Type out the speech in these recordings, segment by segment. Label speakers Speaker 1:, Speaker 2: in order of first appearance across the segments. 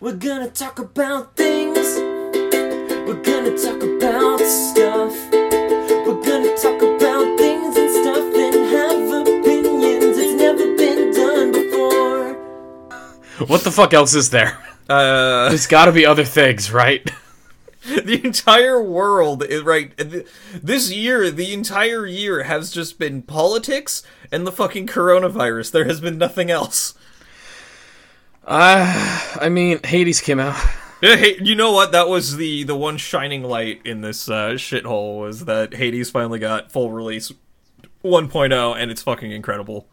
Speaker 1: We're gonna talk about things. We're gonna talk about stuff. We're gonna talk about things and stuff and have opinions. It's never been done before.
Speaker 2: What the fuck else is there?
Speaker 3: Uh,
Speaker 2: There's got to be other things, right?
Speaker 3: the entire world is right. This year, the entire year has just been politics and the fucking coronavirus. There has been nothing else.
Speaker 2: Uh, I mean, Hades came out.
Speaker 3: Hey, you know what? That was the the one shining light in this uh, shithole was that Hades finally got full release 1.0, and it's fucking incredible.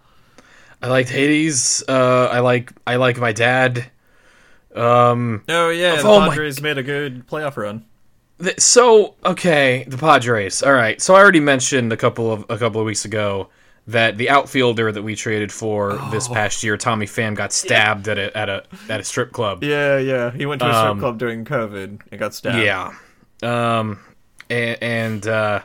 Speaker 2: I liked Hades. Uh, I like I like my dad. Um,
Speaker 3: Oh yeah, the
Speaker 2: Oh my
Speaker 3: Padres made a good playoff run.
Speaker 2: so okay, the Padres. All right. So I already mentioned a couple of a couple of weeks ago that the outfielder that we traded for this past year, Tommy Pham, got stabbed at a at a at a strip club.
Speaker 3: Yeah, yeah. He went to a strip
Speaker 2: Um,
Speaker 3: club during COVID and got stabbed.
Speaker 2: Yeah. Um, and, and uh,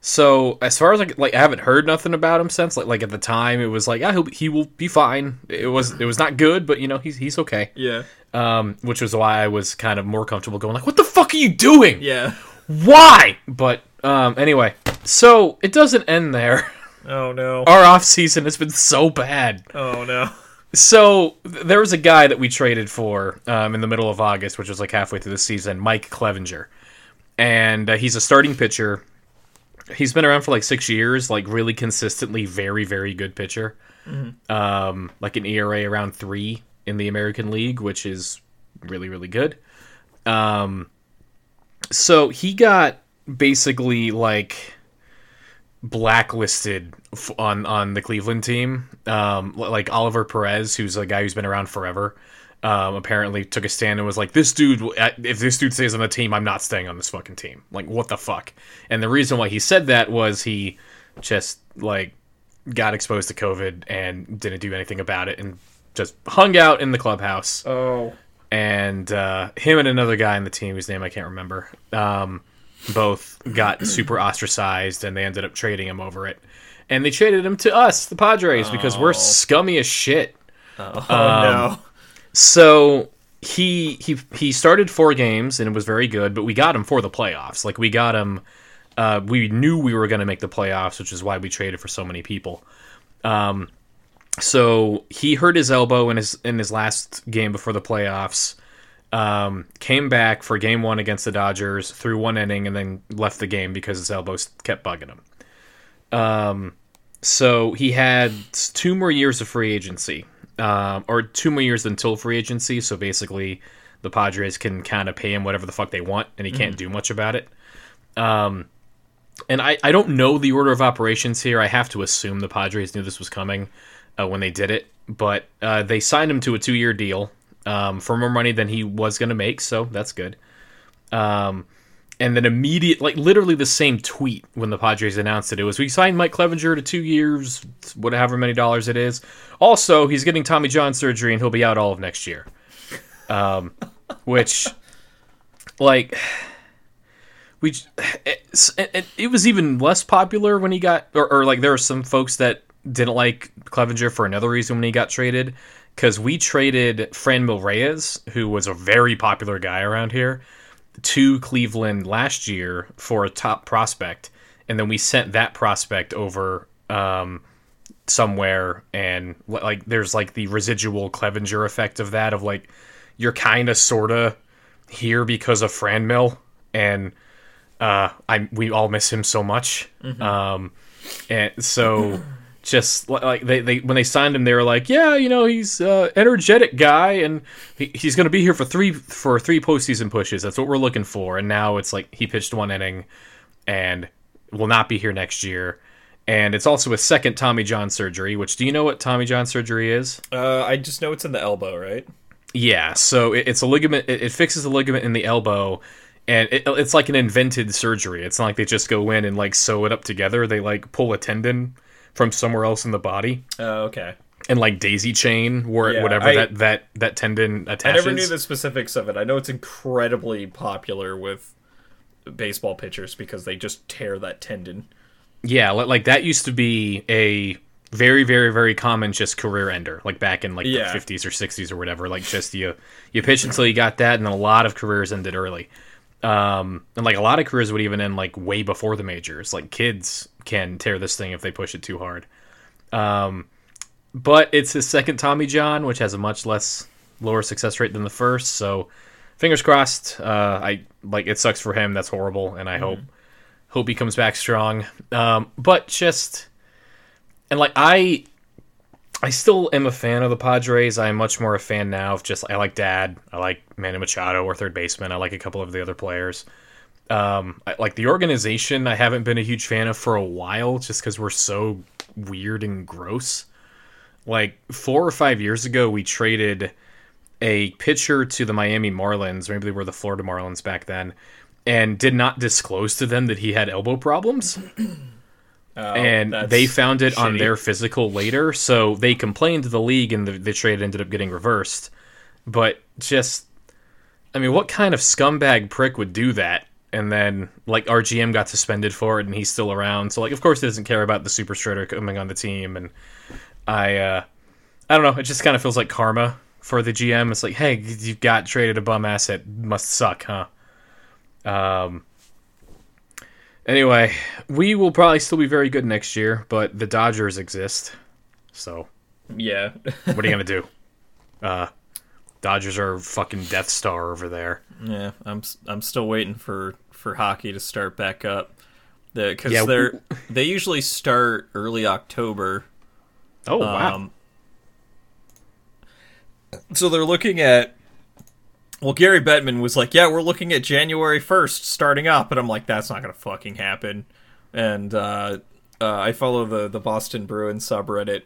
Speaker 2: so as far as like, like I haven't heard nothing about him since. Like, like at the time, it was like I hope he will be fine. It was it was not good, but you know he's he's okay.
Speaker 3: yeah,
Speaker 2: Um, which was why I was kind of more comfortable going like, what the fuck are you doing?
Speaker 3: yeah.
Speaker 2: Why? But um, anyway, so it doesn't end there.
Speaker 3: Oh no.
Speaker 2: Our off season has been so bad.
Speaker 3: Oh no.
Speaker 2: So there was a guy that we traded for um, in the middle of August, which was like halfway through the season, Mike Clevinger, and uh, he's a starting pitcher. He's been around for like six years, like really consistently, very very good pitcher. Um, like an ERA around three in the American League, which is really really good. Um, so he got basically like blacklisted f- on on the Cleveland team. Um, l- like Oliver Perez, who's a guy who's been around forever, um, apparently took a stand and was like, "This dude, if this dude stays on the team, I'm not staying on this fucking team." Like, what the fuck? And the reason why he said that was he just like got exposed to COVID and didn't do anything about it and just hung out in the clubhouse
Speaker 3: Oh.
Speaker 2: and uh, him and another guy on the team whose name I can't remember, um, both got super ostracized, and they ended up trading him over it. And they traded him to us, the Padres, because we're scummy as shit.
Speaker 3: Oh
Speaker 2: Um,
Speaker 3: no.
Speaker 2: So he he he started four games and it was very good, but we got him for the playoffs. Like we got him. Uh, we knew we were going to make the playoffs, which is why we traded for so many people. Um, so he hurt his elbow in his in his last game before the playoffs. Um, came back for game one against the Dodgers, threw one inning, and then left the game because his elbows kept bugging him. Um, so he had two more years of free agency, um, or two more years until free agency. So basically, the Padres can kind of pay him whatever the fuck they want, and he can't do much about it. Um, and I, I don't know the order of operations here. I have to assume the Padres knew this was coming uh, when they did it, but uh, they signed him to a two year deal um, for more money than he was going to make, so that's good. Um, and then immediate, like literally the same tweet when the Padres announced it, it was we signed Mike Clevinger to two years, whatever many dollars it is. Also, he's getting Tommy John surgery and he'll be out all of next year. Um, which, like, we it's, it, it was even less popular when he got, or, or like there were some folks that didn't like Clevinger for another reason when he got traded because we traded Franmil Reyes, who was a very popular guy around here, to Cleveland last year for a top prospect, and then we sent that prospect over um, somewhere, and like there's like the residual Clevinger effect of that of like you're kind of sorta here because of Franmil, and uh, I we all miss him so much, um, and so. Just like they, they when they signed him, they were like, "Yeah, you know, he's uh, energetic guy, and he, he's going to be here for three for three postseason pushes. That's what we're looking for." And now it's like he pitched one inning, and will not be here next year. And it's also a second Tommy John surgery. Which do you know what Tommy John surgery is?
Speaker 3: Uh, I just know it's in the elbow, right?
Speaker 2: Yeah, so it, it's a ligament. It, it fixes the ligament in the elbow, and it, it's like an invented surgery. It's not like they just go in and like sew it up together. They like pull a tendon from somewhere else in the body
Speaker 3: Oh, okay.
Speaker 2: and like daisy chain where
Speaker 3: Yeah,
Speaker 2: whatever
Speaker 3: I-
Speaker 2: that that that tendon attaches.
Speaker 3: I never knew the specifics of it. I know it's incredibly popular with baseball pitchers because they just tear that tendon.
Speaker 2: Yeah, like that used to be a very very very common just career ender like back in like
Speaker 3: Yeah.
Speaker 2: the 50s or 60s or whatever like just you you pitch until you got that and then a lot of careers ended early um and like a lot of careers would even end like way before the majors. Like kids can tear this thing if they push it too hard. Um but it's his second tommy john which has a much less lower success rate than the first. So fingers crossed uh i like it sucks for him. That's horrible and i hope hope he comes back strong. Um but just and like I I still am a fan of the Padres. I'm much more a fan now of just I like Dad, I like Manny Machado or third baseman. I like a couple of the other players. Um, I, like the organization, I haven't been a huge fan of for a while, just because we're so weird and gross. Like four or five years ago, we traded a pitcher to the Miami Marlins. Maybe they were the Florida Marlins back then, and did not disclose to them that he had elbow problems
Speaker 3: Oh, that's
Speaker 2: they found it on their physical later. So they complained to the league, and the, the trade ended up getting reversed. But just, I mean, what kind of scumbag prick would do that? And then, like, our GM got suspended for it, and he's still around. So, like, of course, he doesn't care about the super strider coming on the team. And I, uh, I don't know. It just kind of feels like karma for the GM. It's like, hey, you got traded a bum asset, must suck, huh? Um. Anyway, we will probably still be very good next year, but the Dodgers exist. So,
Speaker 3: Yeah.
Speaker 2: what are you gonna do? Uh, Dodgers are fucking Death Star over there.
Speaker 3: yeah, I'm I'm still waiting for for hockey to start back up. Because
Speaker 2: Yeah,
Speaker 3: they're they usually start early October.
Speaker 2: Oh wow!
Speaker 3: Um, so they're looking at. Well, Gary Bettman was like, "Yeah, we're looking at January first starting up," and I'm like, "That's not gonna fucking happen." And uh, uh, I follow the the Boston Bruins subreddit.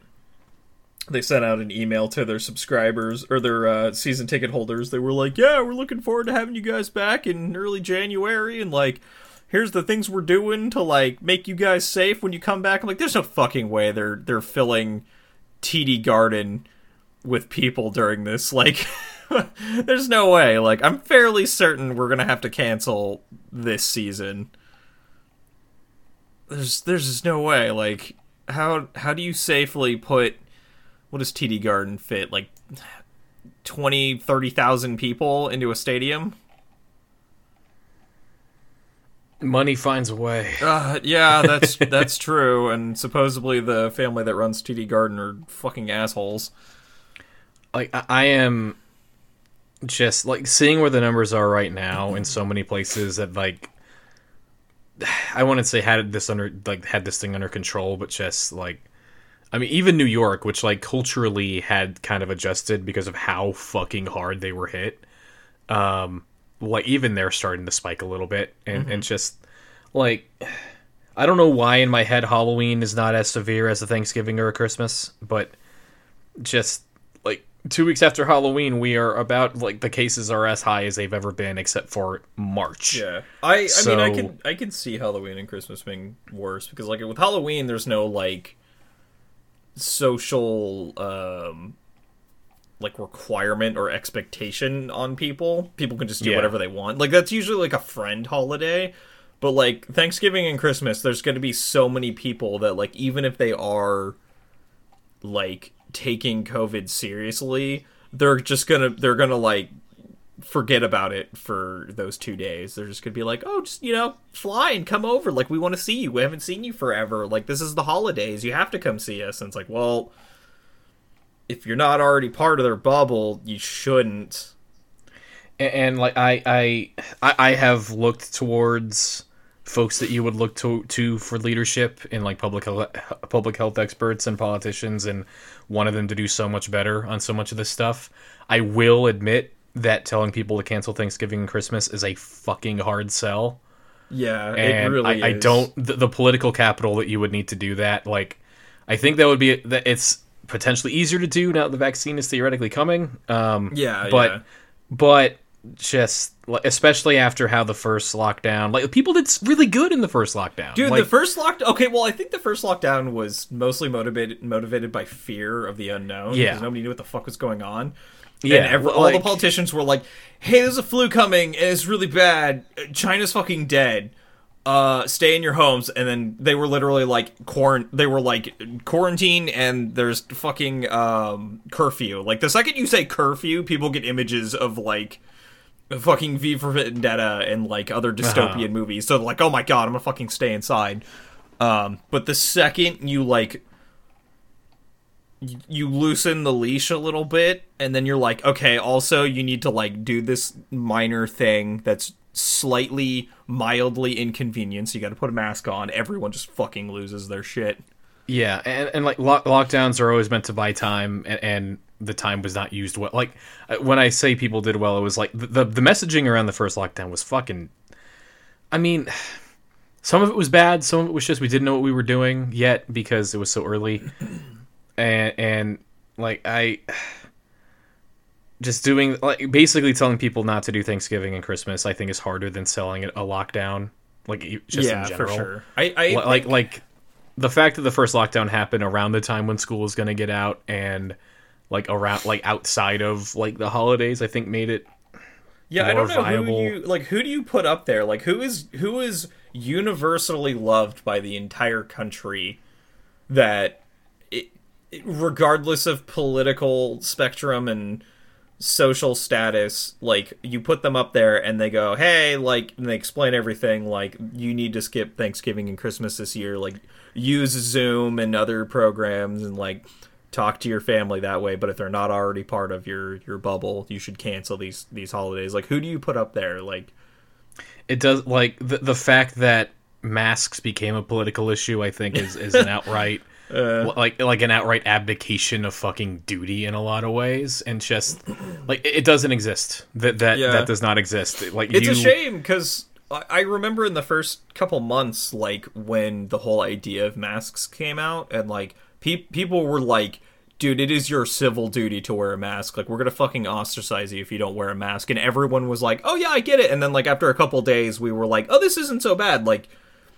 Speaker 3: They sent out an email to their subscribers or their uh, season ticket holders. They were like, "Yeah, we're looking forward to having you guys back in early January," and like, here's the things we're doing to like make you guys safe when you come back. I'm like, there's no fucking way they're they're filling TD Garden with people during this. Like, there's no way. Like, I'm fairly certain we're gonna have to cancel this season. There's there's just no way. Like, how how do you safely put what does TD Garden fit? Like 20, 30,000 people into a stadium?
Speaker 2: Money finds a way.
Speaker 3: Uh, yeah, that's that's true. And supposedly the family that runs TD Garden are fucking assholes.
Speaker 2: Like I, I am just like seeing where the numbers are right now in so many places that like I wouldn't say had this under like had this thing under control, but just like I mean, even New York, which like culturally had kind of adjusted because of how fucking hard they were hit. Um, like even they're starting to spike a little bit, and and just like I don't know why in my head Halloween is not as severe as a Thanksgiving or a Christmas, but just like two weeks after Halloween, we are about like the cases are as high as they've ever been, except for March.
Speaker 3: Yeah, I I mean I can I can see Halloween and Christmas being worse because like with Halloween there's no like social um like requirement or expectation on people. People can just do
Speaker 2: Yeah.
Speaker 3: whatever they want. Like that's usually like a friend holiday. But like Thanksgiving and Christmas, there's going to be so many people that like even if they are like taking COVID seriously, they're just gonna they're gonna like forget about it for those two days. They're just gonna be like, oh, just you know, fly and come over. Like we want to see you. We haven't seen you forever. Like this is the holidays. You have to come see us. And it's like, well, if you're not already part of their bubble, you shouldn't.
Speaker 2: and, and like I, I I I have looked towards folks that you would look to to for leadership in like public health, public health experts and politicians and wanted them to do so much better on so much of this stuff. I will admit that telling people to cancel Thanksgiving and Christmas is a fucking hard sell.
Speaker 3: Yeah,
Speaker 2: and
Speaker 3: it really
Speaker 2: I, I don't the, the political capital that you would need to do that. Like, I think that would be that it's potentially easier to do now that the vaccine is theoretically coming. Um,
Speaker 3: Yeah,
Speaker 2: but
Speaker 3: yeah.
Speaker 2: but just especially after how the first lockdown, like people did really good in the first lockdown.
Speaker 3: Dude,
Speaker 2: like,
Speaker 3: the first lockdown Okay, well, I think the first lockdown was mostly motivated motivated by fear of the unknown.
Speaker 2: Yeah.
Speaker 3: because nobody knew what the fuck was going on.
Speaker 2: Yeah,
Speaker 3: and every,
Speaker 2: well,
Speaker 3: all the politicians were like, "Hey, there's a flu coming, and it's really bad. China's fucking dead." uh stay in your homes and then they were literally like quarant they were like quarantine and there's fucking um curfew like the second you say curfew people get images of like fucking v for vendetta and like other dystopian
Speaker 2: Uh-huh.
Speaker 3: movies. So like oh my god i'm gonna fucking stay inside. Um but the second you like y- you loosen the leash a little bit and then you're like okay also you need to like do this minor thing that's slightly mildly inconvenient. So you got to put a mask on. Everyone just fucking loses their shit.
Speaker 2: Yeah, and, and like lock, lockdowns are always meant to buy time, and, and the time was not used well. Like uh, when I say people did well, it was like the, the the messaging around the first lockdown was fucking. I mean, some of it was bad. Some of it was just we didn't know what we were doing yet because it was so early, and and like I. Just doing like basically telling people not to do Thanksgiving and Christmas, I think is harder than selling a lockdown. Like just in
Speaker 3: yeah for
Speaker 2: general
Speaker 3: sure i i
Speaker 2: Li- like like the fact that the first lockdown happened around the time when school was going to get out and like around like outside of like the holidays i think made it
Speaker 3: Yeah, I don't know
Speaker 2: viable.
Speaker 3: who you like. Who do you put up there? Like, who is who is universally loved by the entire country? That, it, regardless of political spectrum and social status, like you put them up there and they go, "Hey," like and they explain everything. Like, you need to skip Thanksgiving and Christmas this year. Like, use Zoom and other programs and like talk to your family that way but if they're not already part of your your bubble you should cancel these these holidays. Like who do you put up there? Like
Speaker 2: it does like the, the fact that masks became a political issue i think is, is an outright uh. like like an outright abdication of fucking duty in a lot of ways. And just like it doesn't exist. That that
Speaker 3: Yeah.
Speaker 2: that does not exist. Like
Speaker 3: it's
Speaker 2: you
Speaker 3: a shame because I remember in the first couple months, like when the whole idea of masks came out, and like pe- people were like, "Dude, it is your civil duty to wear a mask. Like, we're gonna fucking ostracize you if you don't wear a mask." And everyone was like, "Oh yeah, I get it." And then like after a couple days, we were like, "Oh, this isn't so bad." Like,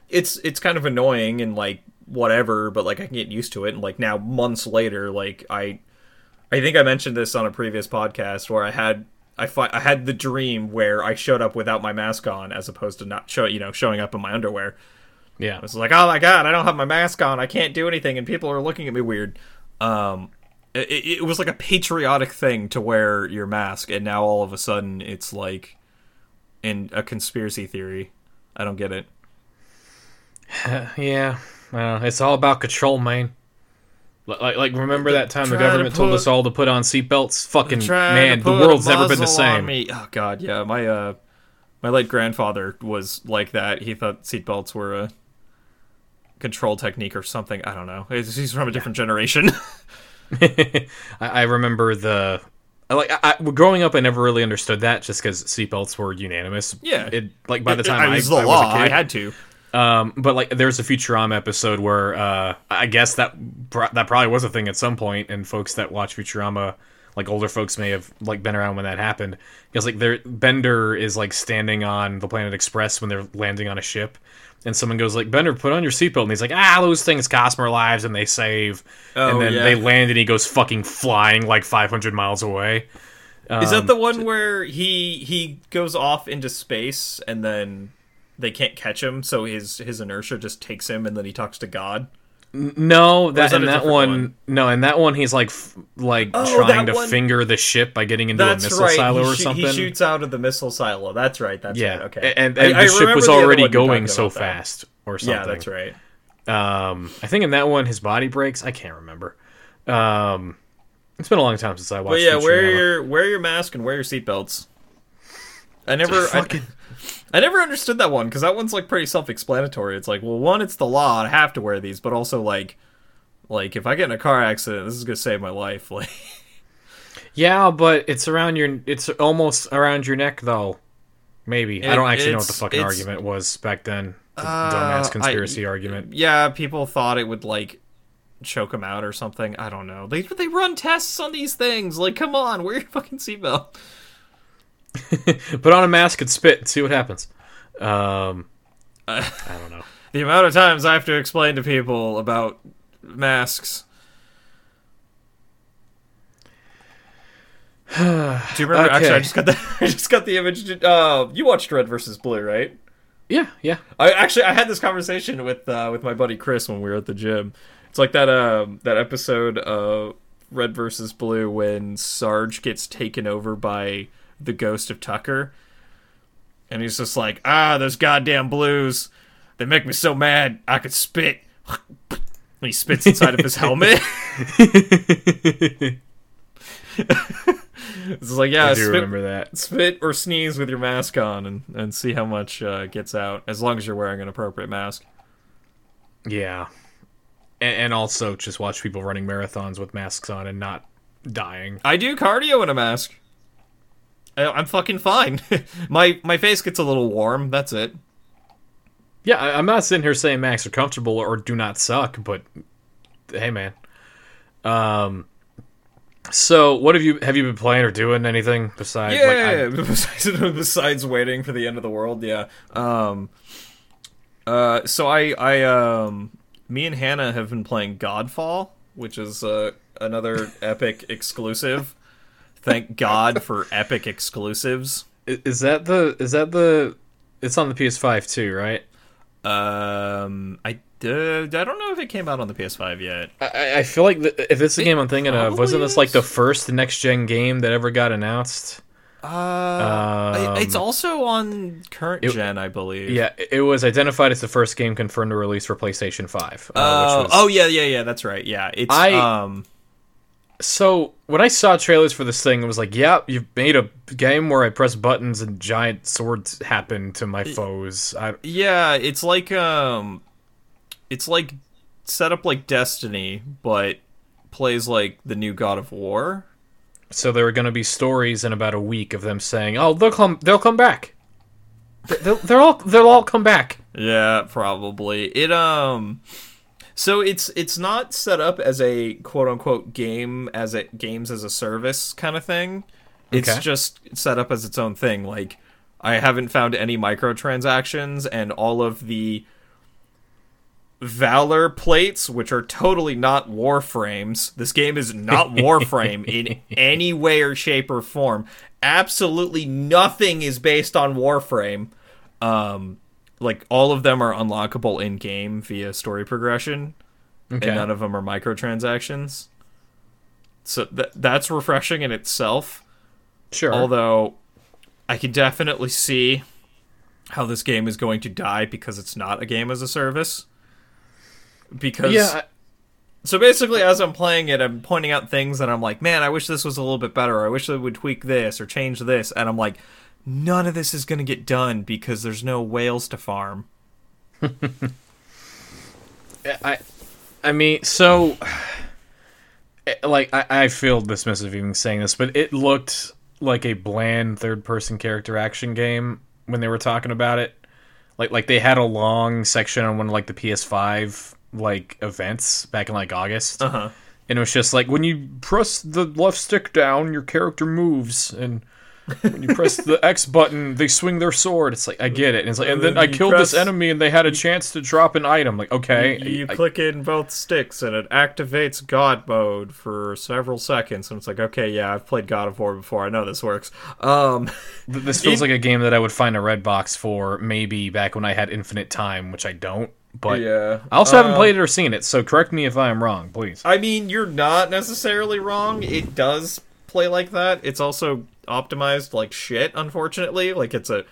Speaker 3: it's it's kind of annoying and like whatever, but like I can get used to it. And like now, months later, like I I think I mentioned this on a previous podcast where I had I fi- I had the dream where I showed up without my mask on as opposed to not show you know showing up in my underwear.
Speaker 2: Yeah
Speaker 3: it's like, oh my god, I don't have my mask on, I can't do anything, and people are looking at me weird. Um, it, it was like a patriotic thing to wear your mask, and now all of a sudden it's like in a conspiracy theory. I don't get it.
Speaker 2: Yeah, uh, it's all about control, man. Like, like remember that time the
Speaker 3: Trying to
Speaker 2: government told us all to put on seatbelts? Fucking man, the world's never been the same.
Speaker 3: Oh god, yeah. My uh my late grandfather was like that. He thought seatbelts were a control technique or something. I don't know. He's from a different generation.
Speaker 2: I, I remember the. Like I, I, growing up, I never really understood that, just because seatbelts were unanimous.
Speaker 3: Yeah.
Speaker 2: it like by the time
Speaker 3: I,
Speaker 2: I,
Speaker 3: was the law.
Speaker 2: was a
Speaker 3: I
Speaker 2: kid,
Speaker 3: had to.
Speaker 2: Um, but like, there's a Futurama episode where uh, I guess that that probably was a thing at some point, and folks that watch Futurama, like older folks, may have like been around when that happened. Because like, there Bender is like standing on the Planet Express when they're landing on a ship, and someone goes like, "Bender, put on your seatbelt," and he's like, "Ah, those things cost more lives and they save."
Speaker 3: Oh,
Speaker 2: and then
Speaker 3: yeah.
Speaker 2: they land, and he goes fucking flying like 500 miles away.
Speaker 3: Is
Speaker 2: Um,
Speaker 3: that the one where he he goes off into space and then they can't catch him, so his his inertia just takes him, and then he talks to God?
Speaker 2: No, that,
Speaker 3: that
Speaker 2: and that one,
Speaker 3: one?
Speaker 2: no, and that one he's like f- like
Speaker 3: Oh,
Speaker 2: trying to
Speaker 3: one-
Speaker 2: finger the ship by getting into a missile
Speaker 3: right.
Speaker 2: silo
Speaker 3: he,
Speaker 2: or
Speaker 3: shoo-
Speaker 2: something.
Speaker 3: he shoots out of the missile silo. That's right. That's
Speaker 2: yeah,
Speaker 3: right. Okay.
Speaker 2: and, and
Speaker 3: I
Speaker 2: the ship was
Speaker 3: the
Speaker 2: already going so
Speaker 3: that.
Speaker 2: fast or something.
Speaker 3: Yeah, that's right.
Speaker 2: Um, I think in that one his body breaks. I can't remember. Um, it's been a long time since I watched.
Speaker 3: But yeah, wear your wear your mask and wear your seatbelts. I never, I,
Speaker 2: Fucking-
Speaker 3: I never understood that one because that one's like pretty self-explanatory. It's like, well, one, it's the law; I have to wear these, but also like, like if I get in a car accident, this is gonna save my life. Like,
Speaker 2: Yeah, but it's around your. It's almost around your neck though. Maybe I don't actually know what the fucking argument was back then. The
Speaker 3: Uh,
Speaker 2: dumbass
Speaker 3: I-
Speaker 2: conspiracy argument.
Speaker 3: yeah, people thought it would like choke him out or something. I don't know. They they run tests on these things. Like, come on, wear your fucking seatbelt.
Speaker 2: Put on a mask and spit and see what happens. Um, I don't know.
Speaker 3: The amount of times I have to explain to people about masks. Do you remember? Actually, I just got the I just got the image. Uh, you watched Red versus Blue, right?
Speaker 2: Yeah, yeah.
Speaker 3: I actually I had this conversation with uh, with my buddy Chris when we were at the gym. It's like that um that episode of Red versus Blue when Sarge gets taken over by the ghost of Tucker, and he's just like, ah, those goddamn blues, they make me so mad I could spit. And he spits inside of his helmet. it's like yeah,
Speaker 2: I do
Speaker 3: spit,
Speaker 2: remember that.
Speaker 3: spit or sneeze with your mask on and, and see how much uh, gets out as long as you're wearing an appropriate mask
Speaker 2: Yeah, and, and also just watch people running marathons with masks on and not dying.
Speaker 3: i do cardio in a mask i'm fucking fine my my face gets a little warm that's it
Speaker 2: Yeah, I, I'm not sitting here saying Max are comfortable or do not suck, but hey, man. Um, so what have you have you been playing or doing anything besides? like,
Speaker 3: yeah besides, besides waiting for the end of the world yeah um uh so i i um me and hannah have been playing godfall which is uh another epic exclusive thank god for epic exclusives
Speaker 2: Is that the is that the it's on the PS5 too, right?
Speaker 3: Um, I uh, I don't know if it came out on the PS5 yet.
Speaker 2: I, I feel like the, if this is the game I'm thinking of, wasn't this like the first next gen game that ever got announced?
Speaker 3: Uh, I- it's
Speaker 2: Um,
Speaker 3: also on current
Speaker 2: it-
Speaker 3: gen, I believe.
Speaker 2: Yeah, it was identified as the first game confirmed to release for PlayStation 5. Uh,
Speaker 3: Uh,
Speaker 2: which was,
Speaker 3: oh yeah, yeah, yeah. That's right. Yeah, it's
Speaker 2: I-
Speaker 3: um.
Speaker 2: So when I saw trailers for this thing, it was like, yeah, you've made a game where I press buttons and giant swords happen to my foes. I,
Speaker 3: Yeah, it's like um, it's like set up like Destiny, but plays like the new God of War.
Speaker 2: so there are going to be stories in about a week of them saying, "Oh, they'll come, they'll come back. They'll, they'll all, they'll all come back."
Speaker 3: Yeah, probably. It um so it's it's not set up as a quote unquote game as a games as a service kind of thing. It's
Speaker 2: Okay.
Speaker 3: just set up as its own thing. Like I haven't found any microtransactions and all of the Valor plates, which are totally not Warframes. This game is not Warframe in any way or shape or form. Absolutely nothing is based on Warframe. Um, like all of them are unlockable in game via story progression,
Speaker 2: Okay.
Speaker 3: and none of them are microtransactions. So th- that's refreshing in itself.
Speaker 2: Sure.
Speaker 3: Although I can definitely see how this game is going to die because it's not a game as a service. Because
Speaker 2: yeah,
Speaker 3: so basically, as I'm playing it, I'm pointing out things that I'm like, man, I wish this was a little bit better. Or I wish they would tweak this or change this. And I'm like, none of this is going to get done because there's no whales to farm.
Speaker 2: I, I mean, so, eh, like, I, I feel dismissive even saying this, but it looked like a bland third-person character action game when they were talking about it. Like, like they had a long section on one of like the PS5 like events back in like August,
Speaker 3: Uh huh.
Speaker 2: and it was just like when you press the left stick down, your character moves, and when you press the X button, they swing their sword. It's like I get it, and it's like, and then I
Speaker 3: You
Speaker 2: killed this enemy, and they had a chance to drop an item. Like, okay,
Speaker 3: You
Speaker 2: I-
Speaker 3: click in both sticks and it activates God mode for several seconds. And it's like, okay, yeah, I've played God of War before. I know this works. Um,
Speaker 2: This feels like a game that I would find a red box for maybe back when I had infinite time, which I don't. But
Speaker 3: yeah.
Speaker 2: I also haven't
Speaker 3: Um,
Speaker 2: played it or seen it, so correct me if I am wrong, please.
Speaker 3: I mean, you're not necessarily wrong. It does play like that. It's also optimized like shit, unfortunately. Like it's a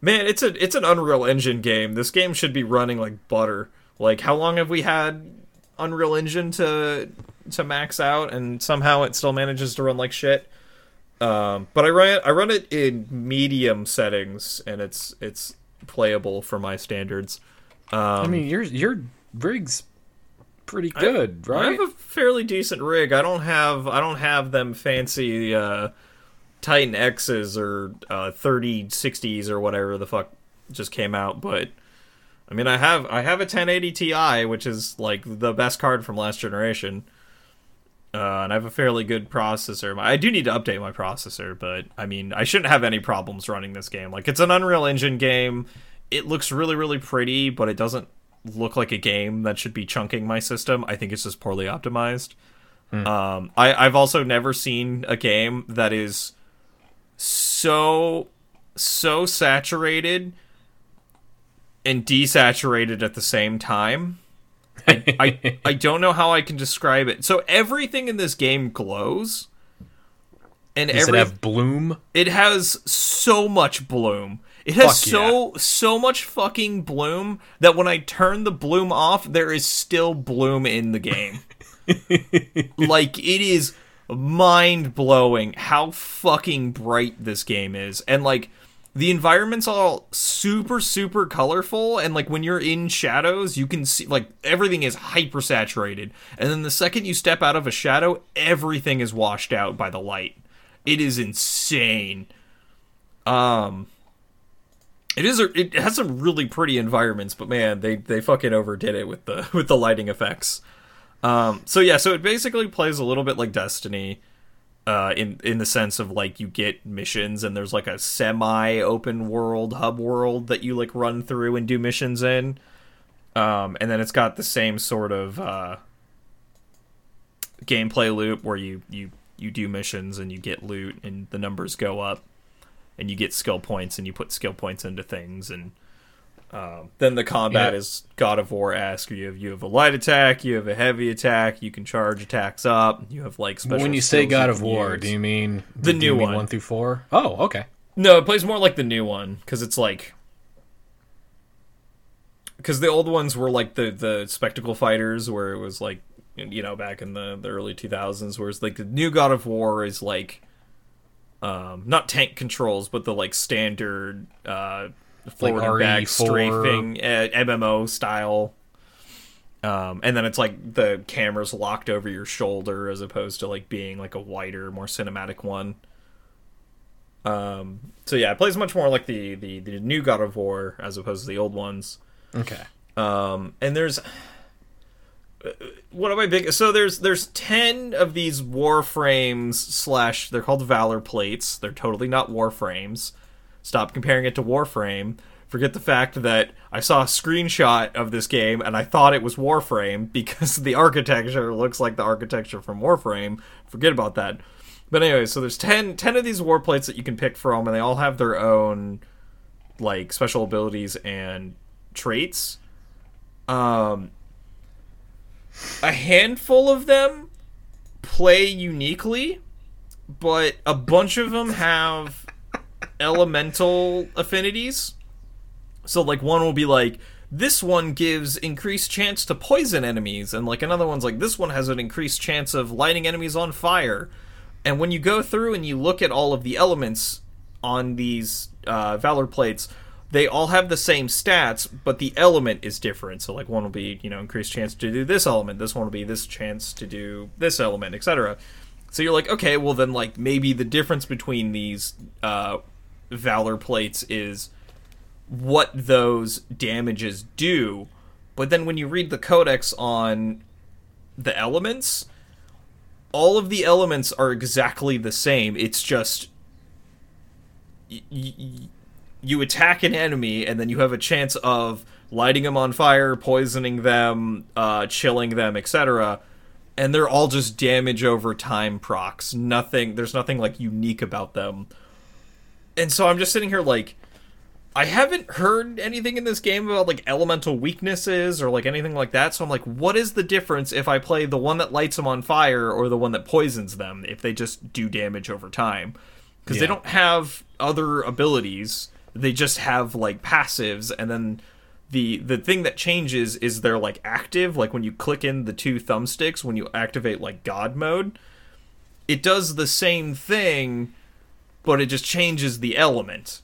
Speaker 3: Man, it's a it's an Unreal Engine game. This game should be running like butter. Like how long have we had Unreal Engine to to max out and somehow it still manages to run like shit? Um, but I run it I run it in medium settings and it's it's playable for my standards. Um,
Speaker 2: I mean, your your rig's pretty good,
Speaker 3: I
Speaker 2: right?
Speaker 3: I have a fairly decent rig. I don't have I don't have them fancy uh, Titan X's or uh, 3060s or whatever the fuck just came out, but I mean I have I have a 1080 Ti, which is like the best card from last generation. Uh, and I have a fairly good processor. I do need to update my processor, but I mean, I shouldn't have any problems running this game. Like, it's an Unreal Engine game. It looks really, really pretty, but it doesn't look like a game that should be chunking my system. I think it's just poorly optimized. Um, I, I've also never seen a game that is so so saturated and desaturated at the same time. I, I I don't know how I can describe it. So everything in this game glows, and
Speaker 2: Does
Speaker 3: every
Speaker 2: it have bloom?
Speaker 3: it has so much bloom. It has
Speaker 2: Fuck
Speaker 3: so so much fucking bloom that when I turn the bloom off, there is still bloom in the game. like it is mind blowing how fucking bright this game is, and like the environments all super super colorful, and like when you're in shadows, you can see like everything is hyper saturated, and then the second you step out of a shadow, everything is washed out by the light. It is insane. Um, it is. It has some really pretty environments, but man, they they fucking overdid it with the with the lighting effects. Um, so yeah, so it basically plays a little bit like Destiny, uh, in in the sense of like you get missions and there's like a semi open world hub world that you like run through and do missions in. Um, and then it's got the same sort of uh, gameplay loop where you you you do missions and you get loot and the numbers go up and you get skill points and you put skill points into things and um, then the combat
Speaker 2: Yeah.
Speaker 3: is God of War esque. You have you have a light attack, you have a heavy attack, you can charge attacks up. You have like special.
Speaker 2: when you say God
Speaker 3: you
Speaker 2: of War,
Speaker 3: use.
Speaker 2: do you mean
Speaker 3: The new
Speaker 2: mean
Speaker 3: one.
Speaker 2: one through four? Oh, okay.
Speaker 3: No, it plays more like the new one because it's like because the old ones were like the the spectacle fighters where it was like you know back in the the early 2000s whereas like the new God of War is like um not tank controls but the like standard uh forward and back
Speaker 2: RE4.
Speaker 3: strafing uh, MMO style um, and then it's like the camera's locked over your shoulder as opposed to like being like a wider, more cinematic one. Um, so yeah, it plays much more like the, the the new God of War as opposed to the old ones.
Speaker 2: Okay.
Speaker 3: Um, and there's what am I big? So there's there's ten of these warframes slash they're called valor plates. They're totally not warframes. Stop comparing it to Warframe. Forget the fact that I saw a screenshot of this game and I thought it was Warframe because the architecture looks like the architecture from Warframe. Forget about that. But anyway, so there's 10, 10 of these war plates that you can pick from, and they all have their own like special abilities and traits. Um, a handful of them play uniquely, but a bunch of them have elemental affinities. So like one will be like this one gives increased chance to poison enemies and like another one's like this one has an increased chance of lighting enemies on fire. And when you go through and you look at all of the elements on these uh, valor plates, they all have the same stats, but the element is different. So like one will be, you know, increased chance to do this element, this one will be this chance to do this element, etc. So you're like, okay, well then like maybe the difference between these uh, valor plates is what those damages do. But then when you read the codex on the elements, all of the elements are exactly the same. It's just y- y- you attack an enemy and then you have a chance of lighting them on fire, poisoning them, uh, chilling them, etc. And they're all just damage over time procs. Nothing. There's nothing like unique about them. And so I'm just sitting here like, I haven't heard anything in this game about like elemental weaknesses or like anything like that. So I'm like, what is the difference if I play the one that lights them on fire or the one that poisons them if they just do damage over time? Because they don't have other abilities. They just have like passives, and then the the thing that changes is they're like active. Like when you click in the two thumbsticks when you activate like God mode, it does the same thing, but it just changes the element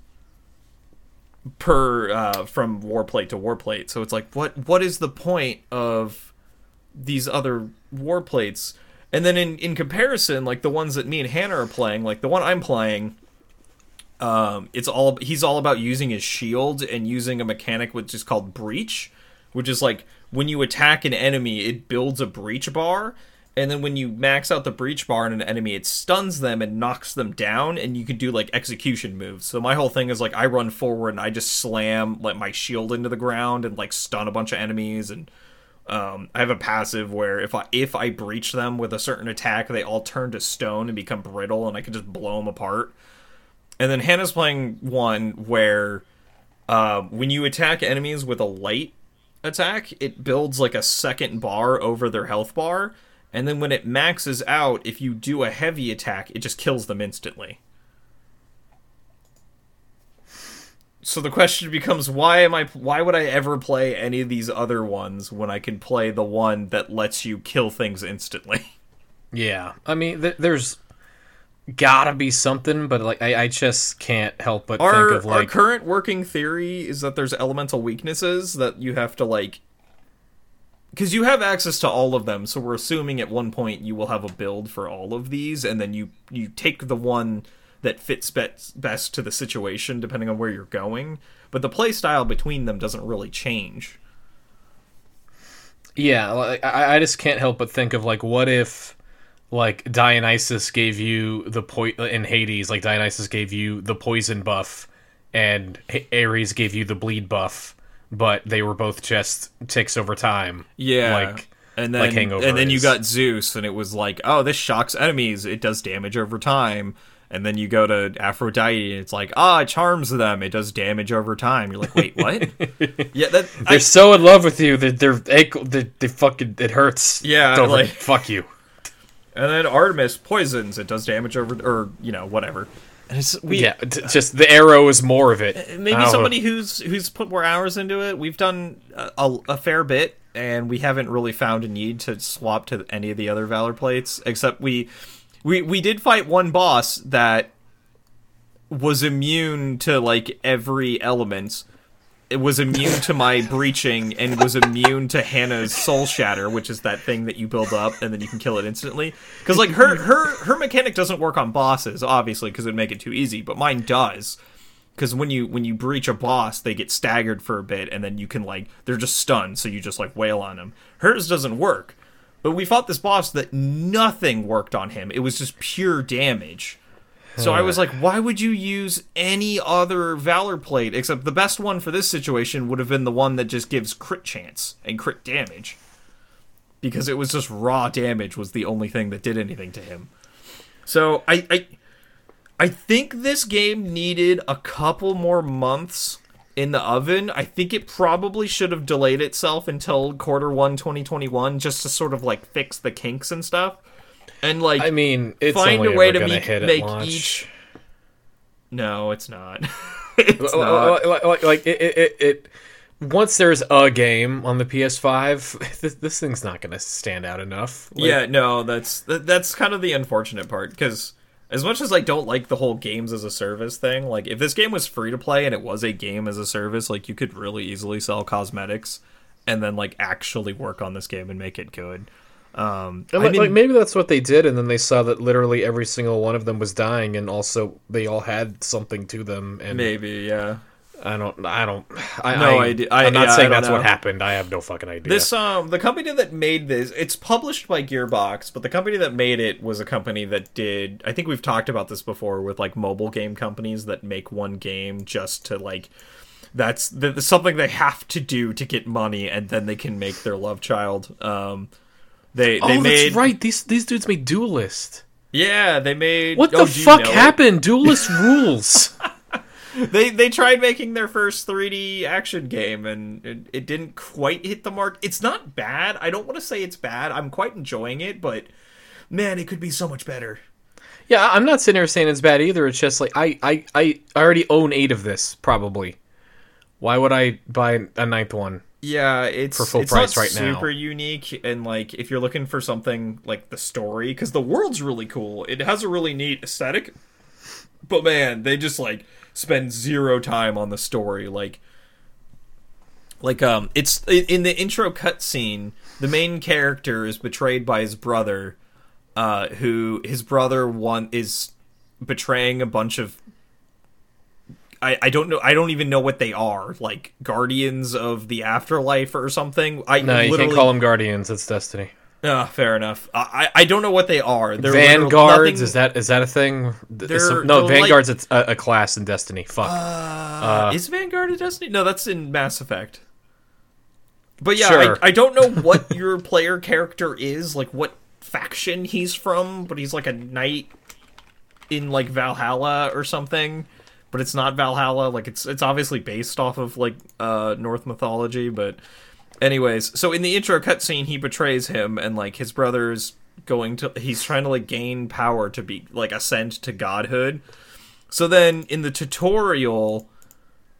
Speaker 3: per uh, from warplate to warplate. So it's like, what what is the point of these other warplates? And then in in comparison, like the ones that me and Hannah are playing, like the one I'm playing, um, it's all he's all about using his shield and using a mechanic which is called breach, which is like when you attack an enemy, it builds a breach bar. And then when you max out the breach bar on an enemy, it stuns them and knocks them down, and you can do like execution moves. So my whole thing is like I run forward and I just slam like my shield into the ground and like stun a bunch of enemies and um, I have a passive where if I if I breach them with a certain attack, they all turn to stone and become brittle, and I can just blow them apart. And then Hannah's playing one where uh, when you attack enemies with a light attack, it builds like a second bar over their health bar, and then when it maxes out, if you do a heavy attack, it just kills them instantly. So the question becomes why am I why would I ever play any of these other ones when I can play the one that lets you kill things instantly?
Speaker 2: Yeah, I mean, th- there's gotta be something, but like I, I just can't help but
Speaker 3: Our,
Speaker 2: think of like our
Speaker 3: current working theory is that there's elemental weaknesses that you have to like because you have access to all of them so we're assuming at one point you will have a build for all of these and then you you take the one that fits best, best to the situation depending on where you're going but the play style between them doesn't really change.
Speaker 2: Yeah, like, I, I just can't help but think of like what if like Dionysus gave you the point in Hades, like Dionysus gave you the poison buff, and H- Ares gave you the bleed buff, but they were both just ticks over time.
Speaker 3: Yeah.
Speaker 2: like
Speaker 3: and then
Speaker 2: like Hangover
Speaker 3: and then you got Zeus and it was like, "Oh, this shocks enemies. It does damage over time." And then you go to Aphrodite and it's like, "Ah, it charms them. It does damage over time." You're like, "Wait, what?" yeah, that
Speaker 2: they're
Speaker 3: I,
Speaker 2: so in love with you that they're ankle, they fucking it hurts.
Speaker 3: Yeah,
Speaker 2: Don't
Speaker 3: like-
Speaker 2: fuck you.
Speaker 3: And then Artemis poisons. It does damage over or, you know, whatever. And it's we
Speaker 2: Yeah, t- just the arrow is more of it.
Speaker 3: Uh, maybe
Speaker 2: Oh.
Speaker 3: somebody who's who's put more hours into it. We've done a, a, a fair bit, and we haven't really found a need to swap to any of the other Valor plates. Except we we we did fight one boss that was immune to like every element. It was immune to my breaching and was immune to Hannah's soul shatter, which is that thing that you build up and then you can kill it instantly. Because like her her her mechanic doesn't work on bosses, obviously, because it'd make it too easy. But mine does because when you when you breach a boss they get staggered for a bit and then you can like they're just stunned so you just like wail on them hers doesn't work but we fought this boss that nothing worked on him it was just pure damage so i was like why would you use any other valor plate except the best one for this situation would have been the one that just gives crit chance and crit damage because it was just raw damage was the only thing that did anything to him so i i I think this game needed a couple more months in the oven. I think it probably should have delayed itself until quarter one 2021 just to sort of like fix the kinks and stuff. And like
Speaker 2: I mean, it's
Speaker 3: Find
Speaker 2: only
Speaker 3: a way to make-
Speaker 2: hit
Speaker 3: make each- no, it's not. it's
Speaker 2: like,
Speaker 3: not.
Speaker 2: like, like, like it, it, it, it once there's a game on the PS5, this, this thing's not going to stand out enough. Like,
Speaker 3: yeah, no, that's that, that's kind of the unfortunate part because as much as I don't like the whole games as a service thing, like if this game was free to play and it was a game as a service, like you could really easily sell cosmetics and then like actually work on this game and make it good. Um,
Speaker 2: And like,
Speaker 3: mean,
Speaker 2: like, maybe that's what they did, and then they saw that literally every single one of them was dying, and also they all had something to them. And
Speaker 3: maybe yeah.
Speaker 2: I don't, I don't, I,
Speaker 3: No
Speaker 2: I,
Speaker 3: idea. I-
Speaker 2: I'm not
Speaker 3: yeah,
Speaker 2: saying that's what happened. I have no fucking idea.
Speaker 3: This um the company that made this it's published by Gearbox, but the company that made it was a company that did I think we've talked about this before with like mobile game companies that make one game just to like that's the, something they have to do to get money and then they can make their love child. Um they
Speaker 2: oh,
Speaker 3: they made
Speaker 2: that's right. These these dudes made Duelyst.
Speaker 3: Yeah, they made
Speaker 2: What
Speaker 3: oh,
Speaker 2: the fuck
Speaker 3: know
Speaker 2: happened? Duelyst rules.
Speaker 3: They they tried making their first 3D action game and it, it didn't quite hit the mark. It's not bad. I don't want to say it's bad. I'm quite enjoying it, but man, it could be so much better.
Speaker 2: Yeah, I'm not sitting here saying it's bad either. It's just like I, I, I already own eight of this, probably. Why would I buy a ninth one?
Speaker 3: Yeah, it's
Speaker 2: For full
Speaker 3: it's
Speaker 2: price
Speaker 3: not
Speaker 2: right now.
Speaker 3: super unique and like if you're looking for something like the story because the world's really cool. It has a really neat aesthetic. But man, they just like spend zero time on the story like like um it's in in the intro cutscene the main character is betrayed by his brother uh who his brother one is betraying a bunch of I, I don't know I don't even know what they are like guardians of the afterlife or something I
Speaker 2: No, you can't call them Guardians. It's Destiny.
Speaker 3: Ah, fair enough I, I don't know what they are they're
Speaker 2: Vanguards
Speaker 3: nothing-
Speaker 2: is that is that a thing? Some- no,
Speaker 3: like-
Speaker 2: Vanguards it's a, a class in Destiny. Fuck.
Speaker 3: Uh, is Vanguard a Destiny? No, that's in Mass Effect. But yeah,
Speaker 2: Sure.
Speaker 3: I, I don't know what your player character is, like what faction he's from, but he's like a knight in like Valhalla or something. But it's not Valhalla. Like it's it's obviously based off of like uh Norse mythology, but anyways, so in the intro cutscene, he betrays him, and like his brother's going to he's trying to like gain power to be like ascend to godhood. So then in the tutorial,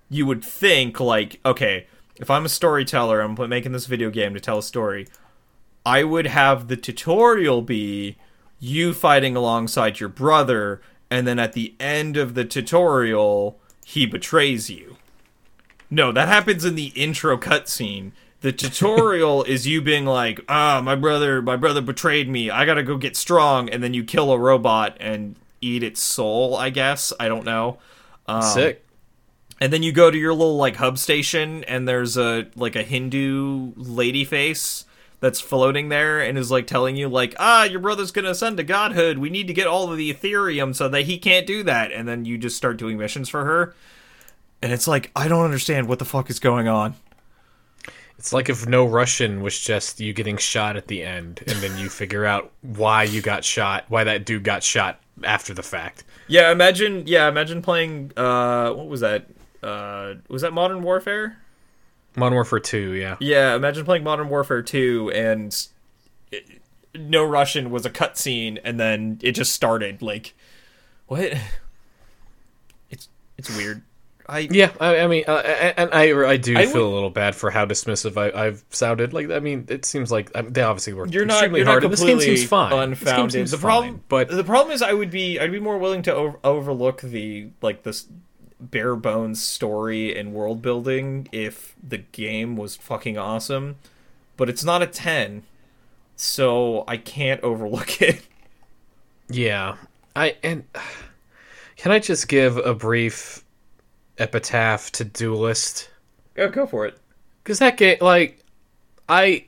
Speaker 3: you would think like, okay, if I'm a storyteller, I'm making this video game to tell a story. I would have the tutorial be you fighting alongside your brother, and then at the end of the tutorial, he betrays you. No, that happens in the intro cutscene. The tutorial is you being like, "Ah, my brother, my brother betrayed me. I gotta go get strong," and then you kill a robot and eat its soul. I guess I don't know. Um,
Speaker 2: Sick.
Speaker 3: and then you go to your little like hub station, and there's a like a Hindu lady face that's floating there and is like telling you like, ah, your brother's gonna ascend to godhood. We need to get all of the Ethereum so that he can't do that. And then you just start doing missions for her, and it's like I don't understand what the fuck is going on.
Speaker 2: It's like if no Russian was just you getting shot at the end, and then you figure out why you got shot, why that dude got shot after the fact.
Speaker 3: Yeah, imagine. Yeah, imagine playing. Uh, what was that? Uh, was that Modern Warfare?
Speaker 2: Modern Warfare 2, yeah.
Speaker 3: Yeah, imagine playing Modern Warfare 2 and it, no Russian was a cutscene and then it just started like what? It's it's weird. I
Speaker 2: Yeah, I, I mean, uh, and I, I do
Speaker 3: I
Speaker 2: feel
Speaker 3: would-
Speaker 2: a little bad for how dismissive I, I've sounded. Like, I mean, it seems like um, they obviously worked
Speaker 3: you're not
Speaker 2: extremely
Speaker 3: you're
Speaker 2: hard,
Speaker 3: not
Speaker 2: this game
Speaker 3: completely
Speaker 2: seems fine.
Speaker 3: Unfounded.
Speaker 2: seems
Speaker 3: the
Speaker 2: fine,
Speaker 3: problem,
Speaker 2: but
Speaker 3: the problem is, I would be I'd be more willing to over, overlook the like this bare bones story and world building if the game was fucking awesome, but it's not a ten, so I can't overlook it.
Speaker 2: Yeah, I and can I just give a brief epitaph to Duelyst
Speaker 3: Go go for it.
Speaker 2: because that game, like, I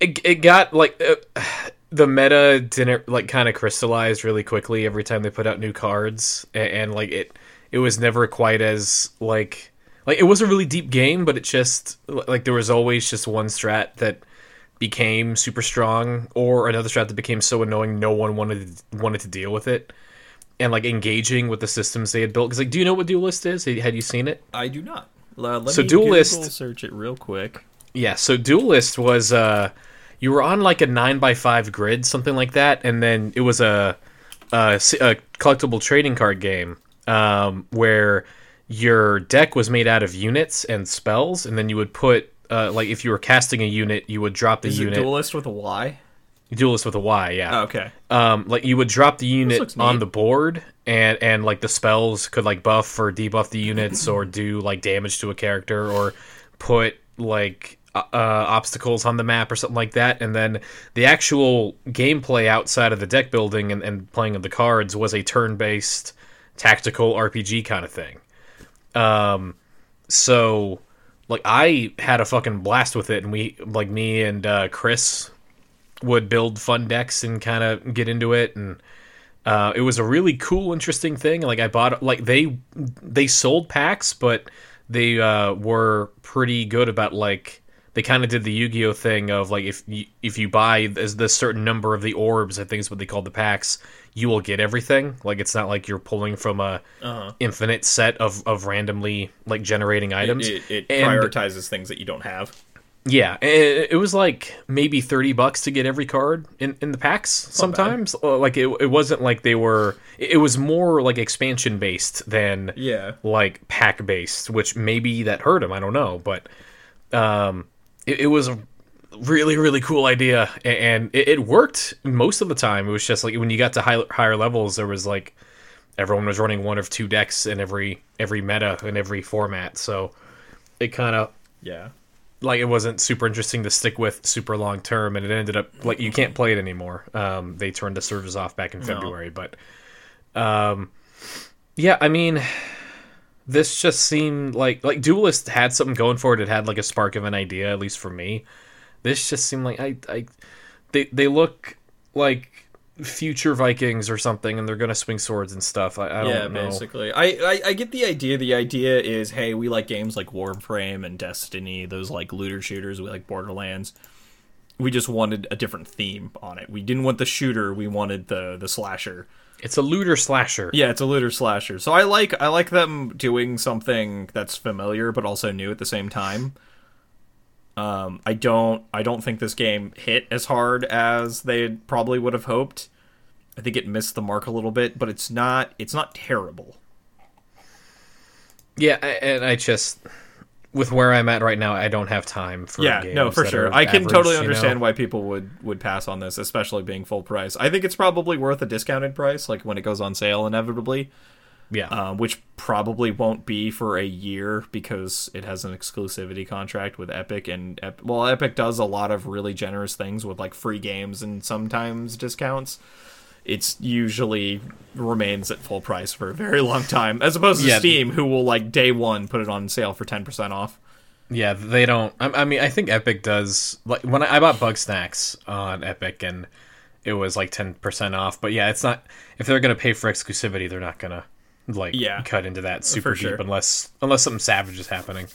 Speaker 2: it, it got like uh, the meta didn't like kind of crystallized really quickly every time they put out new cards, and, and like it it was never quite as like like it was a really deep game, but it just like there was always just one strat that became super strong or another strat that became so annoying no one wanted wanted to deal with it. And like engaging with the systems they had built. Because like do you know what Duelyst is? Had you seen it?
Speaker 3: I do not. Uh, let
Speaker 2: So
Speaker 3: me
Speaker 2: Duelyst-
Speaker 3: Google search it real quick.
Speaker 2: yeah so Duelyst was uh you were on like a 9 by 5 grid something like that and then it was a a collectible trading card game um where your deck was made out of units and spells and then you would put uh, like if you were casting a unit, you would drop the
Speaker 3: Is
Speaker 2: unit.
Speaker 3: it Duelyst with a Y?
Speaker 2: Duelyst with a Y, yeah.
Speaker 3: Oh, okay.
Speaker 2: um like you would drop the unit on
Speaker 3: neat.
Speaker 2: the board and and like the spells could like buff or debuff the units or do like damage to a character or put like uh, obstacles on the map or something like that and then the actual gameplay outside of the deck building and, and playing of the cards was a turn-based tactical rpg kind of thing. Um so like i had a fucking blast with it and we like me and uh chris would build fun decks and kind of get into it and uh, it was a really cool interesting thing. Like i bought like they they sold packs but they uh, were pretty good about like they kind of did the yu-gi-oh thing of like if you if you buy this, this certain number of the orbs i think is what they call the packs you will get everything like it's not like you're pulling from a
Speaker 3: Uh-huh.
Speaker 2: infinite set of of randomly like generating items
Speaker 3: It, it
Speaker 2: And-
Speaker 3: prioritizes things that you don't have.
Speaker 2: yeah, it, it was like maybe thirty bucks to get every card in, in the packs. Sometimes, Uh, like it, it wasn't like they were. It was more like expansion based than
Speaker 3: Yeah.
Speaker 2: like pack based, which maybe that hurt him. I don't know, but um, it, it was a really really cool idea, and it, it worked most of the time. It was just like when you got to high, higher levels, there was like everyone was running one of two decks in every every meta in every format, so it kind of
Speaker 3: Yeah.
Speaker 2: like it wasn't super interesting to stick with super long term and it ended up like you can't play it anymore um they turned the servers off back in february but um yeah i mean this just seemed like like Duelyst had something going for it it had like a spark of an idea at least for me this just seemed like i i they they look like future vikings or something and they're gonna swing swords and stuff i, I don't
Speaker 3: yeah,
Speaker 2: know
Speaker 3: basically. I, I I get the idea. The idea is, hey, we like games like Warframe and Destiny, those like looter shooters. We like Borderlands. We just wanted a different theme on it. We didn't want the shooter. We wanted the the slasher.
Speaker 2: It's a looter slasher.
Speaker 3: Yeah, it's a looter slasher. So I like I like them doing something that's familiar but also new at the same time. Um, I don't I don't think this game hit as hard as they probably would have hoped. I think it missed the mark a little bit, but it's not it's not terrible.
Speaker 2: Yeah, and I just with where I'm at right now, I don't have time for
Speaker 3: yeah,
Speaker 2: games
Speaker 3: no, for sure. I can
Speaker 2: average,
Speaker 3: totally
Speaker 2: you know?
Speaker 3: understand why people would would pass on this, especially being full price. I think it's probably worth a discounted price, like when it goes on sale, inevitably.
Speaker 2: Yeah,
Speaker 3: um, which probably won't be for a year because it has an exclusivity contract with Epic, and Ep- well, Epic does a lot of really generous things with like free games and sometimes discounts. It's usually remains at full price for a very long time, as opposed to
Speaker 2: Yeah.
Speaker 3: Steam, who will like day one put it on sale for ten percent off.
Speaker 2: yeah, they don't. I, I mean, I think Epic does. Like when I, I bought Bugsnax on Epic, and it was like ten percent off. But yeah, it's not. If they're gonna pay for exclusivity, they're not gonna like
Speaker 3: Yeah,
Speaker 2: cut into that super
Speaker 3: sure.
Speaker 2: deep unless unless something savage is happening.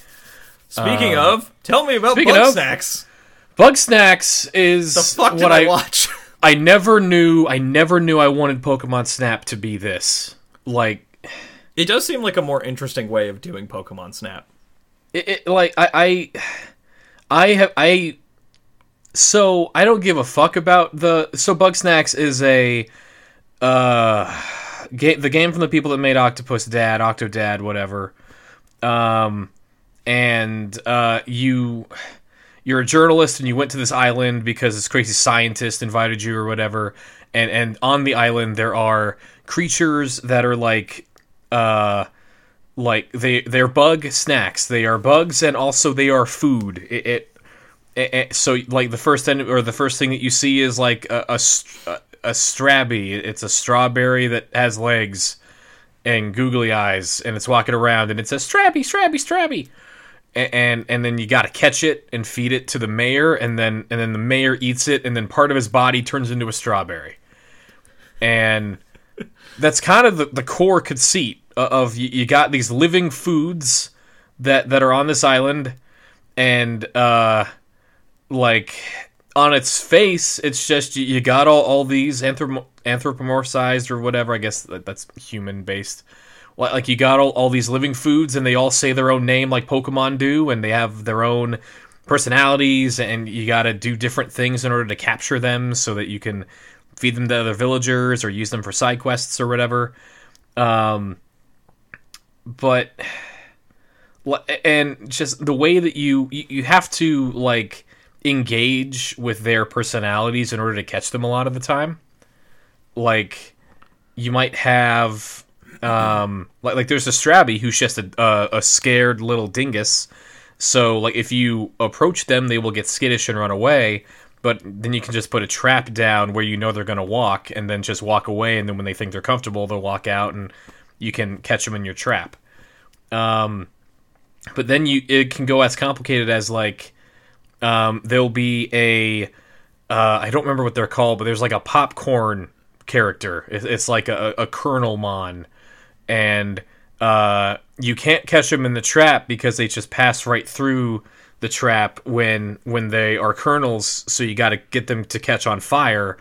Speaker 3: Speaking um, of, tell me about Bug
Speaker 2: of-
Speaker 3: Snacks.
Speaker 2: Bugsnax is
Speaker 3: The fuck did
Speaker 2: what
Speaker 3: I,
Speaker 2: I
Speaker 3: watch?
Speaker 2: I never knew. I never knew I wanted Pokemon Snap to be this. Like
Speaker 3: it does seem like a more interesting way of doing Pokemon Snap.
Speaker 2: it, it like I, I I have I so I don't give a fuck about the so Bugsnax is a uh game the game from the people that made Octopus Dad, Octodad, whatever. Um and uh you you're a journalist and you went to this island because this crazy scientist invited you or whatever. And and on the island there are creatures that are like uh like they they're Bugsnax. They are bugs and also they are food. It, it, it- so like the first en- or the first thing that you see is like a a, a, strabby. It's a strawberry that has legs and googly eyes and it's walking around and it says strabby strabby strabby and and then you got to catch it and feed it to the mayor and then and then the mayor eats it and then part of his body turns into a strawberry. And that's kind of the, the core conceit of you, you got these living foods that that are on this island and uh like on its face it's just you, you got all, all these anthrop- anthropomorphized or whatever i guess that, that's human based like you got all, all these living foods and they all say their own name like pokemon do and they have their own personalities and you got to do different things in order to capture them so that you can feed them to other villagers or use them for side quests or whatever. Um but and just the way that you you have to like engage with their personalities in order to catch them a lot of the time. Like you might have um like like there's a strabby who's just a a, a scared little dingus. So like if you approach them they will get skittish and run away but then you can just put a trap down where you know they're going to walk and then just walk away and then when they think they're comfortable they'll walk out and you can catch them in your trap. Um but then you it can go as complicated as like um there'll be a uh I don't remember what they're called but there's like a popcorn character. It's like a, a kernel mon and uh, you can't catch them in the trap because they just pass right through the trap when when they are kernels. So you got to get them to catch on fire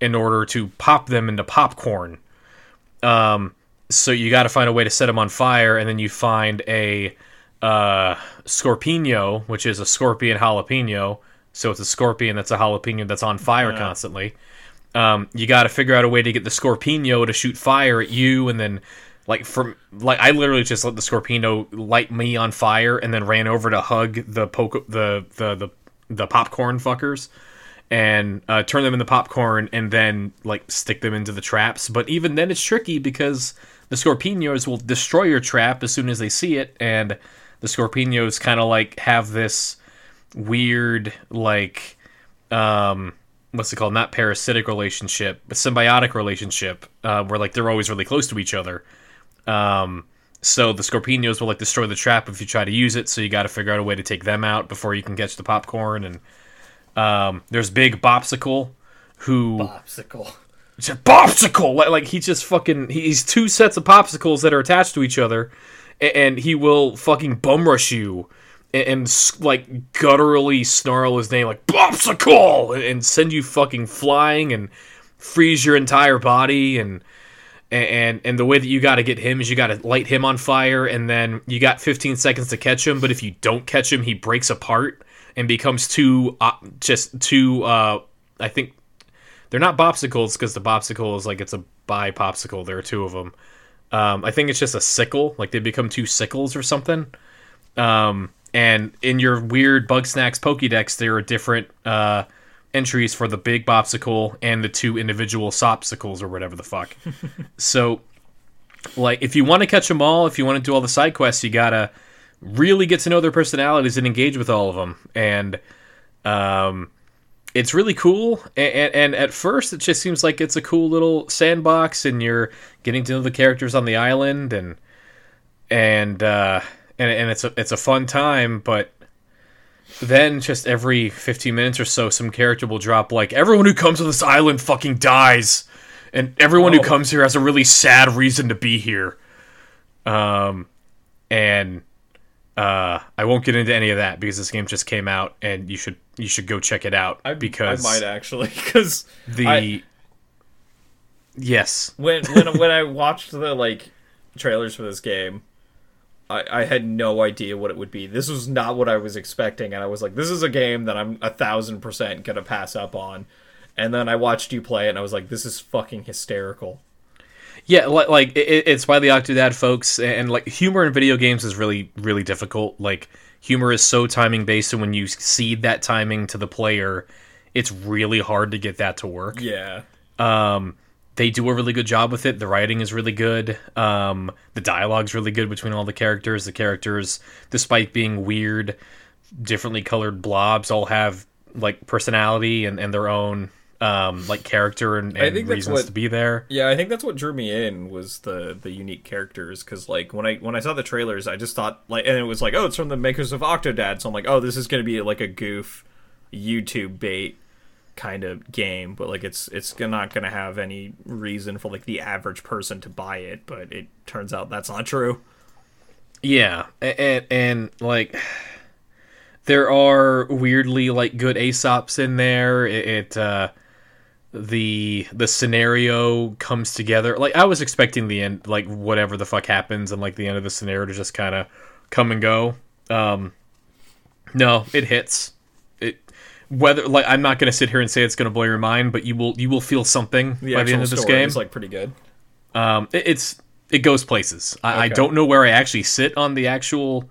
Speaker 2: in order to pop them into popcorn. Um, so you got to find a way to set them on fire, and then you find a uh, Scorpino, which is a scorpion jalapeno. So it's a scorpion that's a jalapeno that's on fire constantly. Um, you got to figure out a way to get the Scorpino to shoot fire at you, and then like from like I literally just let the Scorpino light me on fire, and then ran over to hug the poke the the the, the popcorn fuckers, and uh, turn them into popcorn, and then like stick them into the traps. But even then, it's tricky because the Scorpinos will destroy your trap as soon as they see it, and the Scorpinos kind of like have this weird like um what's it called? Not parasitic relationship but symbiotic relationship uh, where like they're always really close to each other um so the scorpinos will like destroy the trap if you try to use it so you got to figure out a way to take them out before you can catch the popcorn and um there's big bopsicle who
Speaker 3: Popsicle.
Speaker 2: just popsicle like, like he just fucking he's two sets of popsicles that are attached to each other a- and he will fucking bum rush you and, and like gutturally snarl his name like popsicle and, and send you fucking flying and freeze your entire body and and and the way that you got to get him is you got to light him on fire and then you got 15 seconds to catch him but if you don't catch him he breaks apart and becomes too uh, just too uh i think they're not popsicles because the popsicle is like it's a bi popsicle there are two of them um i think it's just a sickle like they become two sickles or something. Um and in your weird Bugsnax pokédex there are different uh entries for the big popsicle and the two individual sopsicles or whatever the fuck. so, like, if you want to catch them all, if you want to do all the side quests, you gotta really get to know their personalities and engage with all of them. And um, it's really cool. And, and, and at first, it just seems like it's a cool little sandbox, and you're getting to know the characters on the island, and and uh, and and it's a it's a fun time, but then just every 15 minutes or so some character will drop like everyone who comes to this island fucking dies. And everyone who
Speaker 3: Oh.
Speaker 2: comes here has a really sad reason to be here. Um and uh i won't get into any of that because this game just came out and you should you should go check it out
Speaker 3: I,
Speaker 2: because
Speaker 3: I might actually because
Speaker 2: the
Speaker 3: I-
Speaker 2: yes.
Speaker 3: When when when I watched the like trailers for this game, I, I had no idea what it would be. This was not what I was expecting, and I was like, "This is a game that I'm a thousand percent gonna pass up on." And then I watched you play it, and I was like, "This is fucking hysterical."
Speaker 2: Yeah, li- like it, it's by the Octodad folks, and like humor in video games is really, really difficult. Like humor is so timing based, and when you cede that timing to the player, it's really hard to get that to work.
Speaker 3: Yeah,
Speaker 2: Um, they do a really good job with it. The writing is really good. Um, the dialogue's really good between all the characters. The characters, despite being weird, differently colored blobs, all have like personality and, and their own um, like character and, and
Speaker 3: think
Speaker 2: reasons
Speaker 3: what-
Speaker 2: to be there.
Speaker 3: yeah. I think that's what drew me in was the the unique characters. Because like when I when I saw the trailers, I just thought like, and it was like, oh, it's from the makers of Octodad. So I'm like, oh, this is gonna be like a goof YouTube bait kind of game, but like it's it's not gonna have any reason for like the average person to buy it. But it turns out that's not true.
Speaker 2: Yeah, and, and like there are weirdly like good Aesops in there. It, it uh, the the scenario comes together. Like I was expecting the end, like whatever the fuck happens, and like the end of the scenario to just kind of come and go. Um, no, it hits. Whether like I'm not gonna sit here and say it's gonna blow your mind, but you will you will feel something
Speaker 3: The
Speaker 2: by the end of this
Speaker 3: story
Speaker 2: game.
Speaker 3: is like pretty good.
Speaker 2: Um, it, it's it goes places. I, I don't know where I actually sit on the actual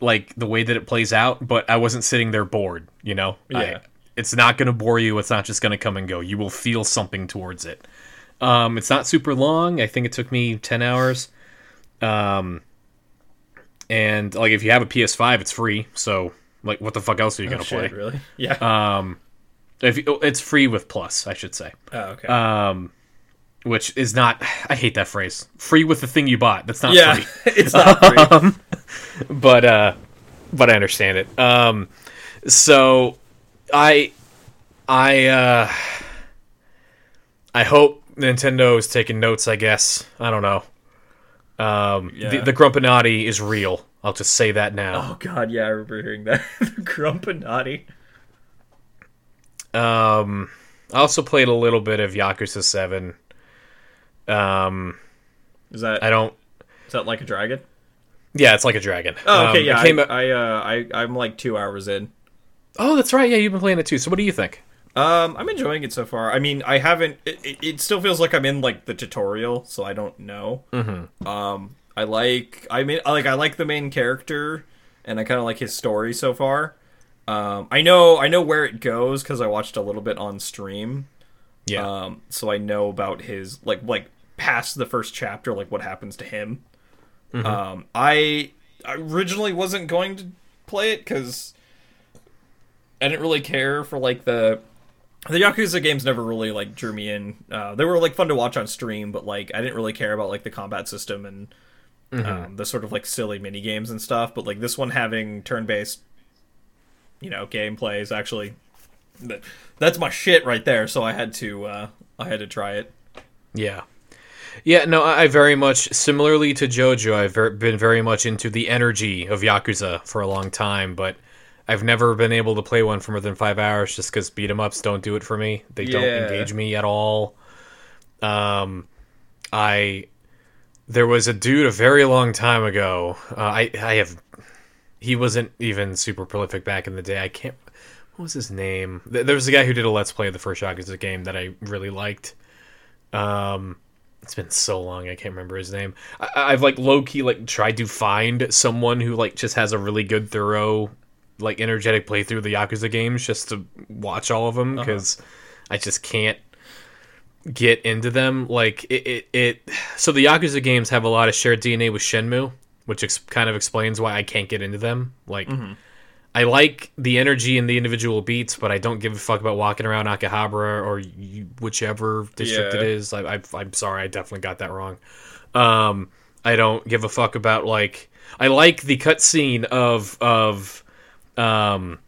Speaker 2: like the way that it plays out, but I wasn't sitting there bored. You know, I-
Speaker 3: Yeah.
Speaker 2: it's not going to bore you. It's not just going to come and go. You will feel something towards it. Um, it's not super long. I think it took me ten hours. Um, and like if you have a PS5, it's free. So like, what the fuck else are you
Speaker 3: Oh,
Speaker 2: gonna
Speaker 3: shit,
Speaker 2: play?
Speaker 3: really? Yeah.
Speaker 2: Um, if you, it's free with Plus, I should say
Speaker 3: oh, okay.
Speaker 2: um, which is not. I hate that phrase. Free with the thing you bought. That's not
Speaker 3: yeah,
Speaker 2: free.
Speaker 3: it's not free.
Speaker 2: But uh, but I understand it. Um, so I I uh, I hope Nintendo is taking notes. I guess I don't know. Um, the, the Grumpinati is real. I'll just say that now.
Speaker 3: Oh god, yeah, I remember hearing that. Grumpinati.
Speaker 2: Um, I also played a little bit of Yakuza Seven. Um,
Speaker 3: Is that
Speaker 2: I don't.
Speaker 3: is that like a dragon?
Speaker 2: Yeah, it's like a dragon.
Speaker 3: Oh, okay,
Speaker 2: Um,
Speaker 3: yeah.
Speaker 2: it came
Speaker 3: I, I uh I I'm like 2 hours in.
Speaker 2: Oh, that's right. Yeah, you've been playing it too. So, what do you think?
Speaker 3: Um I'm enjoying it so far. I mean, I haven't it, it, it still feels like I'm in like the tutorial, so I don't know. Mm-hmm. Um I like I mean like I like the main character and I kind of like his story so far. Um I know I know where it goes cuz I watched a little bit on stream.
Speaker 2: Yeah,
Speaker 3: Um, so I know about his like like past the first chapter, like what happens to him. Um, I I originally wasn't going to play it because I didn't really care for like the the Yakuza games. Never really like drew me in. Uh, they were like fun to watch on stream, but like I didn't really care about like the combat system and um, the sort of like silly mini games and stuff. But like this one having turn based, you know, gameplay is actually that- that's my shit right there. So I had to uh, I had to try it.
Speaker 2: yeah, yeah. No, I, very much similarly to JoJo. I've ver- been very much into the energy of Yakuza for a long time, but I've never been able to play one for more than five hours just because beat 'em ups don't do it for me. They don't engage me at all. Um, I there was a dude a very long time ago. Uh, I I have he wasn't even super prolific back in the day. I can't. What was his name? There was a guy who did a let's play of the first Yakuza game that I really liked. Um, it's been so long I can't remember his name. I, I've like low key like tried to find someone who like just has a really good thorough like energetic playthrough of the Yakuza games just to watch all of them because I just can't get into them. Like it, it, it. So the Yakuza games have a lot of shared DNA with Shenmue, which ex- kind of explains why I can't get into them. Like. I like the energy in the individual beats, but I don't give a fuck about walking around Akihabara or you, whichever district
Speaker 3: Yeah.
Speaker 2: it is. I, I, I'm sorry, I definitely got that wrong. Um, I don't give a fuck about like I like the cutscene of of um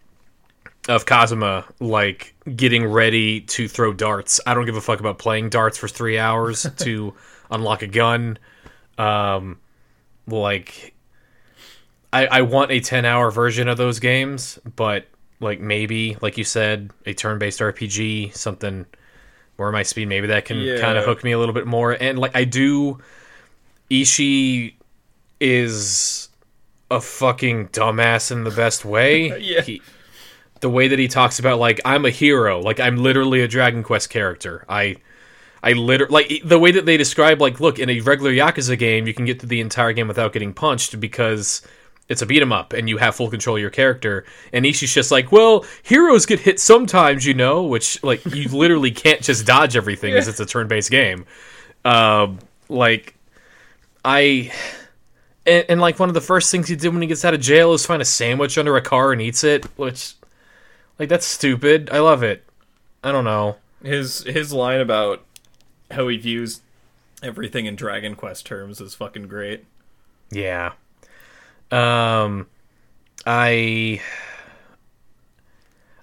Speaker 2: of Kazuma like getting ready to throw darts. I don't give a fuck about playing darts for three hours to unlock a gun. Um, like I, I want a 10 hour version of those games, but like maybe, like you said, a turn based RPG, something where my speed, maybe that can
Speaker 3: Yeah.
Speaker 2: kind of hook me a little bit more. And like I do, Ishi is a fucking dumbass in the best way.
Speaker 3: Yeah.
Speaker 2: He, the way that he talks about like I'm a hero, like I'm literally a Dragon Quest character. I I literally like the way that they describe like look in a regular Yakuza game you can get through the entire game without getting punched because it's a beat 'em up and you have full control of your character. And Ishii's just like, well, heroes get hit sometimes, you know, which like you literally can't just dodge everything as it's a turn based game. Um, like I. And, and like one of the first things he did when he gets out of jail is find a sandwich under a car and eats it, which like that's stupid. I love it. I don't know.
Speaker 3: His his line about how he views everything in Dragon Quest terms is fucking great.
Speaker 2: Yeah. Um, I.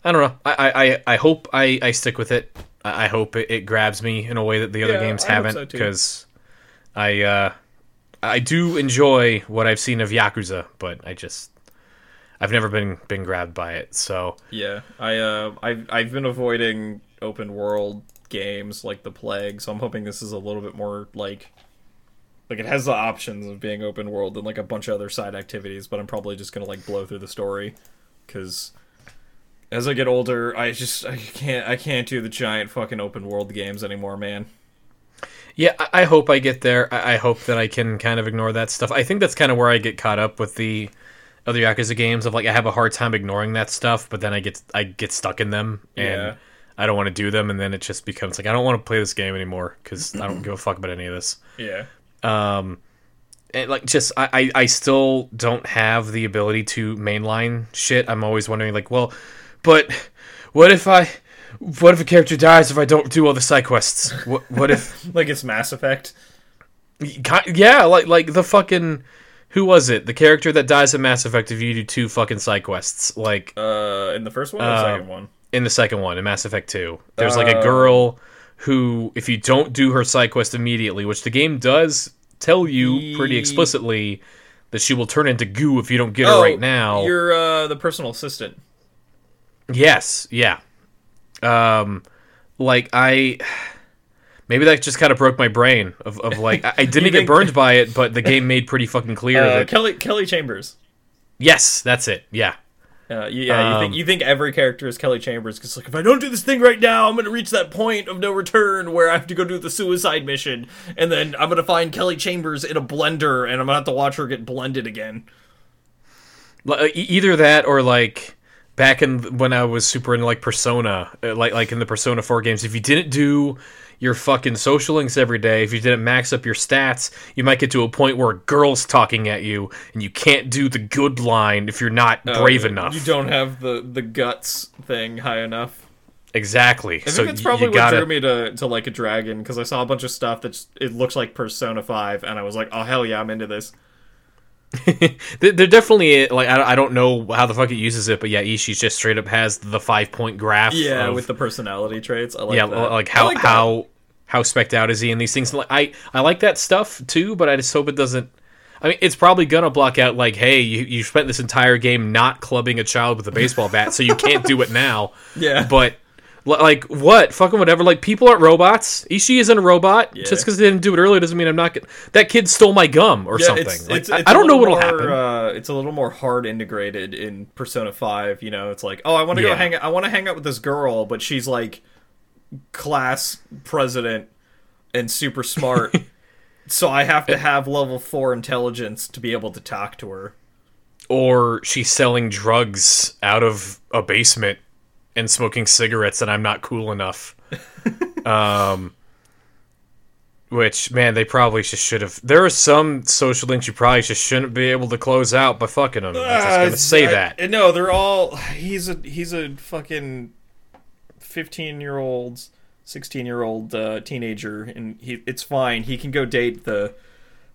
Speaker 2: I don't know. I I, I- hope I, I stick with it. I I hope it, it grabs me in a way that the other
Speaker 3: Yeah,
Speaker 2: games
Speaker 3: I
Speaker 2: haven't
Speaker 3: so,
Speaker 2: because I uh, I do enjoy what I've seen of Yakuza, but I just I've never been been grabbed by it. So
Speaker 3: Yeah, I uh, I've I've been avoiding open world games like the plague, so I'm hoping this is a little bit more like like it has the options of being open world and like a bunch of other side activities, but I'm probably just gonna like blow through the story because as I get older, I just I can't I can't do the giant fucking open world games anymore, man.
Speaker 2: Yeah, I, I hope I get there. I, I hope that I can kind of ignore that stuff. I think that's kind of where I get caught up with the other Yakuza games of like I have a hard time ignoring that stuff, but then I get I get stuck in them and
Speaker 3: Yeah.
Speaker 2: I don't want to do them, and then it just becomes like I don't want to play this game anymore because I don't give a fuck about any of this.
Speaker 3: Yeah.
Speaker 2: Um, and like just I, I I still don't have the ability to mainline shit. I'm always wondering like, well, but what if I what if a character dies if I don't do all the side quests? What what if
Speaker 3: Like it's Mass Effect.
Speaker 2: Yeah, like like the fucking who was it? The character that dies in Mass Effect if you do two fucking side quests. Like
Speaker 3: Uh, in the first one or the
Speaker 2: Uh,
Speaker 3: second one?
Speaker 2: in the second one in Mass Effect 2. There's like a
Speaker 3: Oh.
Speaker 2: girl who if you don't do her side quest immediately, which the game does tell you pretty explicitly that she will turn into goo if you don't get her right now.
Speaker 3: Oh, You're uh the personal assistant.
Speaker 2: Yes, yeah. Um like I maybe that just kind of broke my brain of, of like I, I didn't get burned by it, but the game made pretty fucking clear
Speaker 3: Uh,
Speaker 2: that
Speaker 3: Kelly Kelly Chambers.
Speaker 2: yes, that's it. Yeah.
Speaker 3: Uh, you- yeah, you
Speaker 2: Um,
Speaker 3: think you think every character is Kelly Chambers because like if I don't do this thing right now, I'm gonna reach that point of no return where I have to go do the suicide mission, and then I'm gonna find Kelly Chambers in a blender, and I'm gonna have to watch her get blended again.
Speaker 2: E- either that or like back in when I was super into like Persona, uh, like like in the Persona 4 games, if you didn't do your fucking social links every day, if you didn't max up your stats, you might get to a point where a girl's talking at you and you can't do the good line if you're not brave
Speaker 3: Uh,
Speaker 2: enough.
Speaker 3: You don't have the the guts thing high enough.
Speaker 2: exactly.
Speaker 3: I
Speaker 2: so
Speaker 3: think that's probably
Speaker 2: you
Speaker 3: what
Speaker 2: gotta
Speaker 3: drew me to, to like a dragon because I saw a bunch of stuff that it looks like Persona Five, and I was like, oh hell yeah, I'm into this.
Speaker 2: There definitely like I, I don't know how the fuck it uses it, but yeah, Ishii just straight up has the five point graph.
Speaker 3: Yeah,
Speaker 2: of-
Speaker 3: with the personality traits. I like
Speaker 2: yeah,
Speaker 3: that.
Speaker 2: like how
Speaker 3: like
Speaker 2: how how specked out is he in these things? Like I I like that stuff too, but I just hope it doesn't. I mean, it's probably gonna block out like, hey, you you spent this entire game not clubbing a child with a baseball bat, so you can't do it now.
Speaker 3: Yeah.
Speaker 2: But Like what? Fucking whatever. Like people aren't robots. Ishii isn't a robot.
Speaker 3: Yeah.
Speaker 2: Just because they didn't do it earlier doesn't mean I'm not. Get- that kid stole my gum or
Speaker 3: Yeah,
Speaker 2: something.
Speaker 3: it's,
Speaker 2: Like,
Speaker 3: it's,
Speaker 2: I-
Speaker 3: it's
Speaker 2: I
Speaker 3: a
Speaker 2: don't know what'll
Speaker 3: more,
Speaker 2: happen.
Speaker 3: Uh, it's a little more hard integrated in Persona Five. You know, it's like, oh, I want to go
Speaker 2: Yeah.
Speaker 3: hang. I want to hang out with this girl, but she's like class president and super smart. so I have to have level four intelligence to be able to talk to her.
Speaker 2: or she's selling drugs out of a basement and smoking cigarettes and I'm not cool enough. um which man, they probably just should have. There are some social links you probably just shouldn't be able to close out by fucking them. I'm just
Speaker 3: Uh,
Speaker 2: gonna say
Speaker 3: I-
Speaker 2: that.
Speaker 3: No, they're all. He's a he's a fucking fifteen year old, sixteen year old uh, teenager, and he it's fine. He can go date the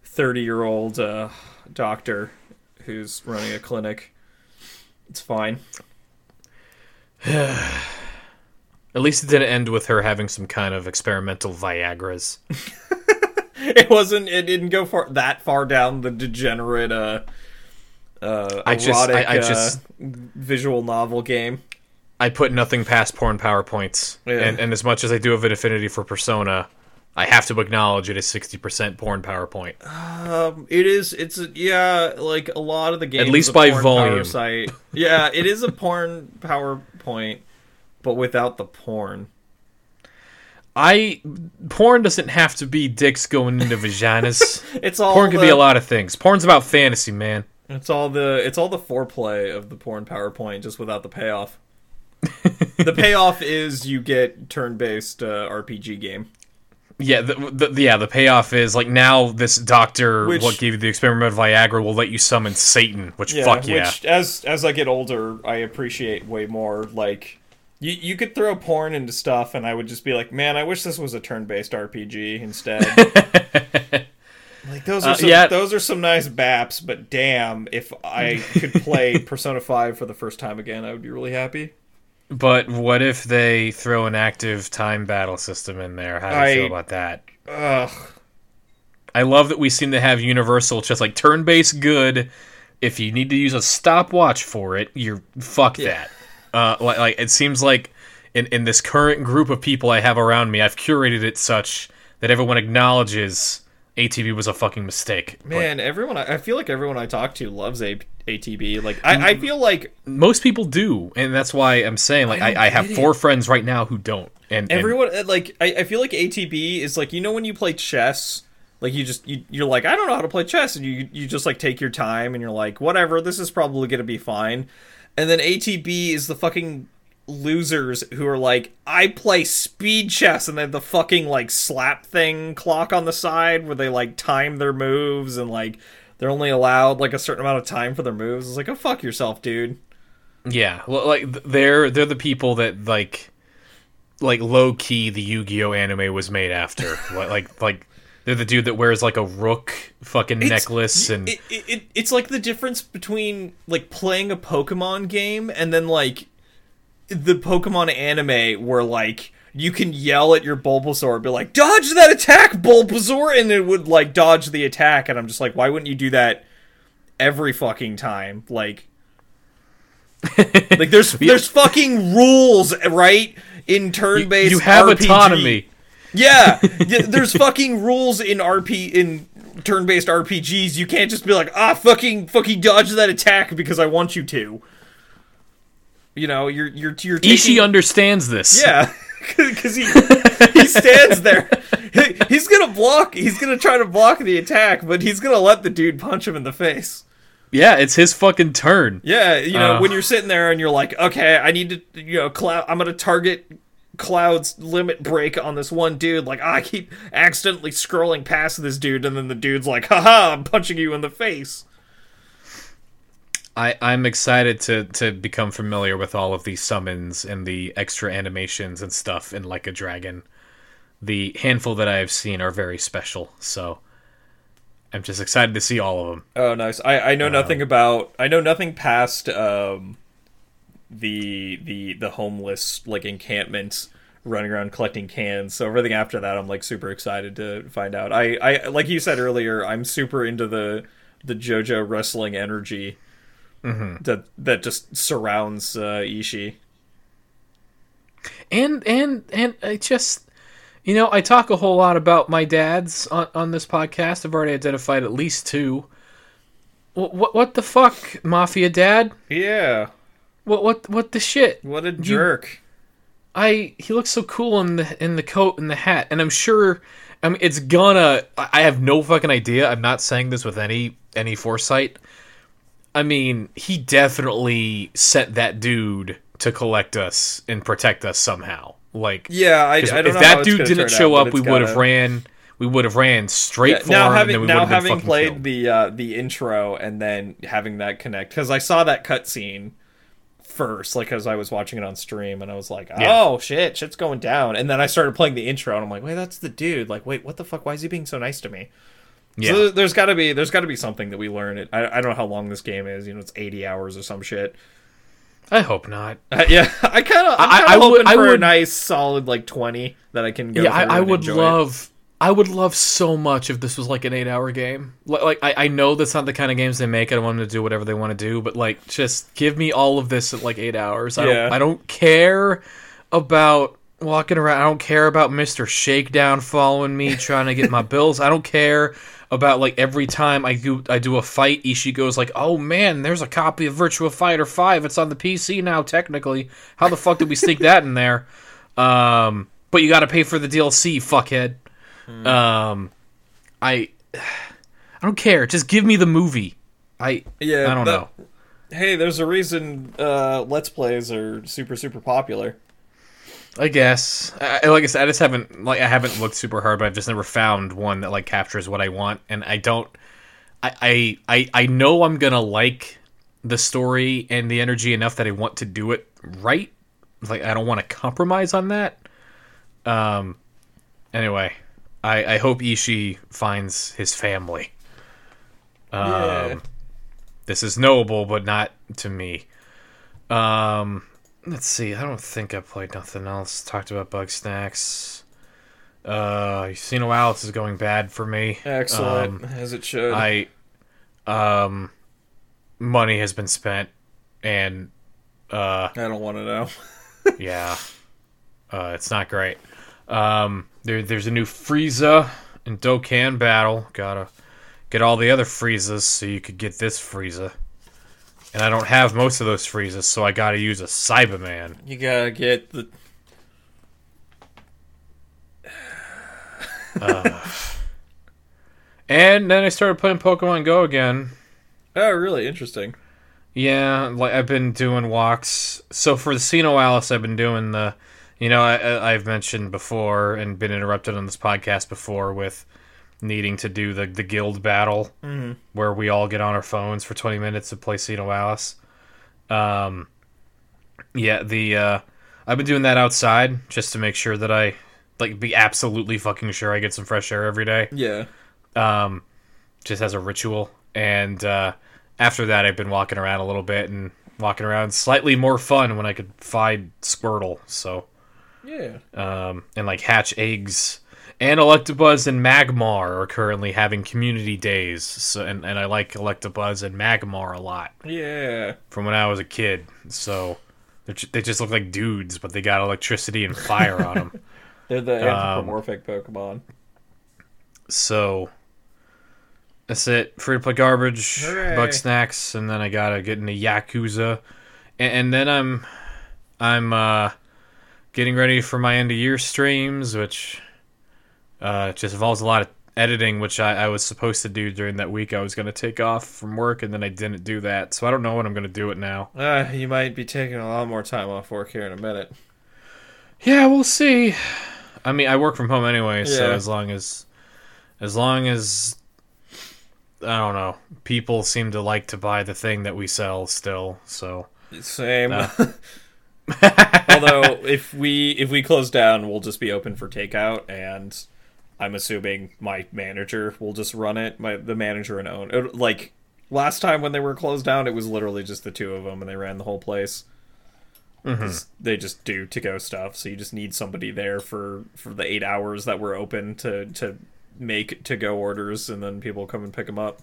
Speaker 3: thirty year old uh, doctor who's running a clinic. It's fine.
Speaker 2: At least it didn't end with her having some kind of experimental Viagra's.
Speaker 3: It wasn't. It didn't go far that far down the degenerate uh, uh,
Speaker 2: I just-
Speaker 3: erotic
Speaker 2: I- I
Speaker 3: uh,
Speaker 2: just-
Speaker 3: visual novel game.
Speaker 2: I put nothing past porn PowerPoints.
Speaker 3: Yeah.
Speaker 2: And, and as much as I do have an affinity for Persona, I have to acknowledge it is 60% porn PowerPoint.
Speaker 3: Um, it is. It's yeah, like a lot of the games. At least
Speaker 2: by volume.
Speaker 3: Site. Yeah, it is a porn PowerPoint, but without the porn.
Speaker 2: I porn doesn't have to be dicks going into vaginas.
Speaker 3: It's all
Speaker 2: porn can be a lot of things. Porn's about fantasy, man.
Speaker 3: It's all the. It's all the foreplay of the porn PowerPoint, just without the payoff. the payoff is you get turn-based uh, RPG game.
Speaker 2: Yeah, the, the, yeah. The payoff is like now this doctor,
Speaker 3: Which-
Speaker 2: what gave you the experimental Viagra, will let you summon Satan. Which fuck yeah.
Speaker 3: Which, as as I get older, I appreciate way more. Like, you you could throw porn into stuff, and I would just be like, man, I wish this was a turn-based RPG instead. like those are
Speaker 2: Uh, yeah.
Speaker 3: those are some nice baps, but damn, if I could play Persona Five for the first time again, I would be really happy.
Speaker 2: But what if they throw an active time battle system in there? How do you
Speaker 3: I-
Speaker 2: feel about that?
Speaker 3: Ugh.
Speaker 2: I love that we seem to have universal, just like turn-based good. If you need to use a stopwatch for it, you're fuck that. Uh, like, like it seems like in in this current group of people I have around me, I've curated it such that everyone acknowledges ATB was a fucking mistake. But
Speaker 3: Man, everyone, I I feel like everyone I talk to loves a- ATB. Like, I, I feel like
Speaker 2: most people do, and that's why I'm saying like
Speaker 3: I
Speaker 2: I, I have
Speaker 3: get it.
Speaker 2: four friends right now who don't, and, and
Speaker 3: everyone uh, like I, I feel like ATB is like you know when you play chess like you just you, you're like I don't know how to play chess and you you just like take your time and you're like whatever this is probably gonna be fine and then ATB is the fucking losers who are like I play speed chess and they have the fucking like slap thing clock on the side where they like time their moves and like they're only allowed like a certain amount of time for their moves it's like oh fuck yourself dude
Speaker 2: Yeah, well, like they're they're the people that like like low key the Yu-Gi-Oh anime was made after. like like like they're the dude that wears like a rook fucking
Speaker 3: It's-
Speaker 2: necklace and
Speaker 3: it, it, it, it's like the difference between like playing a Pokemon game and then like the Pokemon anime where like you can yell at your Bulbasaur be like dodge that attack Bulbasaur and it would like dodge the attack and I'm just like why wouldn't you do that every fucking time like like there's there's fucking rules right in turn-based
Speaker 2: you have
Speaker 3: RPG.
Speaker 2: autonomy.
Speaker 3: Yeah, yeah, there's fucking rules in RP in turn-based RPGs. You can't just be like, ah, fucking, fucking dodge that attack because I want you to. You know, you're you're you're taking,
Speaker 2: Ishii understands this.
Speaker 3: yeah, because he he stands there. He- He's gonna block. He's gonna try to block the attack, but he's gonna let the dude punch him in the face.
Speaker 2: yeah, it's his fucking turn.
Speaker 3: Yeah, you know,
Speaker 2: Uh.
Speaker 3: when you're sitting there and you're like, okay, I need to, you know, cloud. I'm gonna target Cloud's limit break on this one dude. Like, I keep accidentally scrolling past this dude, and then the dude's like, haha, I'm punching you in the face.
Speaker 2: I I'm excited to to become familiar with all of these summons and the extra animations and stuff in Like a Dragon. The handful that I have seen are very special, so I'm just excited to see all of them.
Speaker 3: Oh, nice. I I know nothing about. I know nothing past um the the the homeless like encampments running around collecting cans. So everything after that, I'm like super excited to find out. I I like you said earlier, I'm super into the the JoJo wrestling energy that that just surrounds uh, Ishii.
Speaker 2: and and and I just you know I talk a whole lot about my dads on, on this podcast. I've already identified at least two. What what, what the fuck, mafia dad?
Speaker 3: Yeah.
Speaker 2: What what what the shit?
Speaker 3: What a jerk.
Speaker 2: I he looks so cool in the in the coat and the hat, and I'm sure. I mean, it's gonna. I have no fucking idea. I'm not saying this with any any foresight. I mean, he definitely sent that dude to collect us and protect us somehow. Like,
Speaker 3: Yeah, I, I don't
Speaker 2: if
Speaker 3: know
Speaker 2: that dude didn't show
Speaker 3: out,
Speaker 2: up, we
Speaker 3: it's
Speaker 2: would have ran. We would have ran straight
Speaker 3: Yeah,
Speaker 2: for
Speaker 3: now
Speaker 2: him,
Speaker 3: having
Speaker 2: and then we
Speaker 3: now
Speaker 2: would have been
Speaker 3: having played
Speaker 2: killed.
Speaker 3: the uh, the intro and then having that connect because I saw that cutscene first, like as I was watching it on stream, and I was like,
Speaker 2: Yeah.
Speaker 3: "Oh shit, shit's going down." And then I started playing the intro, and I'm like, "Wait, that's the dude." Like, wait, what the fuck? Why is he being so nice to me?
Speaker 2: Yeah.
Speaker 3: So there's got to be there's got to be something that we learn. It. I, I don't know how long this game is. You know, it's 80 hours or some shit.
Speaker 2: I hope not.
Speaker 3: Uh, yeah, I kind of I'm
Speaker 2: I- I would-
Speaker 3: hoping
Speaker 2: I
Speaker 3: for a nice solid like 20 that I can go.
Speaker 2: yeah, I, I would love. I would love so much if this was like an eight-hour game. Like, like I, I know that's not the kind of games they make. I don't want them to do whatever they want to do, but like, just give me all of this at like eight hours. I
Speaker 3: Yeah.
Speaker 2: don't. I don't care about walking around. I don't care about Mister Shakedown following me, trying to get my bills. I don't care about like every time I do I do a fight, Ishii goes like, "Oh man, there's a copy of Virtua Fighter Five. It's on the PC now. Technically, how the fuck did we sneak that in there?" Um, but you got to pay for the DLC, fuckhead. Um, I, I don't care. Just give me the movie. I,
Speaker 3: Yeah,
Speaker 2: I don't
Speaker 3: that-
Speaker 2: know.
Speaker 3: Hey, there's a reason uh, Let's Plays are super super popular.
Speaker 2: I guess. I, like I said, I just haven't like I haven't looked super hard, but I've just never found one that like captures what I want, and I don't. I I I, I know I'm gonna like the story and the energy enough that I want to do it right. Like I don't want to compromise on that. Um. Anyway, I I hope Ishi finds his family. Um.
Speaker 3: Yeah.
Speaker 2: This is knowable, but not to me. Um. Let's see. I don't think I played nothing else. Talked about Bugsnax. Uh, Sino Alice is going bad for me.
Speaker 3: Excellent,
Speaker 2: Um,
Speaker 3: as it should.
Speaker 2: I, um, money has been spent, and uh,
Speaker 3: I don't want to know.
Speaker 2: yeah, uh, it's not great. Um, there, there's a new Frieza and Dokkan Battle. Gotta get all the other Friezas so you could get this Frieza. And I don't have most of those Friezas, so I gotta use a Cyberman.
Speaker 3: You gotta get the.
Speaker 2: And then I started playing Pokemon Go again.
Speaker 3: Oh, really interesting.
Speaker 2: Yeah, like I've been doing walks. So for the Sino Alice, I've been doing the, you know, I, I- I've mentioned before and been interrupted on this podcast before with needing to do the the guild battle where we all get on our phones for twenty minutes to play Sino Alice. Um, yeah, the uh, I've been doing that outside just to make sure that I like be absolutely fucking sure I get some fresh air every day
Speaker 3: Yeah.
Speaker 2: um, just as a ritual. And uh, after that, I've been walking around a little bit and walking around slightly more fun when I could find Squirtle. So
Speaker 3: Yeah.
Speaker 2: um, and like hatch eggs. And Electabuzz and Magmar are currently having community days. So and, and I like Electabuzz and Magmar a lot
Speaker 3: Yeah.
Speaker 2: from when I was a kid. So they're ju- they just look like dudes, but they got electricity and fire on them.
Speaker 3: They're the
Speaker 2: Um,
Speaker 3: anthropomorphic Pokemon.
Speaker 2: So that's it. Free to play garbage,
Speaker 3: Hooray.
Speaker 2: Bugsnax, and then I gotta get into Yakuza, and, and then I'm I'm uh, getting ready for my end of year streams, which uh, just involves a lot of editing, which I, I was supposed to do during that week. I was gonna take off from work, and then I didn't do that, so I don't know when I'm gonna do it now.
Speaker 3: Uh, you might be taking a lot more time off work here in a minute.
Speaker 2: Yeah, we'll see. I mean, I work from home anyway, so as long as as long as I don't know, people seem to like to buy the thing that we sell still. So
Speaker 3: Same.
Speaker 2: Uh.
Speaker 3: Although if we if we close down, we'll just be open for takeout, and I'm assuming my manager will just run it. My the manager and own it, like last time when they were closed down, it was literally just the two of them, and they ran the whole place. Mm-hmm. 'Cause They just do to go stuff, so you just need somebody there for for the eight hours that we're open to to make to go orders, and then people come and pick them up.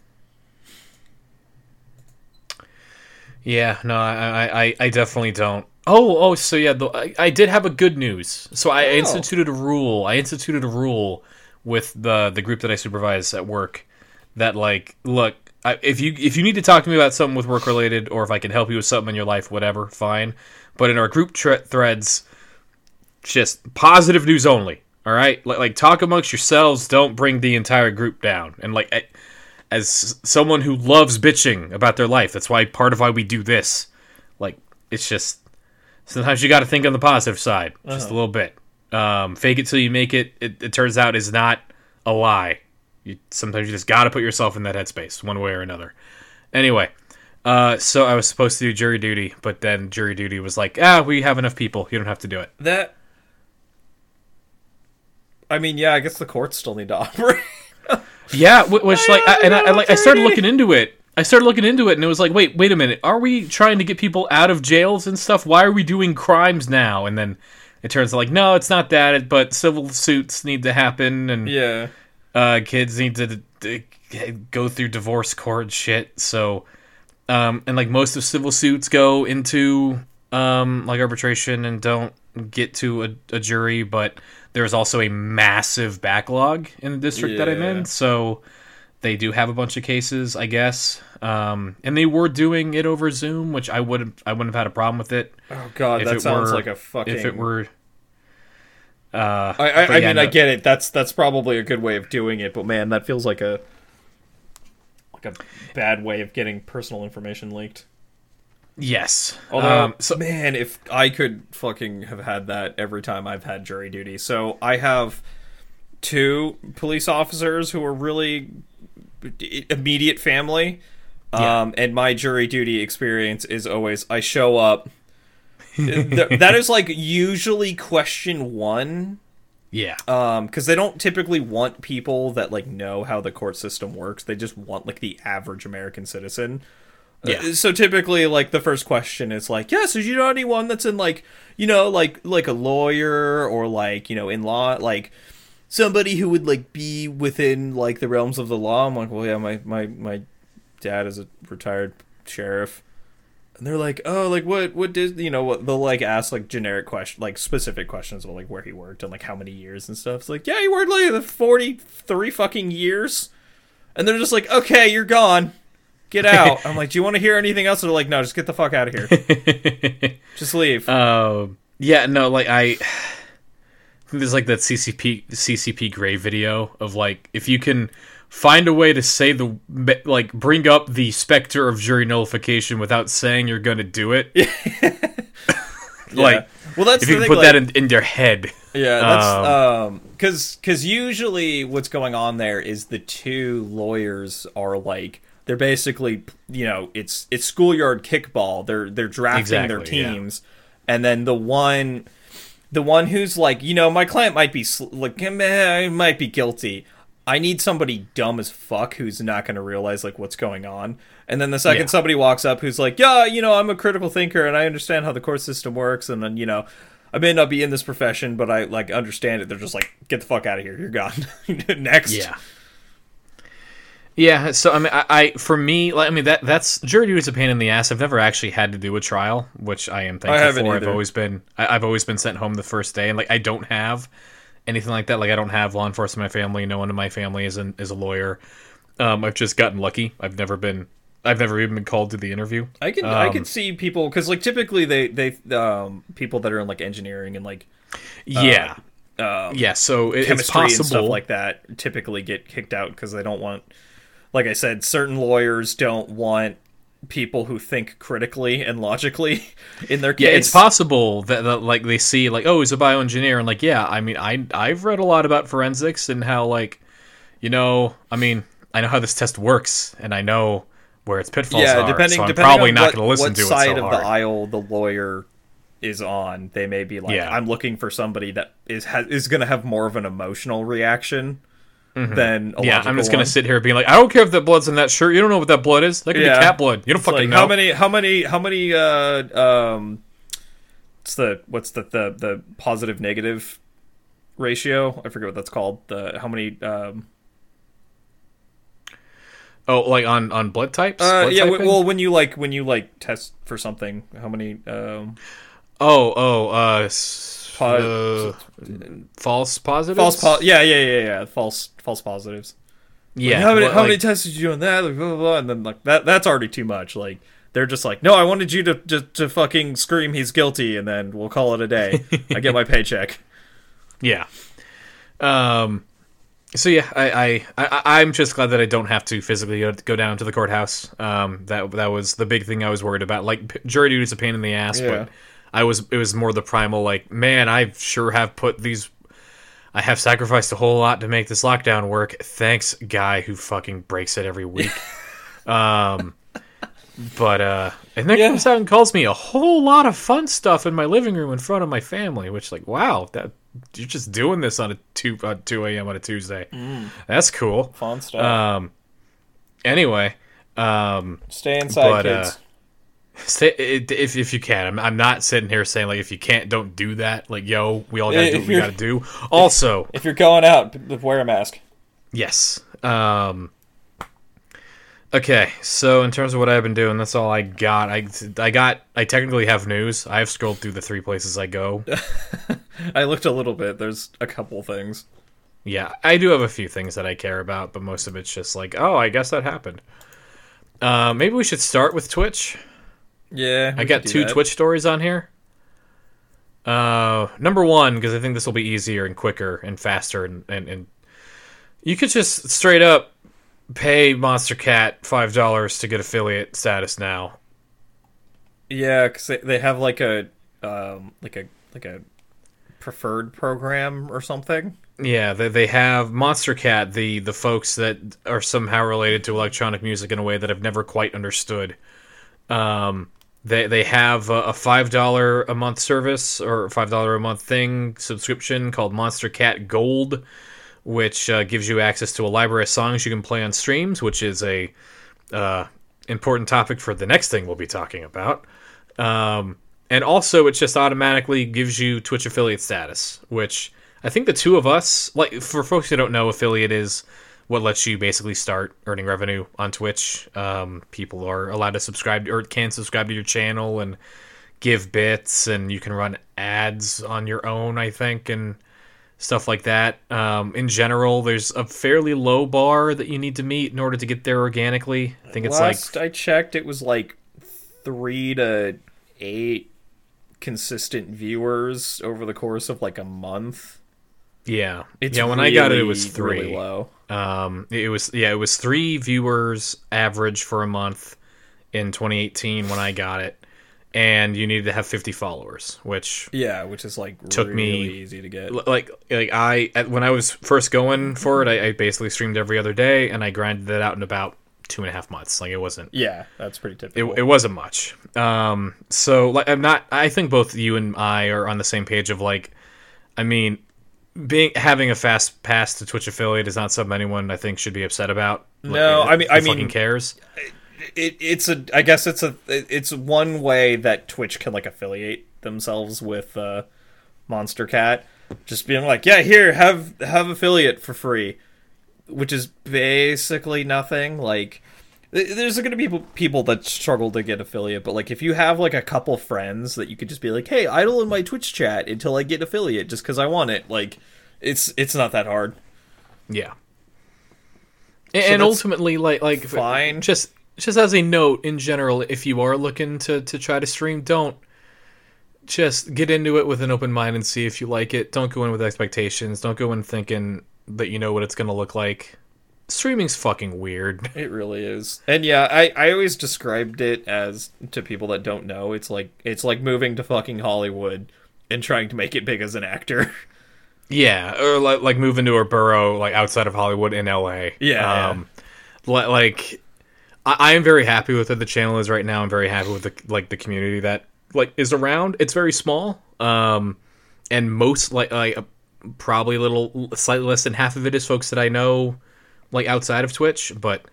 Speaker 2: yeah, no, I I, I- I definitely don't. Oh, oh, so yeah, the, I, I did have a good news. So I
Speaker 3: Oh.
Speaker 2: instituted a rule. I instituted a rule with the the group that I supervise at work that like, look, I, if you if you need to talk to me about something with work related, or if I can help you with something in your life, whatever, fine. But in our group tre- threads, just positive news only. All right, like, like talk amongst yourselves. Don't bring the entire group down. And like, I- as someone who loves bitching about their life, that's why part of why we do this. Like, it's just sometimes you got to think on the positive side, just a uh-huh. little bit. Um, fake it till you make it. It, it turns out is not a lie. You, sometimes you just got to put yourself in that headspace, one way or another. Anyway, uh, so I was supposed to do jury duty, but then jury duty was like, ah, we have enough people. You don't have to do it.
Speaker 3: That. I mean, yeah, I guess the courts still need to operate.
Speaker 2: Yeah, wh- which like, I, and I, I like, I started looking into it. I started looking into it, and it was like, wait, wait a minute. Are we trying to get people out of jails and stuff? Why are we doing crimes now? And then it turns out like, no, it's not that. But civil suits need to happen, and
Speaker 3: yeah.
Speaker 2: uh, kids need to d- go through divorce court shit. So, um, and like most of civil suits go into um, like arbitration and don't get to a, a jury, but there's also a massive backlog in the district that I'm in. So they do have a bunch of cases, I guess. Um, and they were doing it over Zoom, which I would I wouldn't have had a problem with it
Speaker 3: Oh god, that sounds
Speaker 2: were
Speaker 3: like a fucking.
Speaker 2: if it were. Uh,
Speaker 3: I, I,
Speaker 2: yeah,
Speaker 3: mean, I get it. That's that's probably a good way of doing it, but man, that feels like a like a bad way of getting personal information leaked.
Speaker 2: Yes.
Speaker 3: Although,
Speaker 2: Um, so
Speaker 3: man, if I could fucking have had that every time I've had jury duty. So I have two police officers who are really immediate family.
Speaker 2: Yeah.
Speaker 3: Um, and my jury duty experience is always I show up. Th- that is like usually question one
Speaker 2: yeah.
Speaker 3: um because they don't typically want people that like know how the court system works they just want like the average american citizen
Speaker 2: Yeah.
Speaker 3: Uh, so typically like the first question is like yes yeah, so you know anyone that's in like you know like like a lawyer or like you know in law like somebody who would like be within like the realms of the law i'm like well yeah my my my dad is a retired sheriff and they're like, oh, like what, what did you know? What they'll like ask like generic question, like specific questions about like where he worked and like how many years and stuff. It's like, yeah, he worked like forty three fucking years, and they're just like, okay, you're gone, get out. I'm like, do you want to hear anything else? And they're like, no, just get the fuck out of here, just leave.
Speaker 2: Um, yeah, no, like I, there's like that CGP CGP Grey video of like if you can find a way to say the like bring up the specter of jury nullification without saying you're gonna do it. Like,
Speaker 3: well, that's
Speaker 2: if you can
Speaker 3: thing,
Speaker 2: put
Speaker 3: like-
Speaker 2: that in, in your head.
Speaker 3: Yeah, that's um cuz cuz usually what's going on there is the two lawyers are like they're basically you know, it's it's schoolyard kickball. They're they're drafting their
Speaker 2: Exactly, yeah.
Speaker 3: teams and then the one the one who's like, you know, my client might be sl- like eh, meh, I might be guilty. I need somebody dumb as fuck who's not going to realize like what's going on. And then the second
Speaker 2: Yeah.
Speaker 3: somebody walks up who's like, "Yeah, you know, I'm a critical thinker and I understand how the court system works and then, you know, I may not be in this profession, but I like understand it." They're just like, "Get the fuck out of here. You're gone." Next.
Speaker 2: Yeah. Yeah, so I mean, I, I for me, like, I mean that that's jury duty is a pain in the ass. I've never actually had to do a trial, which I am thankful
Speaker 3: haven't
Speaker 2: for. I've always been, I, I've always been sent home the first day, and like I don't have anything like that. Like I don't have law enforcement in my family. No one in my family is an, is a lawyer. Um, I've just gotten lucky. I've never been, I've never even been called to the interview.
Speaker 3: I can I
Speaker 2: Um,
Speaker 3: can see people cuz like typically they they um people that are in like engineering and like
Speaker 2: Yeah,
Speaker 3: um
Speaker 2: yeah. So it, it's
Speaker 3: chemistry and
Speaker 2: possible.
Speaker 3: stuff like that typically get kicked out because they don't want like i said certain lawyers don't want people who think critically and logically in their case
Speaker 2: Yeah, it's possible that, that like they see like oh he's a bioengineer and like yeah I mean I I've read a lot about forensics and how like you know I mean I know how this test works and I know where its pitfalls
Speaker 3: yeah
Speaker 2: are
Speaker 3: depending
Speaker 2: so I'm
Speaker 3: depending
Speaker 2: probably
Speaker 3: on
Speaker 2: not
Speaker 3: what,
Speaker 2: going to listen
Speaker 3: what
Speaker 2: to
Speaker 3: side
Speaker 2: it so
Speaker 3: of
Speaker 2: hard.
Speaker 3: the aisle the lawyer is on they may be like
Speaker 2: Yeah.
Speaker 3: i'm looking for somebody that is ha- is going to have more of an emotional reaction than a
Speaker 2: Mm-hmm. yeah, I'm just gonna
Speaker 3: one.
Speaker 2: sit here being like, I don't care if that blood's in that shirt. You don't know what that blood is. That could
Speaker 3: Yeah.
Speaker 2: be cat blood. You don't
Speaker 3: It's
Speaker 2: fucking
Speaker 3: like,
Speaker 2: know.
Speaker 3: how many how many how many uh um what's the what's the the, the positive negative ratio i forget what that's called the how many um
Speaker 2: Oh, like on on blood types.
Speaker 3: uh
Speaker 2: Blood
Speaker 3: yeah
Speaker 2: typing?
Speaker 3: well when you like when you like test for something how many um
Speaker 2: Oh, oh, uh,
Speaker 3: Po-
Speaker 2: uh, false positives.
Speaker 3: False po- yeah, yeah, yeah, yeah. False false positives.
Speaker 2: Yeah.
Speaker 3: how many
Speaker 2: well,
Speaker 3: how
Speaker 2: like-
Speaker 3: many tests did you do on that? Like, blah, blah, blah. And then like that that's already too much. Like they're just like, no, I wanted you to to, to fucking scream he's guilty, and then we'll call it a day. I get my paycheck.
Speaker 2: Yeah. Um. So yeah, I, I I I'm just glad that I don't have to physically go, go down to the courthouse. Um. That that was the big thing I was worried about. Like jury duty is a pain in the ass,
Speaker 3: Yeah.
Speaker 2: but I was it was more the primal like, man, I sure have put these. I have sacrificed a whole lot to make this lockdown work. Thanks, guy who fucking breaks it every week. um. But uh, and then
Speaker 3: Yeah.
Speaker 2: comes out and calls me a whole lot of fun stuff in my living room in front of my family, which like, wow, that you're just doing this on a two uh, two a.m. on a Tuesday. That's cool.
Speaker 3: Fun stuff.
Speaker 2: Um. Anyway, um,
Speaker 3: Stay inside,
Speaker 2: but,
Speaker 3: kids.
Speaker 2: uh, stay, it, if if you can, I'm, I'm not sitting here saying like if you can't, don't do that. Like, yo, we all gotta
Speaker 3: If
Speaker 2: do what we gotta do. Also,
Speaker 3: if you're going out, wear a mask.
Speaker 2: Yes. Um Okay, so in terms of what I've been doing, that's all I got. I I got I technically have news. I have scrolled through the three places I go.
Speaker 3: I looked a little bit. There's a couple things.
Speaker 2: yeah, I do have a few things that I care about, but most of it's just like, oh, I guess that happened. Uh, maybe we should start with Twitch.
Speaker 3: Yeah,
Speaker 2: I got two Twitch stories on here. Uh, number one, because I think this will be easier and quicker and faster, and, and, and you could just straight up pay Monstercat five dollars to get affiliate status now.
Speaker 3: Yeah, because they, they have like a um like a like a preferred program or something.
Speaker 2: Yeah, they, they have Monstercat, the the folks that are somehow related to electronic music in a way that I've never quite understood. Um, they they have a, five dollar a month service or five dollar a month thing subscription called Monstercat Gold, which uh, gives you access to a library of songs you can play on streams, which is a uh, important topic for the next thing we'll be talking about. Um, and also, it just automatically gives you Twitch affiliate status, which I think the two of us, like for folks who don't know, affiliate is what lets you basically start earning revenue on Twitch. Um, people are allowed to subscribe or can subscribe to your channel and give bits, and you can run ads on your own, I think, and stuff like that. Um, in general, there's a fairly low bar that you need to meet in order to get there organically. I think it's like
Speaker 3: Last I checked, it was like three to eight consistent viewers over the course of like a month.
Speaker 2: Yeah,
Speaker 3: It's
Speaker 2: yeah. When I got it, it was three.
Speaker 3: really low.
Speaker 2: Um, it was yeah, it was three viewers average for a month in 2018 when I got it, and you needed to have 50 followers, which
Speaker 3: Yeah, which is like
Speaker 2: Took
Speaker 3: really
Speaker 2: me-
Speaker 3: easy to get.
Speaker 2: like like I when I was first going for it, I, I basically streamed every other day, and I grinded it out in about two and a half months. Like it wasn't
Speaker 3: Yeah, that's pretty
Speaker 2: it,
Speaker 3: typical.
Speaker 2: it wasn't much. Um, so like I'm not. I think both you and I are on the same page of like, I mean, being having a fast pass to Twitch affiliate is not something anyone I think should be upset about.
Speaker 3: No,
Speaker 2: Like,
Speaker 3: I mean- I
Speaker 2: fucking
Speaker 3: mean-
Speaker 2: cares.
Speaker 3: it, it's a I guess it's a it's one way that Twitch can like affiliate themselves with uh, Monstercat, just being like, yeah, here have have affiliate for free, which is basically nothing. Like, there's going to be people people that struggle to get affiliate, but like if you have like a couple friends that you could just be like, hey, idle in my Twitch chat until I get affiliate just because I want it. Like, it's it's not that hard.
Speaker 2: Yeah. And, and ultimately, like like
Speaker 3: fine.
Speaker 2: Just just as a note in general, if you are looking to to try to stream, don't just get into it with an open mind and see if you like it. Don't go in with expectations. Don't go in thinking that you know what it's going to look like. Streaming's fucking weird.
Speaker 3: It really is. And yeah, I, I always described it as to people that don't know, it's like it's like moving to fucking Hollywood and trying to make it big as an actor.
Speaker 2: Yeah, or like like moving to a borough like outside of Hollywood in LA.
Speaker 3: Yeah,
Speaker 2: Um li- like I, I am very happy with what the channel is right now. I'm very happy with the like the community that like is around. It's very small. Um and most like like probably a little slightly less than half of it is folks that I know like outside of Twitch, but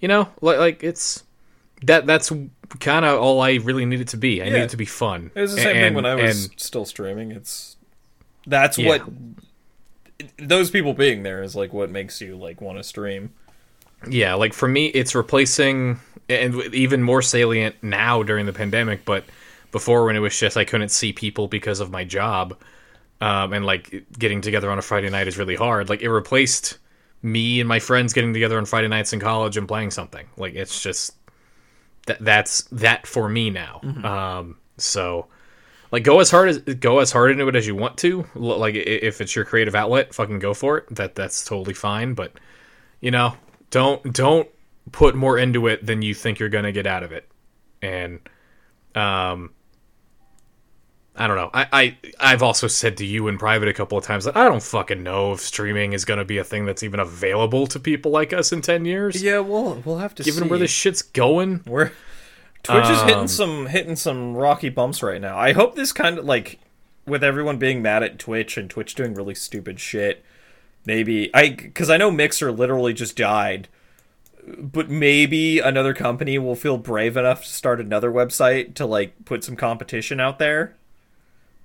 Speaker 2: you know, like like it's that that's kind of all I really need it to be. I need
Speaker 3: Yeah.
Speaker 2: it to be fun.
Speaker 3: It was the same thing when I was
Speaker 2: and-
Speaker 3: still streaming. It's that's
Speaker 2: Yeah.
Speaker 3: what those people being there is like what makes you like want to stream.
Speaker 2: Yeah, like for me, it's replacing, and even more salient now during the pandemic. But before when it was just I couldn't see people because of my job, um, and like getting together on a Friday night is really hard. Like it replaced me and my friends getting together on Friday nights in college and playing something. Like it's just that that's that for me now. Um, so like go as hard as go as hard into it as you want to. Like if it's your creative outlet, fucking go for it. That that's totally fine. But you know, don't don't put more into it than you think you're gonna get out of it. And um, I don't know. I, I I've also said to you in private a couple of times that I don't fucking know if streaming is gonna be a thing that's even available to people like us in ten years.
Speaker 3: Yeah, we'll we'll have to
Speaker 2: Given
Speaker 3: see.
Speaker 2: where this shit's going,
Speaker 3: We're Twitch is
Speaker 2: Um,
Speaker 3: hitting some hitting some rocky bumps right now. I hope this kind of like with everyone being mad at Twitch and Twitch doing really stupid shit. Maybe I because I know Mixer literally just died, but maybe another company will feel brave enough to start another website to like put some competition out there.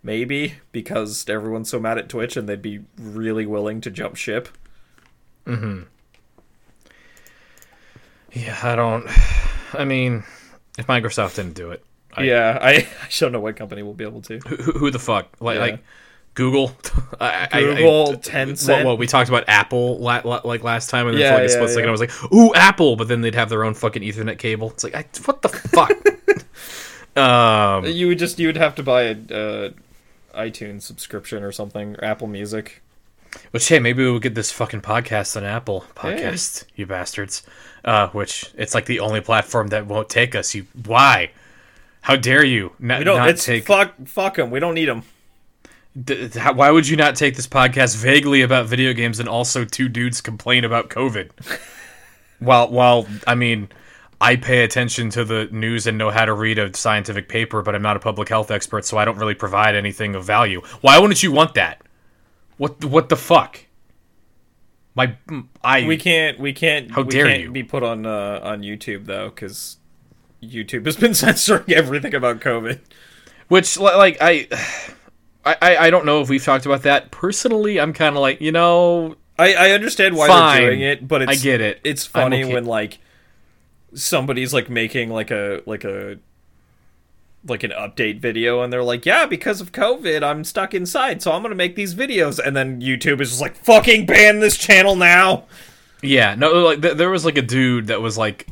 Speaker 3: Maybe because everyone's so mad at Twitch and they'd be really willing to jump ship. Mhm.
Speaker 2: Yeah, I don't. I mean, if Microsoft didn't do it, I-
Speaker 3: yeah, I, I don't know what company will be able to.
Speaker 2: who, who the fuck? Like,
Speaker 3: Yeah.
Speaker 2: like Google, I, I-
Speaker 3: Google,
Speaker 2: I,
Speaker 3: Tencent.
Speaker 2: Well, well, we talked about Apple la, la, like last time, and then
Speaker 3: Yeah,
Speaker 2: for like a
Speaker 3: yeah,
Speaker 2: split second,
Speaker 3: yeah.
Speaker 2: I was like, "Ooh, Apple!" But then they'd have their own fucking Ethernet cable. It's like, I, what the fuck? um,
Speaker 3: You would just you would have to buy a uh, iTunes subscription or something, or Apple Music.
Speaker 2: which hey, maybe we'll get this fucking podcast on Apple podcast, you bastards. Uh, which it's like the only platform that won't take us. You why? How dare you? Not,
Speaker 3: We don't.
Speaker 2: not
Speaker 3: it's
Speaker 2: take.
Speaker 3: fuck fuck them. We don't need them.
Speaker 2: D- d- why would you not take this podcast vaguely about video games and also two dudes complain about COVID? while, while I mean, I pay attention to the news and know how to read a scientific paper, but I'm not a public health expert, so I don't really provide anything of value. Why wouldn't you want that? What? What the fuck? My, I.
Speaker 3: We can't. We can't.
Speaker 2: How
Speaker 3: we
Speaker 2: dare
Speaker 3: can't
Speaker 2: you.
Speaker 3: Be put on uh, on YouTube though, because YouTube has been censoring everything about COVID.
Speaker 2: Which, like, I. I, I don't know if we've talked about that. Personally, I'm kind of like, you know,
Speaker 3: I, I understand why
Speaker 2: Fine.
Speaker 3: they're doing it, but it's
Speaker 2: I get it.
Speaker 3: It's funny
Speaker 2: okay.
Speaker 3: when like somebody's like making like a like a like an update video and they're like, "Yeah, because of COVID, I'm stuck inside, so I'm going to make these videos." And then YouTube is just like, "Fucking ban this channel now."
Speaker 2: Yeah, no, like th- there was like a dude that was like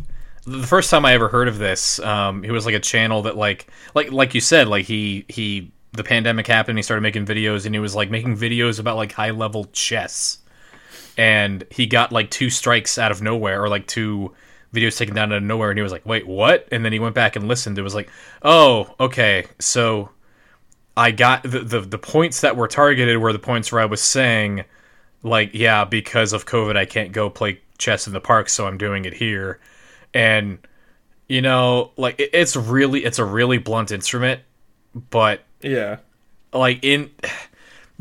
Speaker 2: the first time I ever heard of this. Um, he was like a channel that like like like you said, like he he the pandemic happened, he started making videos, and he was like making videos about like high level chess, and he got like two strikes out of nowhere, or like two videos taken down out of nowhere, and he was like, wait, what? And then he went back and listened. It was like, oh, okay, so I got the, the the points that were targeted were the points where I was saying, like, yeah, because of COVID, I can't go play chess in the park, so I'm doing it here, and you know, like it, it's really it's a really blunt instrument, but
Speaker 3: Yeah.
Speaker 2: like in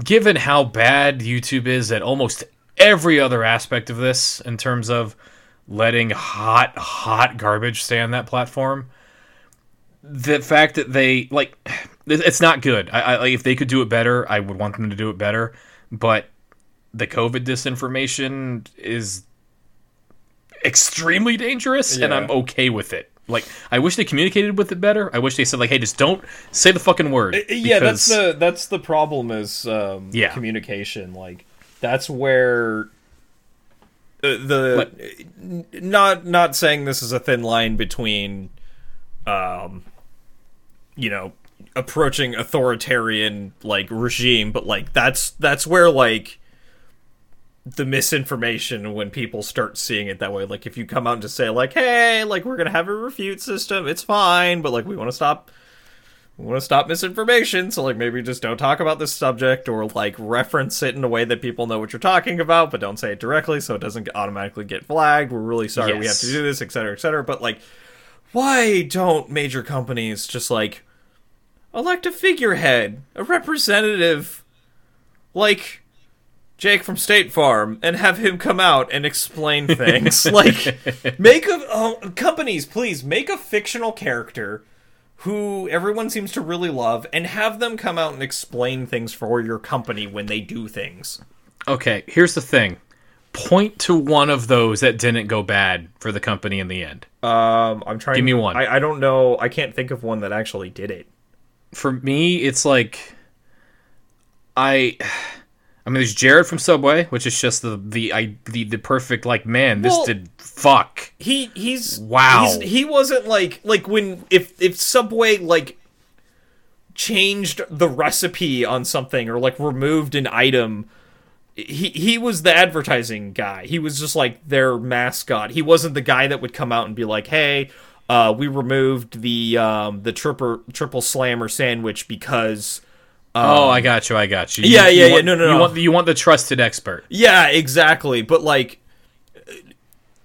Speaker 2: given how bad YouTube is at almost every other aspect of this in terms of letting hot hot garbage stay on that platform the fact that they like, it's not good. I, I if they could do it better i would want them to do it better. But the covid disinformation is extremely dangerous and i'm okay with it. Like i wish they communicated with it better. I wish they said like hey just don't say the fucking word
Speaker 3: Uh, yeah that's the that's the problem is um
Speaker 2: Yeah.
Speaker 3: communication. Like that's where uh, the not not saying this is a thin line between um you know approaching authoritarian like regime but like that's that's where like the misinformation when people start seeing it that way. Like if you come out and just say like hey like we're gonna have a refute system it's fine but like we want to stop want to stop misinformation, so like maybe just don't talk about this subject or like reference it in a way that people know what you're talking about, but don't say it directly so it doesn't automatically get flagged. We're really sorry we have to do this, etc., etc. But like, why don't major companies just like elect a figurehead, a representative, like Jake from State Farm, and have him come out and explain things? like, make a oh, companies, please make a fictional character who everyone seems to really love and have them come out and explain things for your company when they do things.
Speaker 2: Okay, here's the thing. Point to one of those that didn't go bad for the company in the end.
Speaker 3: Um, I'm trying.
Speaker 2: Give me one.
Speaker 3: I, I don't know. I can't think of one that actually did it.
Speaker 2: for me, it's like I. I mean, there's Jared from Subway, which is just the the I, the, the perfect like man. This
Speaker 3: Well-
Speaker 2: did fuck.
Speaker 3: he he's
Speaker 2: Wow.
Speaker 3: he's, he wasn't like like when if if subway like changed the recipe on something or like removed an item he he was the advertising guy he was just like their mascot he wasn't the guy that would come out and be like hey uh, we removed the um, the triple triple slammer sandwich because
Speaker 2: oh, I got you. I got you.
Speaker 3: Um, Yeah, yeah,
Speaker 2: you
Speaker 3: yeah,
Speaker 2: want-
Speaker 3: no, no,
Speaker 2: You
Speaker 3: no.
Speaker 2: want you want the trusted expert.
Speaker 3: Yeah, exactly. But like,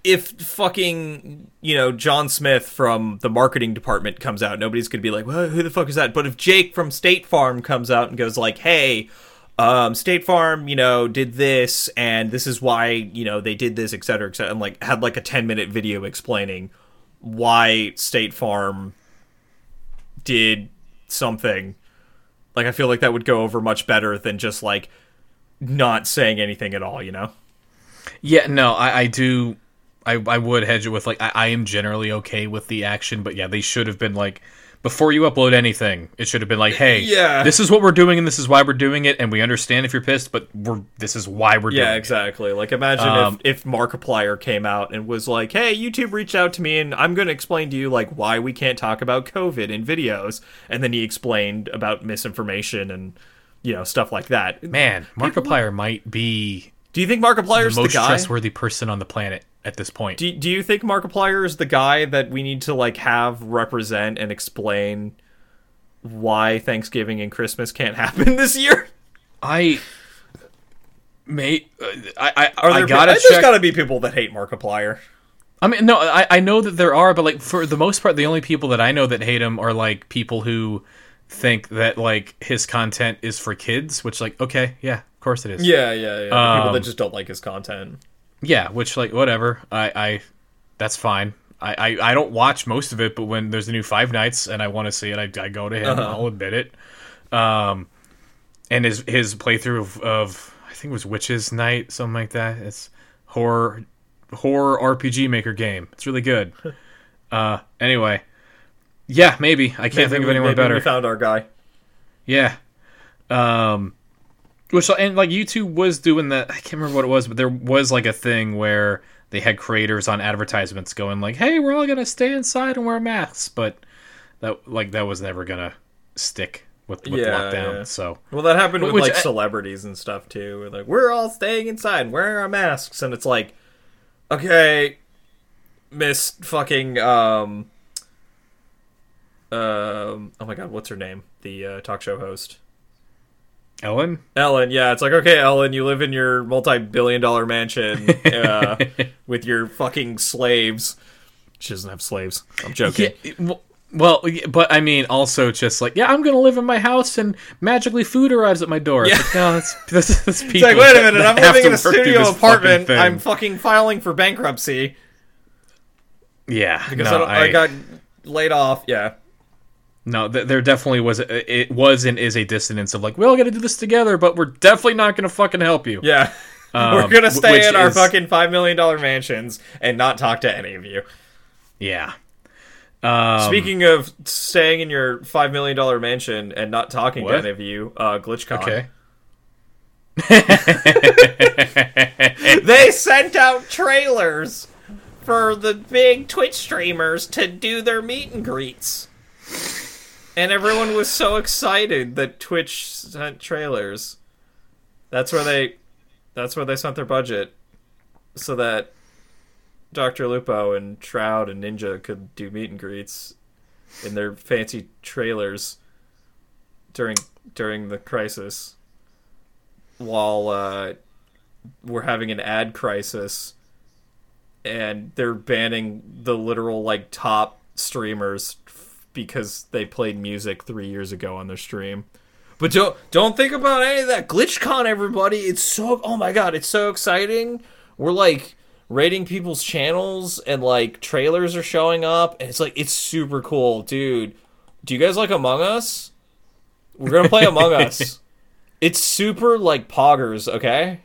Speaker 3: if fucking you know John Smith from the marketing department comes out, nobody's gonna be like, well, "Who the fuck is that?" But if Jake from State Farm comes out and goes like, "Hey." Um, State Farm, you know, did this, and this is why, you know, they did this, et cetera, et cetera, and like had like a ten minute video explaining why State Farm did something. Like, I feel like that would go over much better than just like not saying anything at all, you know?
Speaker 2: Yeah, no, I, I do. I, I would hedge it with like I, I am generally okay with the action, but yeah, they should have been like before you upload anything, it should have been like, hey,
Speaker 3: Yeah.
Speaker 2: this is what we're doing and this is why we're doing it, and we understand if you're pissed, but we're this is why we're doing
Speaker 3: Yeah,
Speaker 2: it.
Speaker 3: exactly. Like imagine
Speaker 2: Um,
Speaker 3: if if Markiplier came out and was like, "Hey, YouTube reached out to me and I'm going to explain to you like why we can't talk about COVID in videos." And then he explained about misinformation and you know, stuff like that.
Speaker 2: Man, Markiplier might be
Speaker 3: Do you think
Speaker 2: the
Speaker 3: Markiplier's the,
Speaker 2: most
Speaker 3: guy?
Speaker 2: trustworthy person on the planet at this point.
Speaker 3: Do, do you think Markiplier is the guy that we need to like have represent and explain why Thanksgiving and Christmas can't happen this year?
Speaker 2: I mate, uh, I I,
Speaker 3: Are there
Speaker 2: I gotta
Speaker 3: there's
Speaker 2: check.
Speaker 3: got to be people that hate Markiplier.
Speaker 2: I mean, no, I, I know that there are, but like for the most part, the only people that I know that hate him are like people who think that like his content is for kids, which like okay, yeah, of course it is.
Speaker 3: Yeah, yeah, yeah. people
Speaker 2: Um,
Speaker 3: that just don't like his content.
Speaker 2: Yeah, which like whatever. I I that's fine. I, I, I don't watch most of it, but when there's a new Five Nights and I want to see it, I, I go to him.
Speaker 3: Uh-huh.
Speaker 2: I'll admit it. Um, and his his playthrough of, of I think it was Witches Night, something like that. It's horror horror RPG maker game. It's really good. uh, anyway, yeah, maybe I can't think of anyone
Speaker 3: maybe
Speaker 2: better.
Speaker 3: We found our guy.
Speaker 2: Yeah. Um which and like YouTube was doing that I can't remember what it was, but there was like a thing where they had creators on advertisements going like, "Hey, we're all going to stay inside and wear masks." But that like that was never going to stick with, with
Speaker 3: Yeah,
Speaker 2: lockdown.
Speaker 3: yeah.
Speaker 2: So
Speaker 3: Well, that happened with
Speaker 2: Which
Speaker 3: like celebrities and stuff too. We're like, we're all staying inside, and wearing our masks, and it's like, okay, Miss fucking um, um, oh my god, what's her name? The uh, talk show host.
Speaker 2: Ellen,
Speaker 3: Ellen, yeah, it's like okay, Ellen, you live in your multi-billion-dollar mansion uh, with your fucking slaves. She doesn't have slaves. I'm joking.
Speaker 2: yeah, well, but I mean, also just like, yeah, I'm gonna live in my house and magically food arrives at my door.
Speaker 3: Yeah.
Speaker 2: like, no, that's, that's, that's people.
Speaker 3: It's like, wait a minute, I'm living in a studio
Speaker 2: this fucking
Speaker 3: apartment. I'm fucking filing for bankruptcy
Speaker 2: yeah,
Speaker 3: because
Speaker 2: no,
Speaker 3: I, don't- I got laid off. Yeah.
Speaker 2: No, th- there definitely was. It was and is a dissonance of like, we all got to do this together, but we're definitely not going to fucking help you.
Speaker 3: Yeah.
Speaker 2: Um,
Speaker 3: We're gonna stay in our
Speaker 2: is-
Speaker 3: fucking five million dollar mansions and not talk to any of you.
Speaker 2: Yeah. Um,
Speaker 3: Speaking of staying in your five million dollar mansion and not talking
Speaker 2: What?
Speaker 3: to any of you, uh, GlitchCon.
Speaker 2: Okay.
Speaker 3: They sent out trailers for the big Twitch streamers to do their meet and greets. And everyone was so excited that Twitch sent trailers. That's where they that's where they spent their budget. So that Dr. Lupo and Shroud and Ninja could do meet and greets in their fancy trailers during during the crisis. While uh we're having an ad crisis and they're banning the literal like top streamers because they played music 3 years ago on their stream. But don't don't think about any of that GlitchCon everybody. It's so oh my god, it's so exciting. We're like rating people's channels and like trailers are showing up and it's like it's super cool, dude. Do you guys like Among Us? We're going to play Among Us. It's super like poggers, okay?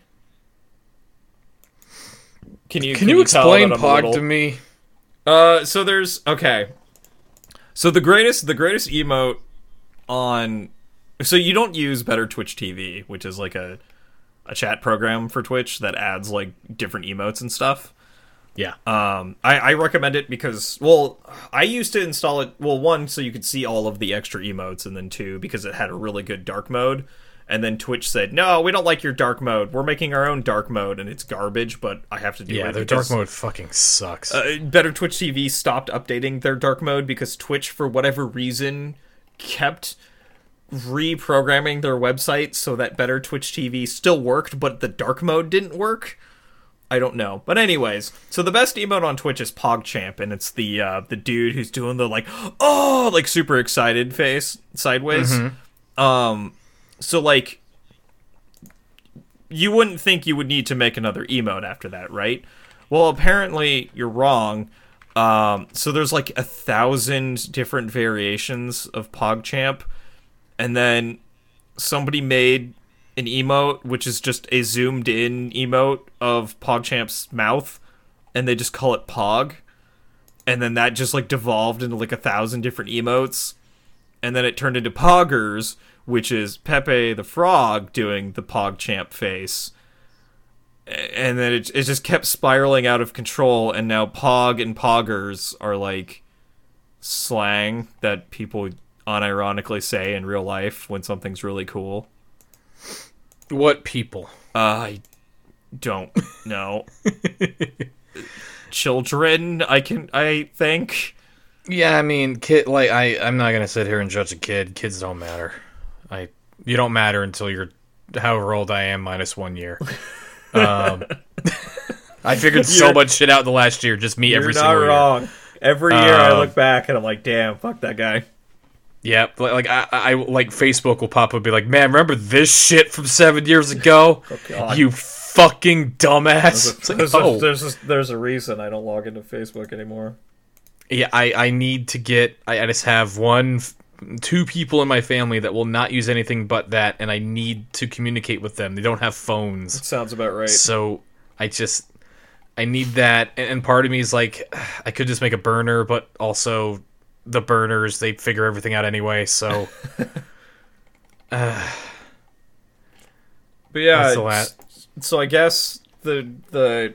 Speaker 3: Can you
Speaker 2: Can you
Speaker 3: tell
Speaker 2: explain Pog
Speaker 3: little-
Speaker 2: to me?
Speaker 3: Uh, so there's okay. So the greatest, the greatest emote on so you don't use Better Twitch TV, which is like a a chat program for Twitch that adds like different emotes and stuff.
Speaker 2: Yeah.
Speaker 3: Um, I, I recommend it because, well, I used to install it. Well, one, so you could see all of the extra emotes, and then two, because it had a really good dark mode. And then Twitch said, "No, we don't like your dark mode. We're making our own dark mode, and it's garbage. But I have to do
Speaker 2: yeah,
Speaker 3: it."
Speaker 2: their
Speaker 3: because,
Speaker 2: dark mode fucking sucks.
Speaker 3: Uh, Better Twitch TV stopped updating their dark mode because Twitch, for whatever reason, kept reprogramming their website so that Better Twitch TV still worked, but the dark mode didn't work. I don't know. But anyways, so the best emote on Twitch is PogChamp, and it's the uh, the dude who's doing the like oh like super excited face sideways. Um so like you wouldn't think you would need to make another emote after that, right? Well, apparently you're wrong. Um, so there's like a thousand different variations of PogChamp, and then somebody made an emote which is just a zoomed in emote of PogChamp's mouth, and they just call it Pog, and then that just like devolved into like a thousand different emotes, and then it turned into Poggers, which is Pepe the Frog doing the Pog PogChamp face and then it, it just kept spiraling out of control and now pog and poggers are like slang that people unironically say in real life when something's really cool
Speaker 2: what people?
Speaker 3: uh, i don't know children i can i think
Speaker 2: Yeah, I mean, kid. Like, I, I'm not gonna sit here and judge a kid. Kids don't matter. I, you don't matter until you're, however old I am, minus one year. Um, I figured so
Speaker 3: You're-
Speaker 2: much shit out the last year. Just me every single year.
Speaker 3: every year
Speaker 2: I look
Speaker 3: back and i'm like damn fuck that guy
Speaker 2: Yeah, like, like I, I like Facebook will pop up and be like, "Man, remember this shit from seven years ago?
Speaker 3: Oh,
Speaker 2: you fucking dumbass!" It's like,
Speaker 3: there's,
Speaker 2: oh.
Speaker 3: a, there's, a, there's a reason i don't log into facebook anymore
Speaker 2: Yeah, I, I need to get. I, I just have one, two people in my family that will not use anything but that, and I need to communicate with them. They don't have phones,
Speaker 3: sounds about right
Speaker 2: so I just I need that. And, part of me is like, I could just make a burner, but also the burners they figure everything out anyway. So
Speaker 3: But yeah,
Speaker 2: That's the
Speaker 3: it's- so I guess the the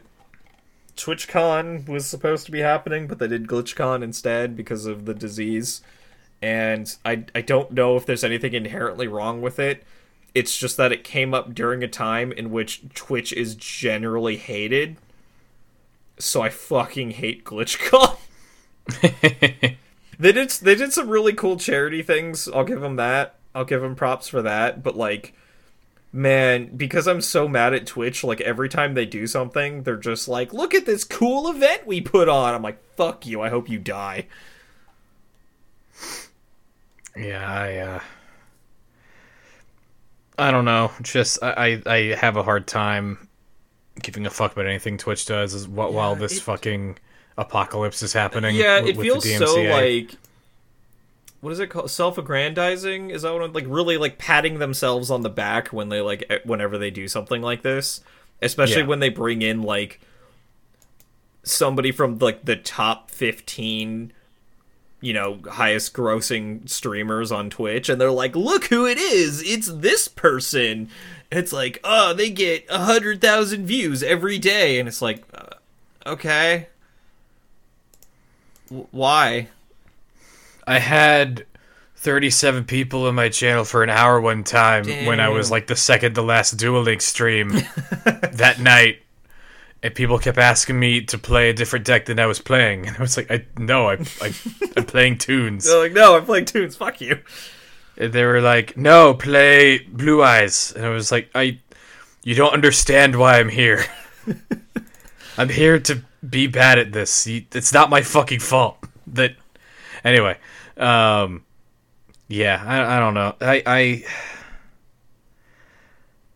Speaker 3: TwitchCon was supposed to be happening, but they did GlitchCon instead because of the disease. And I I don't know if there's anything inherently wrong with it. It's just that it came up during a time in which Twitch is generally hated. So I fucking hate GlitchCon. they did they did some really cool charity things. I'll give them that. I'll give them props for that. But like, man, because I'm so mad at Twitch, like every time they do something, they're just like, "Look at this cool event we put on." I'm like, "Fuck you! I hope you die."
Speaker 2: Yeah, I uh, I don't know. Just I, I I have a hard time giving a fuck about anything Twitch does is wh- while this
Speaker 3: it-
Speaker 2: fucking apocalypse is happening.
Speaker 3: Yeah, it
Speaker 2: with
Speaker 3: feels so like what is it called? Self-aggrandizing? Is that what I'm, like really like patting themselves on the back when they like whenever they do something like this, especially
Speaker 2: Yeah.
Speaker 3: when they bring in like somebody from like the top 15 you know, highest grossing streamers on Twitch and they're like, "Look who it is. It's this person." It's like, "Oh, they get a 100,000 views every day." And it's like, uh, "Okay. W- why?"
Speaker 2: I had 37 people in my channel for an hour one time when I was like the second to last Duel Link stream that night. And people kept asking me to play a different deck than I was playing. And I was like, I no, I, I, I'm playing Toons.
Speaker 3: They're like, "No, I'm playing Toons. Fuck you."
Speaker 2: And they were like, no, play Blue Eyes. And I was like, I, you don't understand why I'm here. I'm here to be bad at this. It's not my fucking fault. That, anyway, um, yeah, I, I don't know. I, I,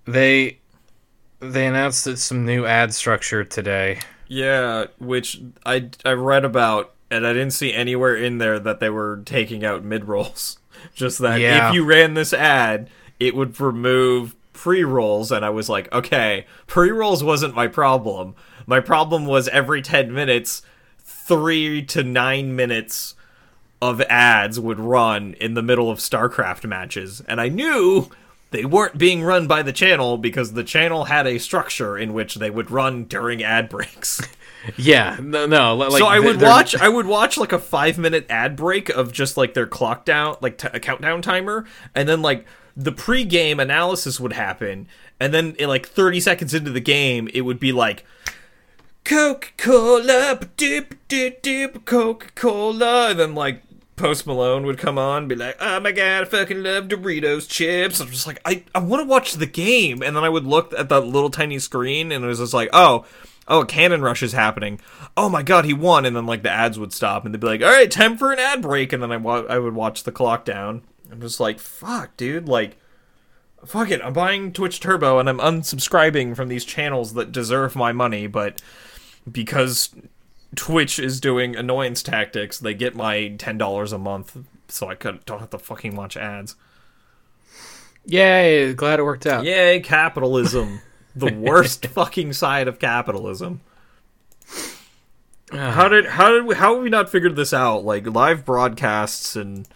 Speaker 2: they, they announced some new ad structure today.
Speaker 3: Yeah, which I I read about and I didn't see anywhere in there that they were taking out mid rolls. Just that
Speaker 2: Yeah.
Speaker 3: if you ran this ad, it would remove pre rolls, and I was like, okay, pre rolls wasn't my problem. My problem was every ten minutes, three to nine minutes of ads would run in the middle of StarCraft matches, and I knew they weren't being run by the channel because the channel had a structure in which they would run during ad breaks.
Speaker 2: Yeah, no, no. Like,
Speaker 3: so I would
Speaker 2: they're-
Speaker 3: watch I would watch like a 5 minute ad break of just like their clock down like t- a countdown timer and then like the pre-game analysis would happen and then in like 30 seconds into the game it would be like Coca-Cola, dip dip dip Coca-Cola and then like Post Malone would come on and be like, "Oh my god, I fucking love Doritos chips." I'm just like, I, I want to watch the game, and then I would look at that little tiny screen, and it was just like, "Oh, oh, a cannon rush is happening. Oh my god, he won!" And then like the ads would stop, and they'd be like, "All right, time for an ad break," and then I wa- I would watch the clock down. I'm just like, "Fuck, dude!" Like, fuck it. I'm buying Twitch Turbo, and I'm unsubscribing from these channels that deserve my money, but because Twitch is doing annoyance tactics, they get my ten dollars a month, so I could, don't have to fucking watch ads.
Speaker 2: Yay! Glad it worked out.
Speaker 3: Yay, capitalism! the worst fucking side of capitalism. Ah. How did how did we how have we not figured this out? Like live broadcasts and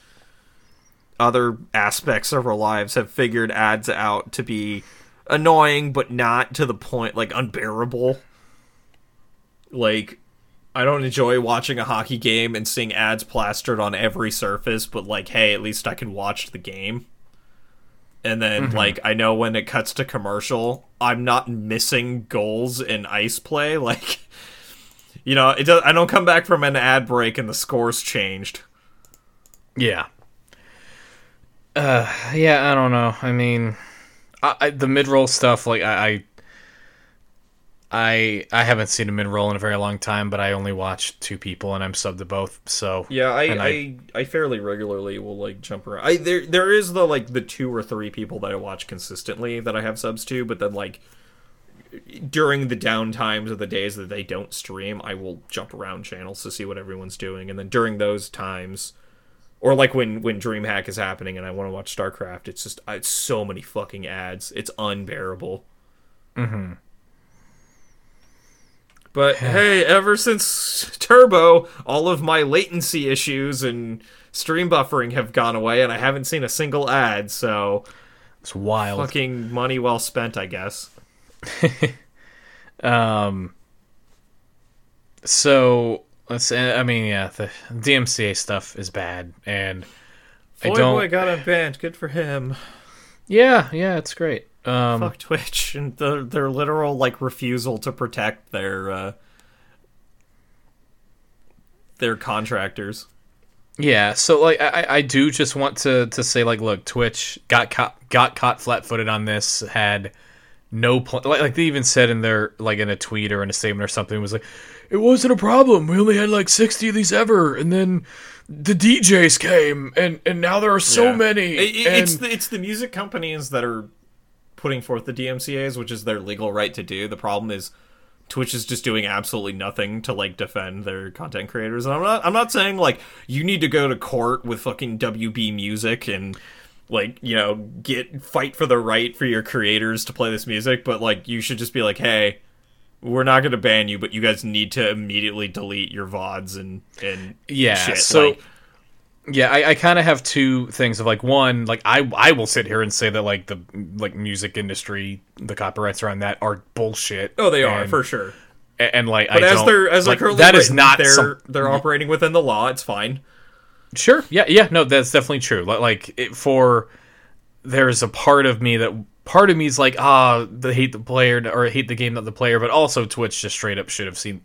Speaker 3: other aspects of our lives have figured ads out to be annoying, but not to the point like unbearable. Like I don't enjoy watching a hockey game and seeing ads plastered on every surface, but like, hey, at least I can watch the game. And then, like, I know when it cuts to commercial, I'm not missing goals in ice play. Like, you know, it does. I don't come back from an ad break and the score's changed.
Speaker 2: Yeah. Uh, yeah, I don't know. I mean, I, I, the mid roll stuff, like I, I, I, I haven't seen a mid roll in a very long time, but I only watch two people, and I'm subbed to both. So
Speaker 3: Yeah, I, I,
Speaker 2: I-
Speaker 3: I fairly regularly will like jump around. I there there is the like the two or three people that I watch consistently that I have subs to, but then like during the down times of the days that they don't stream, I will jump around channels to see what everyone's doing, and then during those times, or like when when DreamHack is happening and I want to watch StarCraft, it's just it's so many fucking ads, it's unbearable.
Speaker 2: Mm-hmm.
Speaker 3: But hey, ever since Turbo, all of my latency issues and stream buffering have gone away, and I haven't seen a single ad. So
Speaker 2: it's wild.
Speaker 3: fucking money well spent, I guess.
Speaker 2: Um. So let's. I mean, yeah, the DMCA stuff is bad, and I
Speaker 3: Boy,
Speaker 2: don't.
Speaker 3: boy got unbanned. Good for him.
Speaker 2: Yeah, yeah, it's great. Um,
Speaker 3: Fuck Twitch and the, their literal like refusal to protect their uh, their contractors.
Speaker 2: Yeah, so like I, I do just want to to say like look, Twitch got caught got caught flat footed on this, had no pl- like like they even said in their like in a tweet or in a statement or something it was like it wasn't a problem. We only had like sixty of these ever, and then the DJs came, and and now there are so
Speaker 3: Yeah.
Speaker 2: many.
Speaker 3: It- it-
Speaker 2: and-
Speaker 3: it's the, it's the music companies that are putting forth the DMCA's, which is their legal right to do. The problem is Twitch is just doing absolutely nothing to like defend their content creators. And I'm not I'm not saying like you need to go to court with fucking WB Music and like you know get fight for the right for your creators to play this music, but like you should just be like, hey. We're not going to ban you, but you guys need to immediately delete your vods and and
Speaker 2: Yeah,
Speaker 3: shit.
Speaker 2: so-
Speaker 3: like,
Speaker 2: Yeah, I, I kind of have two things of like one, like I I will sit here and say that like the like music industry, the copyrights around that are bullshit.
Speaker 3: oh, they are
Speaker 2: and,
Speaker 3: for sure.
Speaker 2: and, and, like
Speaker 3: But
Speaker 2: I
Speaker 3: as
Speaker 2: don't-
Speaker 3: they're as
Speaker 2: like,
Speaker 3: like,
Speaker 2: that is not
Speaker 3: they're
Speaker 2: some-
Speaker 3: they're operating within the law. It's fine.
Speaker 2: Sure. Yeah. Yeah. No, that's definitely true. Li- Like it, for there's a part of me that part of me is like ah, the hate the player or hate the game, not the player, but also Twitch just straight up should have seen.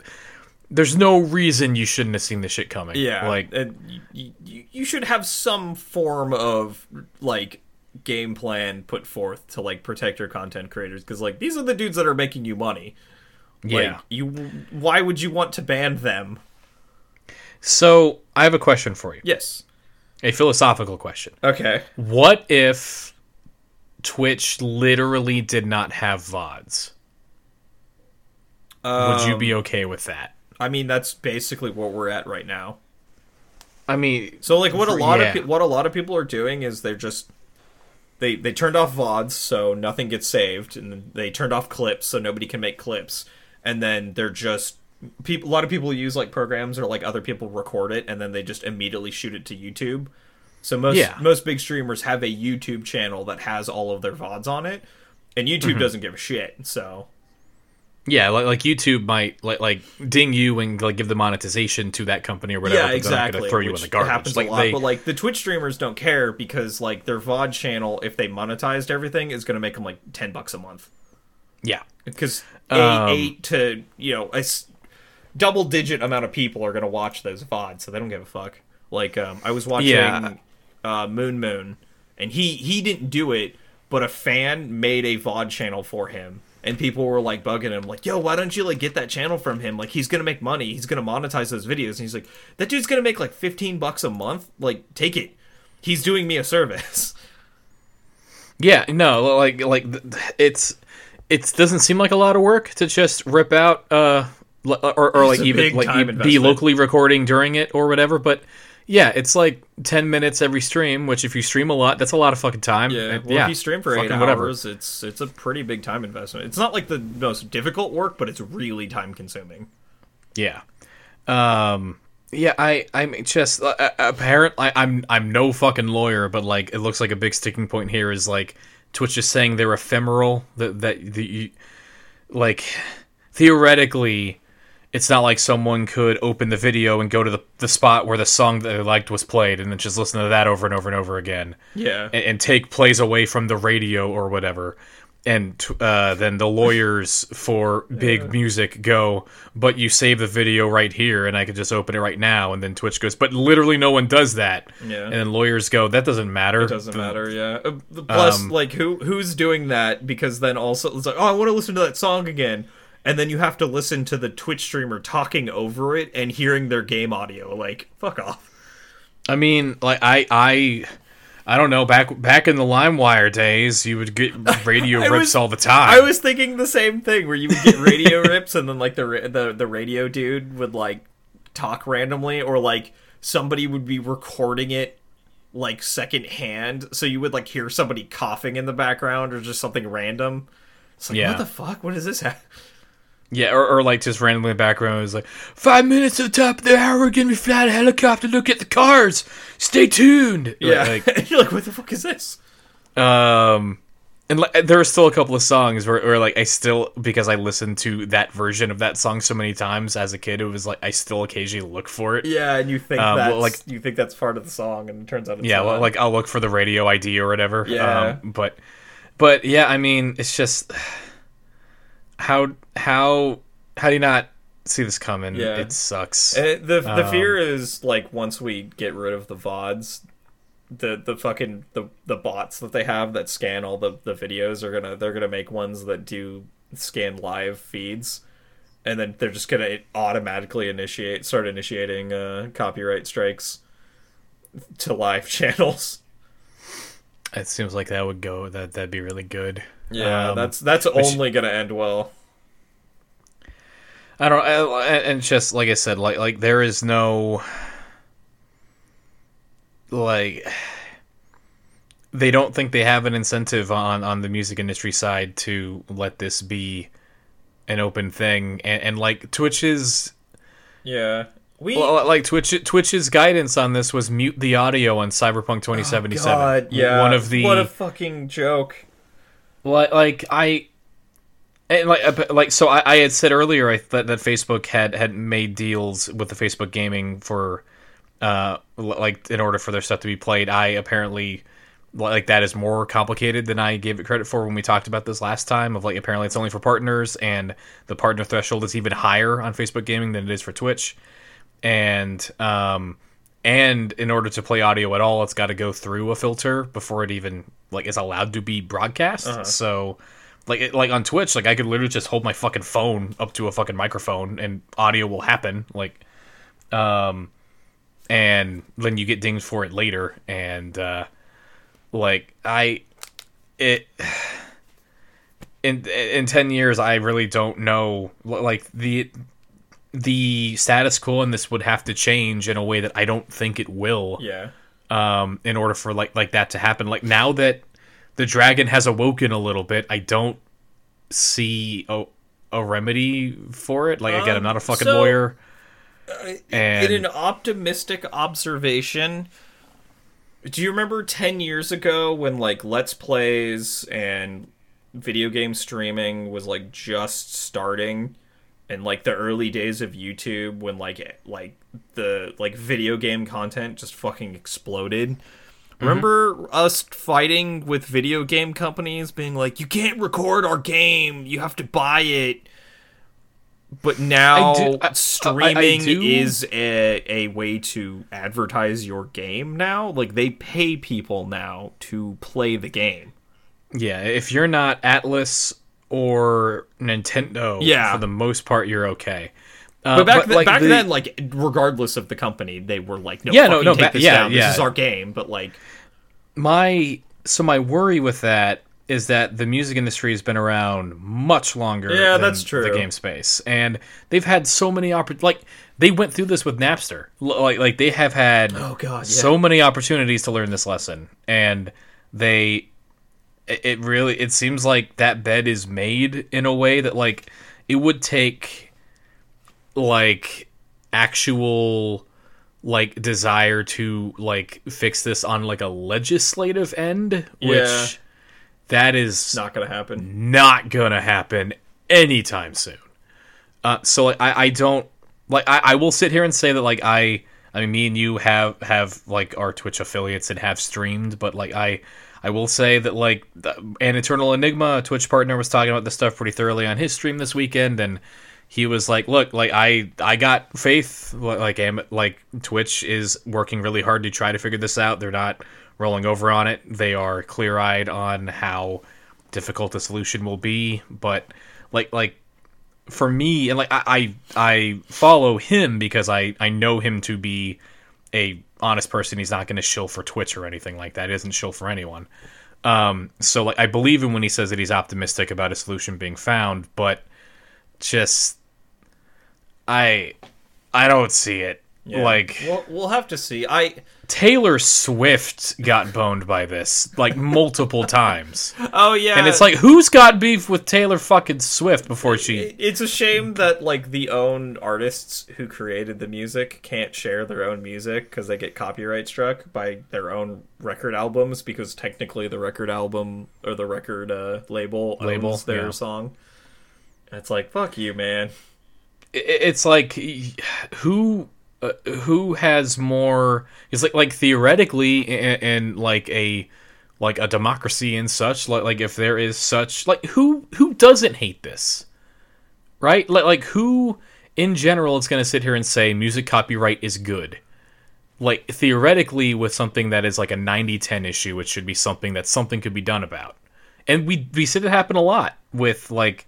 Speaker 2: There's no reason you shouldn't have seen this shit coming.
Speaker 3: Yeah,
Speaker 2: Like
Speaker 3: you, you, you should have some form of like game plan put forth to like protect your content creators because like these are the dudes that are making you money. Like,
Speaker 2: yeah.
Speaker 3: you why would you want to ban them?
Speaker 2: So I have a question for you.
Speaker 3: Yes.
Speaker 2: A philosophical question.
Speaker 3: Okay.
Speaker 2: What if Twitch literally did not have VODs? Would you
Speaker 3: Um,
Speaker 2: be okay with that?
Speaker 3: I mean, that's basically what we're at right now.
Speaker 2: I mean,
Speaker 3: So like what a lot
Speaker 2: Yeah.
Speaker 3: of pe- what a lot of people are doing is they're just they they turned off VODs so nothing gets saved and they turned off clips so nobody can make clips and then they're just people a lot of people use like programs or like other people record it and then they just immediately shoot it to YouTube. So most
Speaker 2: Yeah.
Speaker 3: most big streamers have a YouTube channel that has all of their VODs on it, and YouTube
Speaker 2: Mm-hmm.
Speaker 3: doesn't give a shit. So
Speaker 2: Yeah, like, like YouTube might like like ding you and like give the monetization to that company or whatever.
Speaker 3: yeah, exactly.
Speaker 2: throw you in
Speaker 3: which
Speaker 2: the garbage.
Speaker 3: happens
Speaker 2: like
Speaker 3: a lot,
Speaker 2: they,
Speaker 3: but like the Twitch streamers don't care because like their VOD channel, if they monetized everything, is going to make them like ten bucks a month.
Speaker 2: yeah,
Speaker 3: because eight,
Speaker 2: Um,
Speaker 3: eight to you know a s- double digit amount of people are going to watch those VODs, so they don't give a fuck. Like um, I was watching
Speaker 2: Yeah.
Speaker 3: uh, Moon Moon, and he he didn't do it, but a fan made a VOD channel for him. And people were like bugging him, like, "Yo, why don't you like get that channel from him? Like, he's gonna make money. He's gonna monetize those videos." And he's like, "That dude's gonna make like fifteen bucks a month. Like, take it. He's doing me a service."
Speaker 2: yeah, no, like like it's it doesn't seem like a lot of work to just rip out uh or, or like even like be
Speaker 3: investment.
Speaker 2: locally recording during it or whatever. But yeah, it's like ten minutes every stream. Which if you stream a lot, that's a lot of fucking time.
Speaker 3: Yeah, well, if you stream for eight
Speaker 2: fucking whatever.
Speaker 3: hours, it's it's a pretty big time investment. It's not like the most difficult work, but it's really time consuming.
Speaker 2: Yeah. Um yeah, I I'm just uh, uh, apparent I, I'm I'm no fucking lawyer, but like it looks like a big sticking point here is like Twitch is saying they're ephemeral that that the like theoretically it's not like someone could open the video and go to the, the spot where the song that they liked was played and then just listen to that over and over and over again
Speaker 3: Yeah,
Speaker 2: and, and take plays away from the radio or whatever. And uh, then the lawyers for big music go, but you save the video right here, and I could just open it right now. And then Twitch goes, but literally no one does that.
Speaker 3: Yeah.
Speaker 2: And then lawyers go, that doesn't matter.
Speaker 3: it doesn't matter. Yeah. Uh, Plus,
Speaker 2: Um,
Speaker 3: like who who's doing that? Because then also it's like, oh, I want to listen to that song again, and then you have to listen to the Twitch streamer talking over it and hearing their game audio. Like, fuck off.
Speaker 2: I mean, like I, I, I don't know. Back back in the LimeWire days, you would get radio rips
Speaker 3: was-
Speaker 2: all the time.
Speaker 3: I was thinking the same thing, where you would get radio rips, and then like the the the radio dude would like talk randomly, or like somebody would be recording it like second hand, so you would like hear somebody coughing in the background or just something random. It's like,
Speaker 2: Yeah.
Speaker 3: what the fuck? What is this? ha-
Speaker 2: Yeah, or, or like just randomly in the background is like five minutes to the top of the hour, we're gonna be flying a helicopter. Look at the cars. Stay tuned.
Speaker 3: Yeah,
Speaker 2: like,
Speaker 3: you're like, what the fuck is this?
Speaker 2: um, and like, there are still a couple of songs where, where like I still because I listened to that version of that song so many times as a kid, it was like I still occasionally look for it.
Speaker 3: Yeah, and you think
Speaker 2: Um,
Speaker 3: that's
Speaker 2: like-
Speaker 3: you think that's part of the song, and it turns out it's
Speaker 2: yeah,
Speaker 3: not.
Speaker 2: well, like I'll look for the radio ID or whatever.
Speaker 3: Yeah.
Speaker 2: Um, but but yeah, I mean, it's just how how how do you not see this coming?
Speaker 3: Yeah.
Speaker 2: It sucks.
Speaker 3: It- the the
Speaker 2: Um,
Speaker 3: fear is like once we get rid of the vods, the the fucking the the bots that they have that scan all the the videos are gonna they're gonna make ones that do scan live feeds, and then they're just gonna automatically initiate start initiating uh, copyright strikes to live channels.
Speaker 2: It seems like that would go. That that'd be really good.
Speaker 3: Yeah,
Speaker 2: Um,
Speaker 3: that's that's
Speaker 2: which-
Speaker 3: only gonna end well.
Speaker 2: I don't. I, and just like I said, like like there is no like they don't think they have an incentive on on the music industry side to let this be an open thing, and, and like Twitch's
Speaker 3: Yeah, we.
Speaker 2: well, like Twitch Twitch's guidance on this was mute the audio on Cyberpunk 2077.
Speaker 3: Oh, God, yeah,
Speaker 2: one of the
Speaker 3: what a fucking joke.
Speaker 2: like, like I and like uh, like so I, I had said earlier I thought that Facebook had had made deals with the Facebook gaming for uh like in order for their stuff to be played. I apparently like that is more complicated than I gave it credit for when we talked about this last time. Of like apparently it's only for partners and the partner threshold is even higher on Facebook gaming than it is for Twitch. And um and in order to play audio at all, it's got to go through a filter before it even like is allowed to be broadcast. So, like it, like on Twitch, like I could literally just hold my fucking phone up to a fucking microphone and audio will happen. Like, um, and then you get dinged for it later. And uh, like I, it in in ten years, I really don't know. Like the the status quo in this would have to change in a way that I don't think it will
Speaker 3: Yeah.
Speaker 2: um, in order for like like that to happen. Like now that the dragon has awoken a little bit, I don't see a, a remedy for it. Like again, I'm not a fucking
Speaker 3: so-
Speaker 2: lawyer. And
Speaker 3: In an optimistic observation, do you remember 10 years ago when like Let's Plays and video game streaming was like just starting and like the early days of YouTube when like like the like video game content just fucking exploded? Mm-hmm. Remember us fighting with video game companies being like you can't record our game, you have to buy it. But now
Speaker 2: I do- I- I- I
Speaker 3: streaming is a, a way to advertise your game now. Like they pay people now to play the game.
Speaker 2: yeah, if you're not Atlus or Nintendo,
Speaker 3: Yeah.
Speaker 2: for the most part, you're okay. Uh,
Speaker 3: But back, th- back
Speaker 2: the-
Speaker 3: then, like regardless of the company, they were like, "No,
Speaker 2: Yeah, no, no,
Speaker 3: take
Speaker 2: ba-
Speaker 3: this
Speaker 2: yeah,
Speaker 3: down.
Speaker 2: yeah.
Speaker 3: This is our game." But like,
Speaker 2: my so my worry with that is that the music industry has been around much longer
Speaker 3: Yeah,
Speaker 2: than
Speaker 3: that's true.
Speaker 2: the game space and they've had so many oppor- like they went through this with Napster like like they have had
Speaker 3: Oh, God, yeah.
Speaker 2: so many opportunities to learn this lesson and they it it really it seems like that bed is made in a way that like it would take like actual like desire to like fix this on like a legislative end which that is
Speaker 3: not gonna happen.
Speaker 2: not gonna happen anytime soon uh, so like, I, I don't like I, I will sit here and say that like I I mean me and you have have like our Twitch affiliates and have streamed but like I I will say that like an Eternal Enigma a Twitch partner was talking about this stuff pretty thoroughly on his stream this weekend and he was like look like I I got faith like am like Twitch is working really hard to try to figure this out. They're not rolling over on it. They are clear eyed on how difficult the solution will be. But like like for me and like I, I I follow him because I I know him to be a honest person. He's not going to shill for Twitch or anything like that. He doesn't shill for anyone. Um, so like I believe him when he says that he's optimistic about a solution being found, but just I I don't see it. Like
Speaker 3: we'll, we'll have to see. I
Speaker 2: Taylor Swift got boned by this like multiple times.
Speaker 3: oh yeah,
Speaker 2: And it's like who's got beef with Taylor fucking Swift before she
Speaker 3: it's a shame that like the own artists who created the music can't share their own music because they get copyright struck by their own record albums because technically the record album or the record uh, label owns their
Speaker 2: yeah.
Speaker 3: song. And it's like fuck you, man.
Speaker 2: it's like who uh, who has more it's like like theoretically in, like a like a democracy and such like like if there is such like who who doesn't hate this? Right? Like like who in general is going to sit here and say music copyright is good? Like theoretically with something that is like a 90-10 issue it should be something that something could be done about. And we we see it happen a lot with like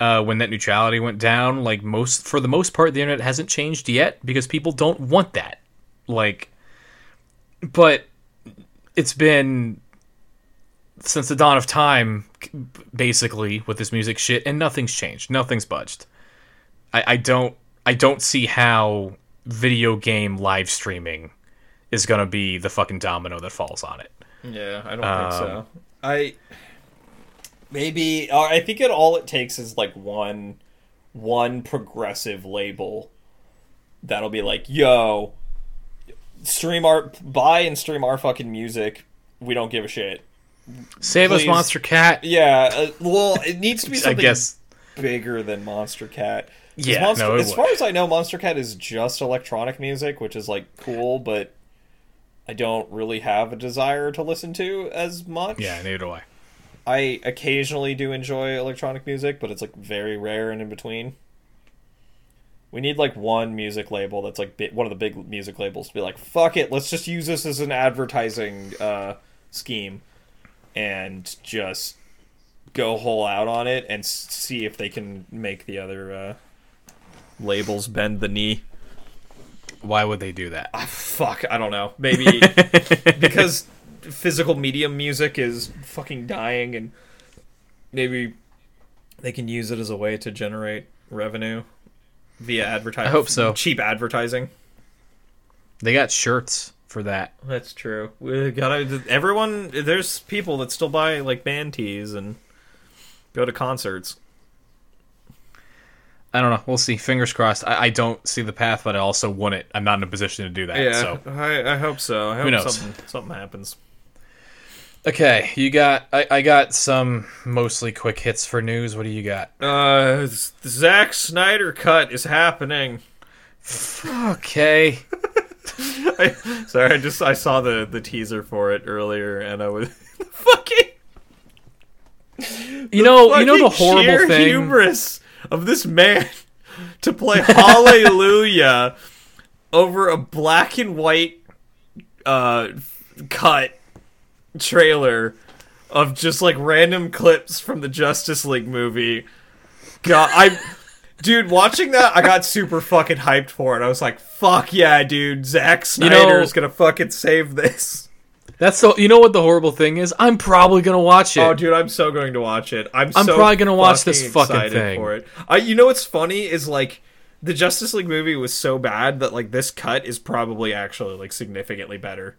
Speaker 2: uh, when net neutrality went down, like most for the most part, the internet hasn't changed yet because people don't want that. Like, but it's been since the dawn of time, basically, with this music shit, and nothing's changed. Nothing's budged. I, I don't I don't see how video game live streaming is gonna be the fucking domino that falls on it.
Speaker 3: Yeah, I don't
Speaker 2: Um,
Speaker 3: think so. I maybe uh, I think it all it takes is like one one progressive label that'll be like, "Yo, stream our buy and stream our fucking music. We don't give a shit."
Speaker 2: Save us, Monstercat.
Speaker 3: Yeah, uh, well, it needs to be
Speaker 2: I
Speaker 3: something
Speaker 2: guess
Speaker 3: bigger than Monstercat.
Speaker 2: Yeah,
Speaker 3: Monster,
Speaker 2: no,
Speaker 3: as
Speaker 2: would.
Speaker 3: far as I know, Monstercat is just electronic music, which is like cool, but I don't really have a desire to listen to as much.
Speaker 2: Yeah, neither do I.
Speaker 3: I occasionally do enjoy electronic music, but it's like very rare and in between. We need like one music label that's like bi- one of the big music labels to be like, "Fuck it, let's just use this as an advertising uh, scheme," and just go whole out on it and s- see if they can make the other uh, labels bend the knee.
Speaker 2: Why would they do that?
Speaker 3: Fuck, I don't know. Maybe because physical medium music is fucking dying, and maybe they can use it as a way to generate revenue via advertising.
Speaker 2: I hope so.
Speaker 3: Cheap advertising.
Speaker 2: They got shirts for that.
Speaker 3: That's true. We gotta. Everyone, there's people that still buy like band tees and go to concerts.
Speaker 2: I don't know. We'll see. Fingers crossed. I, I don't see the path, but I also want it. I'm not in a position to do that.
Speaker 3: Yeah,
Speaker 2: So
Speaker 3: I, I hope so. I hope
Speaker 2: knows?
Speaker 3: something something happens.
Speaker 2: Okay, you got. I, I got some mostly quick hits for news. What do you got?
Speaker 3: Uh, Zack Snyder cut is happening.
Speaker 2: Okay.
Speaker 3: I, sorry, I just I saw the the teaser for it earlier, and I was fucking.
Speaker 2: You know. You know the horrible
Speaker 3: sheer
Speaker 2: thing.
Speaker 3: hubris of this man to play Hallelujah over a black and white uh cut trailer of just like random clips from the Justice League movie. God, I dude, watching that, I got super fucking hyped for it. I was like, "Fuck yeah, dude! Zack
Speaker 2: You know-
Speaker 3: is gonna fucking save this."
Speaker 2: That's so. You know what the horrible thing is? I'm probably gonna watch it.
Speaker 3: Oh, dude, I'm so going to watch it. I'm,
Speaker 2: I'm
Speaker 3: so
Speaker 2: probably gonna watch this fucking thing.
Speaker 3: for it. I, you know what's funny is like the Justice League movie was so bad that like this cut is probably actually like significantly better.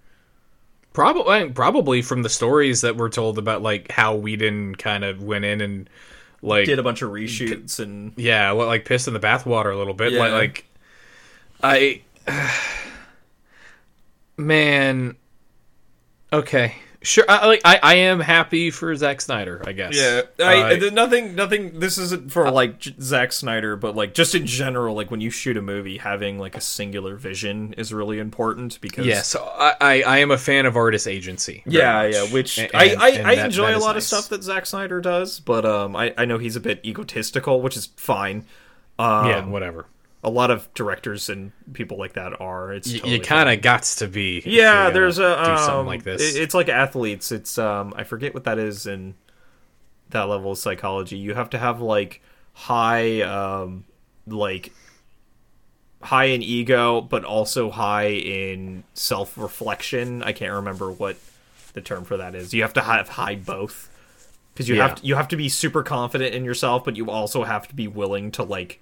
Speaker 2: Probably, probably from the stories that were told about like how Whedon kind of went in and like
Speaker 3: Did a bunch of reshoots and
Speaker 2: yeah, like pissed in the bathwater a little bit.
Speaker 3: Yeah.
Speaker 2: Like, like I, man, okay, sure. I, like I, I am happy for Zack Snyder. I guess.
Speaker 3: yeah, I,
Speaker 2: Uh,
Speaker 3: nothing, nothing. This isn't for like J- Zack Snyder, but like just in general, like when you shoot a movie, having like a singular vision is really important because
Speaker 2: yeah. So I, I, I am a fan of artist agency.
Speaker 3: Yeah,
Speaker 2: much.
Speaker 3: yeah. Which
Speaker 2: and-
Speaker 3: I,
Speaker 2: and
Speaker 3: I
Speaker 2: that-
Speaker 3: enjoy
Speaker 2: that
Speaker 3: a lot of stuff that Zack Snyder does, but um, I I know he's a bit egotistical, which is fine. Um,
Speaker 2: yeah, whatever.
Speaker 3: A lot of directors and people like that are. It's
Speaker 2: You,
Speaker 3: totally
Speaker 2: you kind of got to be. if
Speaker 3: fine.
Speaker 2: you're
Speaker 3: yeah. There's a
Speaker 2: do
Speaker 3: um,
Speaker 2: something like this.
Speaker 3: it's like athletes. It's um, I forget what that is in that level of psychology. You have to have like high um, like high in ego, but also high in self reflection. I can't remember what the term for that is. You have to have high both because you
Speaker 2: Yeah.
Speaker 3: have to, you have to be super confident in yourself, but you also have to be willing to like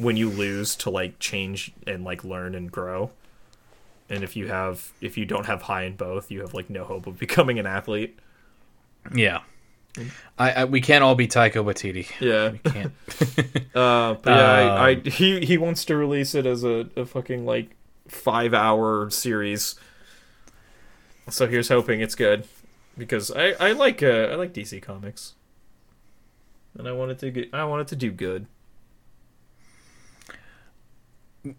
Speaker 3: when you lose to like change and like learn and grow. And if you have if you don't have high in both, you have like no hope of becoming an athlete.
Speaker 2: yeah. I, I we can't all be Taika Waititi.
Speaker 3: Yeah.
Speaker 2: Can't.
Speaker 3: Uh, but yeah, I, I
Speaker 2: Um,
Speaker 3: he he wants to release it as a, a fucking like five hour series. So here's hoping it's good, because I I like uh, I like DC comics, and I want it to get I want it to do good.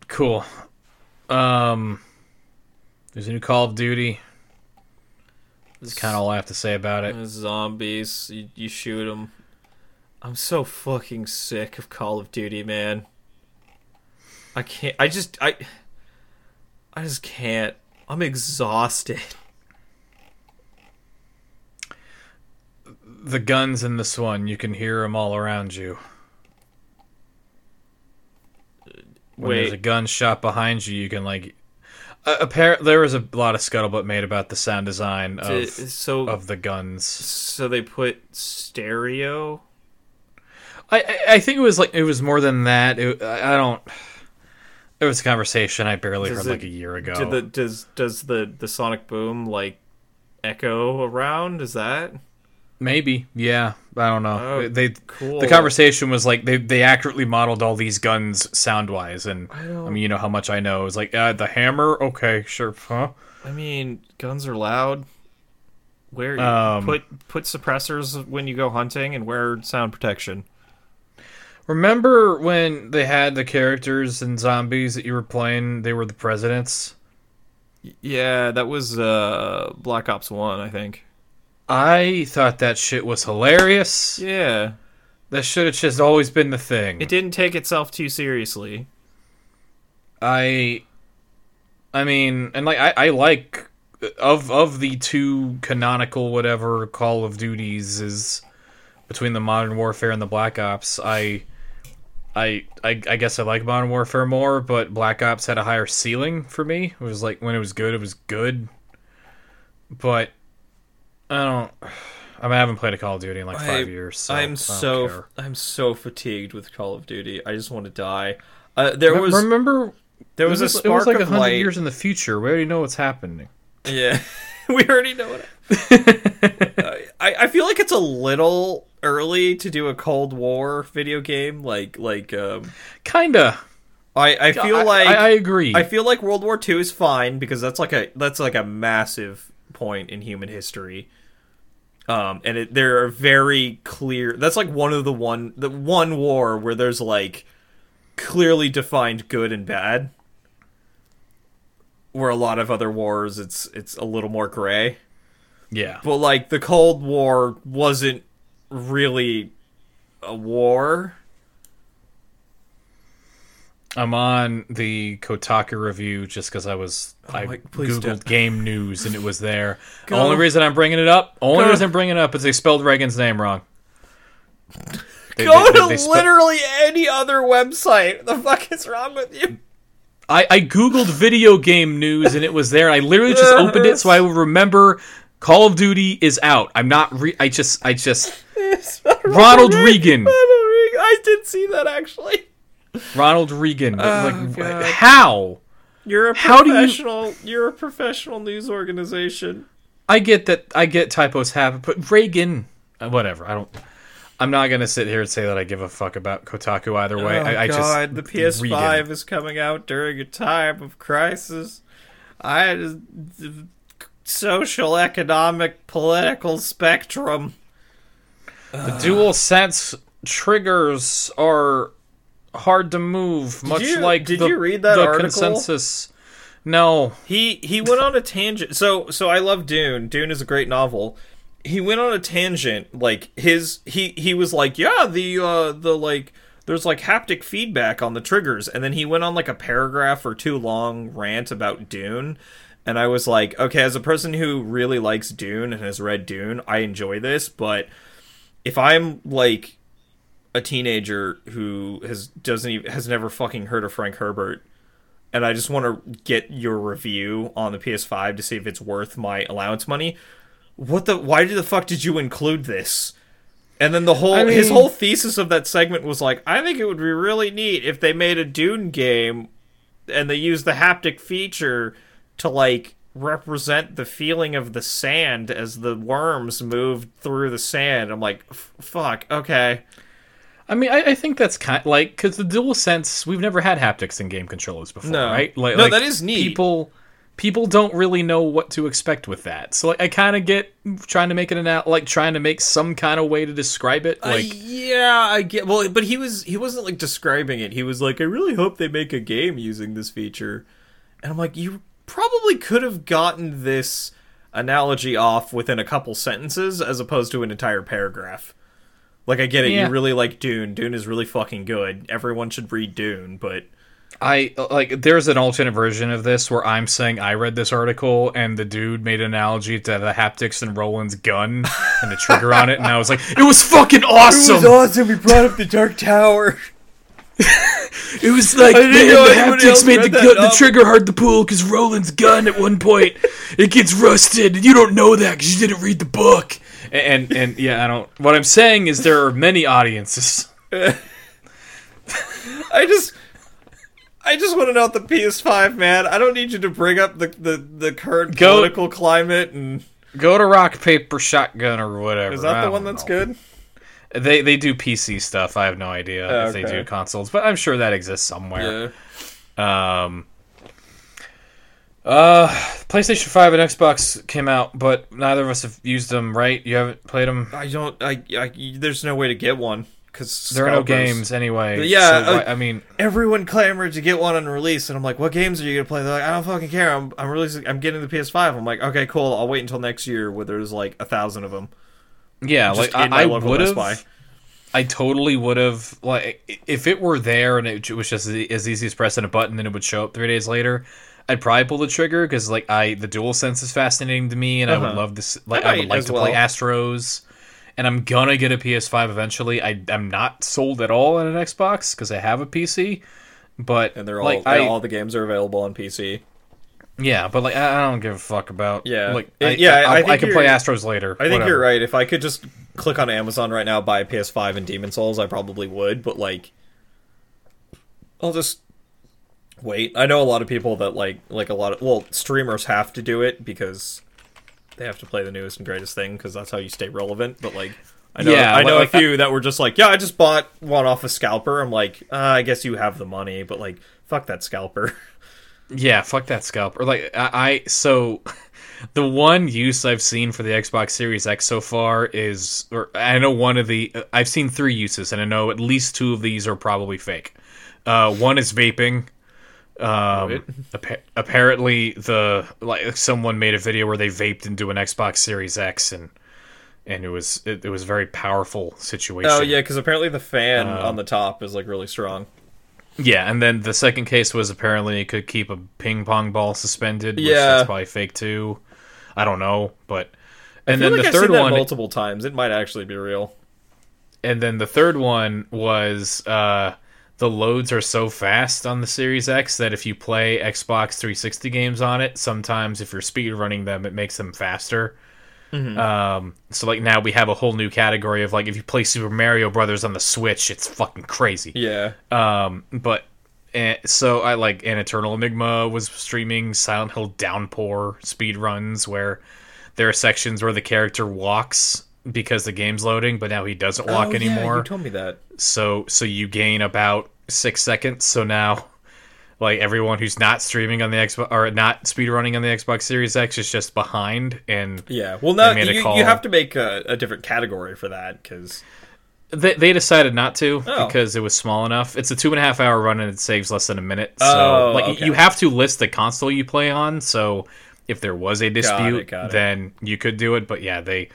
Speaker 2: Cool. Um, there's a new Call of Duty. That's kind of all I have to say about it.
Speaker 3: Zombies, you, you shoot them. I'm so fucking sick of Call of Duty, man. I can't. I just I. I just can't. I'm exhausted.
Speaker 2: The guns in this one, you can hear them all around you. When
Speaker 3: Wait.
Speaker 2: there's a gun shot behind you, you can like. Uh, apparent there was a lot of scuttlebutt made about the sound design of
Speaker 3: so
Speaker 2: of the guns.
Speaker 3: So they put stereo.
Speaker 2: I, I I think it was like it was more than that. It, I I don't. It was a conversation I barely
Speaker 3: Does
Speaker 2: heard
Speaker 3: it-
Speaker 2: like a year ago.
Speaker 3: The does does the the sonic boom like echo around? Is that
Speaker 2: Maybe, yeah. I don't know.
Speaker 3: Oh,
Speaker 2: they
Speaker 3: cool?
Speaker 2: the conversation was like they they accurately modeled all these guns sound wise, and I,
Speaker 3: don't-
Speaker 2: mean you know how much I know. It's like uh, the hammer, okay, sure, huh?
Speaker 3: I mean, guns are loud. Where
Speaker 2: Um,
Speaker 3: put put suppressors when you go hunting and wear sound protection.
Speaker 2: Remember when they had the characters and zombies that you were playing? They were the presidents.
Speaker 3: Yeah, that was uh Black Ops One, I think.
Speaker 2: I thought that shit was hilarious.
Speaker 3: Yeah,
Speaker 2: That should have just always been the thing.
Speaker 3: it didn't take itself too seriously.
Speaker 2: I I mean, and like I, I like of of the two canonical whatever Call of Duties is between the Modern Warfare and the Black Ops. I I I, I guess I like Modern Warfare more, but Black Ops had a higher ceiling for me. It was like when it was good, it was good. But I don't. I mean, I haven't played a Call of Duty in like five
Speaker 3: I-
Speaker 2: years. So
Speaker 3: I'm so
Speaker 2: care.
Speaker 3: I'm so fatigued with Call of Duty. I just want to die. Uh, there was
Speaker 2: remember
Speaker 3: there was,
Speaker 2: was,
Speaker 3: a
Speaker 2: it was like a hundred years in the future. We already know what's happening.
Speaker 3: Yeah, we already know what. I, I I feel like it's a little early to do a Cold War video game. Like like um,
Speaker 2: Kinda.
Speaker 3: I I feel
Speaker 2: I-
Speaker 3: like
Speaker 2: I, I agree.
Speaker 3: I feel like World War II is fine because that's like a that's like a massive point in human history. Um, and it, there are very clear. That's like one of the one the one war where there's like clearly defined good and bad. Where a lot of other wars, it's it's a little more gray.
Speaker 2: yeah.
Speaker 3: But like the Cold War wasn't really a war.
Speaker 2: I'm on the Kotaku review just because I was oh, I
Speaker 3: Oh my- please
Speaker 2: googled
Speaker 3: don't.
Speaker 2: game news and it was there.
Speaker 3: Go.
Speaker 2: Only reason I'm bringing it up, only
Speaker 3: Go.
Speaker 2: reason I'm bringing it up is they spelled Reagan's name wrong. They-
Speaker 3: Go
Speaker 2: they-
Speaker 3: to
Speaker 2: they spe-
Speaker 3: literally any other website. The fuck is wrong with you?
Speaker 2: I, I googled video game news and it was there. I literally just opened it so I will remember Call of Duty is out. I'm not. Re- I just. I just. Ronald Reagan.
Speaker 3: Ronald Reagan. I did see that actually.
Speaker 2: Ronald Reagan.
Speaker 3: Oh, God.
Speaker 2: how?
Speaker 3: You're a
Speaker 2: How do you-
Speaker 3: professional. You... are a professional news organization.
Speaker 2: I get that. I get typos happen, but Reagan. uh, Whatever. I don't. I'm not gonna sit here and say that I give a fuck about Kotaku either way.
Speaker 3: oh
Speaker 2: I, I
Speaker 3: God,
Speaker 2: just
Speaker 3: the PS5
Speaker 2: Reagan.
Speaker 3: is coming out during a time of crisis. I just social, economic, political spectrum.
Speaker 2: The dual sense triggers are hard to move, much
Speaker 3: you-
Speaker 2: like
Speaker 3: did
Speaker 2: the,
Speaker 3: you read that
Speaker 2: the
Speaker 3: article?
Speaker 2: consensus. No,
Speaker 3: He he went on a tangent. So so I love Dune. Dune is a great novel. He went on a tangent. Like his he he was like, yeah, the uh the like there's like haptic feedback on the triggers, and then he went on like a paragraph or two long rant about Dune. And I was like, okay, as a person who really likes Dune and has read Dune, I enjoy this, but if I'm like a teenager who has doesn't even has never fucking heard of Frank Herbert and I just want to get your review on the PS5 to see if it's worth my allowance money. What the? Why did the fuck did you include this? And then the whole
Speaker 2: I
Speaker 3: his whole thesis of that segment was like, I think it would be really neat if they made a Dune game and they used the haptic feature to like represent the feeling of the sand as the worms moved through the sand. I'm like, fuck, okay.
Speaker 2: I mean, I, I think that's kind of like because the DualSense we've never had haptics in game controllers before,
Speaker 3: No.
Speaker 2: right? Like,
Speaker 3: No,
Speaker 2: like,
Speaker 3: that is neat.
Speaker 2: People, people don't really know what to expect with that. So like, I kind of get trying to make it an out, like trying to make some kind of way to describe it. Like,
Speaker 3: Uh, yeah, I get. Well, but he was he wasn't like describing it. He was like, I really hope they make a game using this feature. And I'm like, you probably could have gotten this analogy off within a couple sentences as opposed to an entire paragraph. Like I get it,
Speaker 2: Yeah.
Speaker 3: you really like Dune. Dune is really fucking good. Everyone should read Dune, but
Speaker 2: I like there's an alternate version of this where I'm saying I read this article and the dude made an analogy to the haptics in Roland's gun and the trigger on it, and I was like, it was fucking awesome.
Speaker 3: awesome. We brought up the Dark Tower.
Speaker 2: It was like
Speaker 3: didn't
Speaker 2: man,
Speaker 3: know
Speaker 2: the haptics made the,
Speaker 3: read that
Speaker 2: gun, the trigger hard to pull because Roland's gun at one point it gets rusted, and you don't know that because you didn't read the book. And, and yeah, I don't. What I'm saying is there are many audiences.
Speaker 3: I just I just want to know the PS5, man. I don't need you to bring up the the, the current
Speaker 2: Go-
Speaker 3: political climate and
Speaker 2: Go to Rock Paper Shotgun or whatever.
Speaker 3: is that the one that's
Speaker 2: know.
Speaker 3: good?
Speaker 2: They they do PC stuff. I have no idea
Speaker 3: Oh,
Speaker 2: if they do consoles, but I'm sure that exists somewhere.
Speaker 3: Yeah.
Speaker 2: Um, uh, PlayStation Five and Xbox came out, but neither of us have used them. Right? You haven't played them.
Speaker 3: I don't I, I there's no way to get one cuz
Speaker 2: There are no games anyway.
Speaker 3: But yeah,
Speaker 2: so
Speaker 3: uh,
Speaker 2: I mean,
Speaker 3: Everyone clamored to get one on release and I'm like, "What games are you going to play?" They're like, "I don't fucking care. I'm I'm releasing I'm getting the PS5." I'm like, "Okay, cool. I'll wait until next year where there's like a thousand of them."
Speaker 2: yeah,
Speaker 3: Just
Speaker 2: like
Speaker 3: in my
Speaker 2: I, I would have. I totally would have like if it were there and it was just as easy as pressing a button and it would show up three days later. I'd probably pull the trigger because like I the DualSense is fascinating to me and I would
Speaker 3: Uh-huh.
Speaker 2: love this. Like
Speaker 3: I
Speaker 2: I, would like to play. Astro's, and I'm gonna get a PS5 eventually. I I'm not sold at all on an Xbox because I have a PC, but
Speaker 3: And they're all
Speaker 2: like I
Speaker 3: all the games are available on PC.
Speaker 2: yeah, but like I, don't give a fuck about
Speaker 3: Yeah.
Speaker 2: Like I,
Speaker 3: yeah,
Speaker 2: I,
Speaker 3: I
Speaker 2: I, can play Astro's later.
Speaker 3: I think
Speaker 2: whatever.
Speaker 3: you're right. If I could just click on Amazon right now, buy a PS5 and Demon Souls, I probably would. But like, I'll just wait. I know a lot of people that like like a lot of well streamers have to do it because they have to play the newest and greatest thing because that's how you stay relevant. But like, I know
Speaker 2: Yeah,
Speaker 3: I know
Speaker 2: like-
Speaker 3: a few that were just like, yeah, I just bought one off a scalper. I'm like, uh, I guess you have the money, but like, fuck that scalper.
Speaker 2: Yeah, fuck that scalper. Like I, I so the one use I've seen for the Xbox Series X so far is or I know one of the I've seen three uses and I know at least two of these are probably fake. Uh, one is vaping. Um, apparently the like someone made a video where they vaped into an Xbox Series X and and it was it, it was a very powerful situation.
Speaker 3: oh yeah, because apparently the fan on the top is like really strong.
Speaker 2: Yeah, and then the second case was apparently it could keep a ping pong ball suspended. Which
Speaker 3: Yeah.
Speaker 2: that's probably fake too. I don't know, but and then
Speaker 3: like
Speaker 2: the
Speaker 3: I've
Speaker 2: third
Speaker 3: seen
Speaker 2: one,
Speaker 3: multiple times. It might actually be real.
Speaker 2: and then the third one was uh, the loads are so fast on the Series X that if you play Xbox 360 games on it, sometimes if you're speed running them, it makes them faster.
Speaker 3: Mm-hmm.
Speaker 2: Um, so like now we have a whole new category of like if you play Super Mario Brothers on the Switch, it's fucking crazy.
Speaker 3: Yeah.
Speaker 2: Um, but eh, so I like an Eternal Enigma was streaming Silent Hill Downpour speed runs where there are sections where the character walks because the game's loading, but now he doesn't walk
Speaker 3: Oh, yeah,
Speaker 2: anymore.
Speaker 3: you told me that.
Speaker 2: so so you gain about six seconds. So now. Like everyone who's not streaming on the Xbox or not speedrunning on the Xbox Series X is just behind, and
Speaker 3: Yeah. Well, no,
Speaker 2: made a
Speaker 3: you, you have to make a, a different category for that because
Speaker 2: They, they decided not to
Speaker 3: Oh.
Speaker 2: because it was small enough. It's a two and a half hour run and it saves less than a minute. So
Speaker 3: Oh,
Speaker 2: like
Speaker 3: okay.
Speaker 2: you have to list the console you play on. So if there was a dispute,
Speaker 3: got it.
Speaker 2: then you could do it. But yeah, they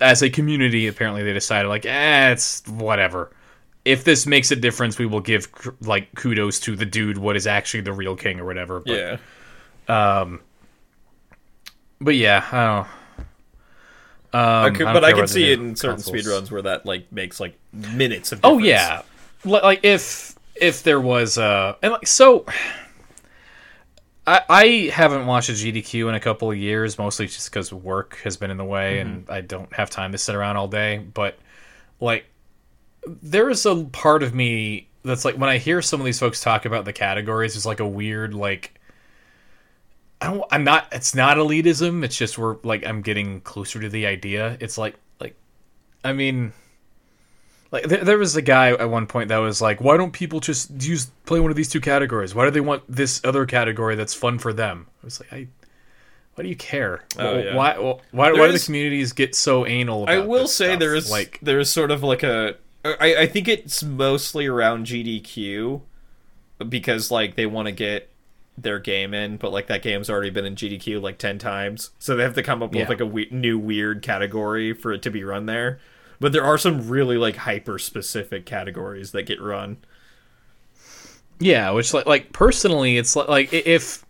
Speaker 2: as a community apparently they decided like, eh, it's whatever. If this makes a difference, we will give like kudos to the dude, what is actually the real king or whatever. But,
Speaker 3: yeah.
Speaker 2: but yeah, I don't. Um,
Speaker 3: I could,
Speaker 2: don't
Speaker 3: but I can see in certain speedruns where that like makes like minutes of.
Speaker 2: Oh yeah, Li- like if if there was uh and like so. I, I haven't watched a GDQ in a couple of years, mostly just because work has been in the way and mm-hmm. I don't have time to sit around all day. But like, there is a part of me that's like when I hear some of these folks talk about the categories, it's like a weird like. I don't. I'm not. It's not elitism. It's just we're like I'm getting closer to the idea. It's like like, I mean, like there, there was a guy at one point that was like, "Why don't people just use play one of these two categories? Why do they want this other category that's fun for them?" I was like, "I, why do you care?
Speaker 3: Oh,
Speaker 2: Why
Speaker 3: yeah.
Speaker 2: why, why, why do the communities get so anal?" About
Speaker 3: I will say
Speaker 2: stuff?
Speaker 3: there is
Speaker 2: like
Speaker 3: there is sort of like a I, I think it's mostly around GDQ because like they want to get their game in, but like that game's already been in GDQ like ten times, so they have to come up
Speaker 2: Yeah.
Speaker 3: with like a we- new weird category for it to be run there. But there are some really like hyper specific categories that get run.
Speaker 2: Yeah, which like like personally, it's like like if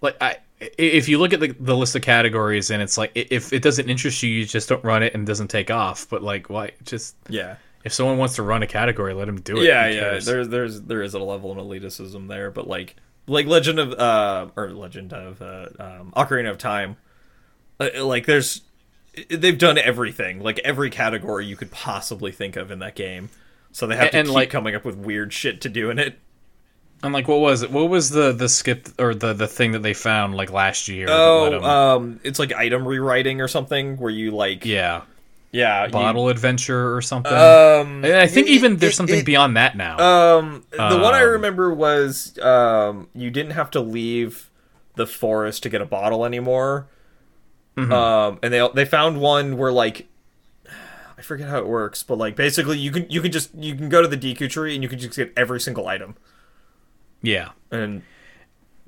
Speaker 2: like I if you look at the, the list of categories and it's like if it doesn't interest you, you just don't run it and it doesn't take off. But like why just
Speaker 3: Yeah,
Speaker 2: if someone wants to run a category, let them do it.
Speaker 3: yeah, yeah. There's there's there is a level of elitism there, but like like Legend of uh or Legend of uh, um, Ocarina of Time, uh, like there's they've done everything, like every category you could possibly think of in that game. So they have
Speaker 2: And-
Speaker 3: to
Speaker 2: and,
Speaker 3: keep
Speaker 2: like-
Speaker 3: coming up with weird shit to do in it.
Speaker 2: I'm like, what was it? What was the the skip or the the thing that they found like last year?
Speaker 3: Oh,
Speaker 2: 'em-
Speaker 3: um, it's like item rewriting or something where you like
Speaker 2: yeah,
Speaker 3: yeah you-
Speaker 2: bottle adventure or something.
Speaker 3: um,
Speaker 2: and I think
Speaker 3: it-
Speaker 2: even there's
Speaker 3: it-
Speaker 2: something
Speaker 3: it-
Speaker 2: beyond that now.
Speaker 3: Um, the one I
Speaker 2: Um,
Speaker 3: remember was um, you didn't have to leave the forest to get a bottle anymore.
Speaker 2: Mm-hmm.
Speaker 3: Um, and they they found one where like I forget how it works, but like basically you can you can just you can go to the Deku tree and you can just get every single item.
Speaker 2: Yeah,
Speaker 3: and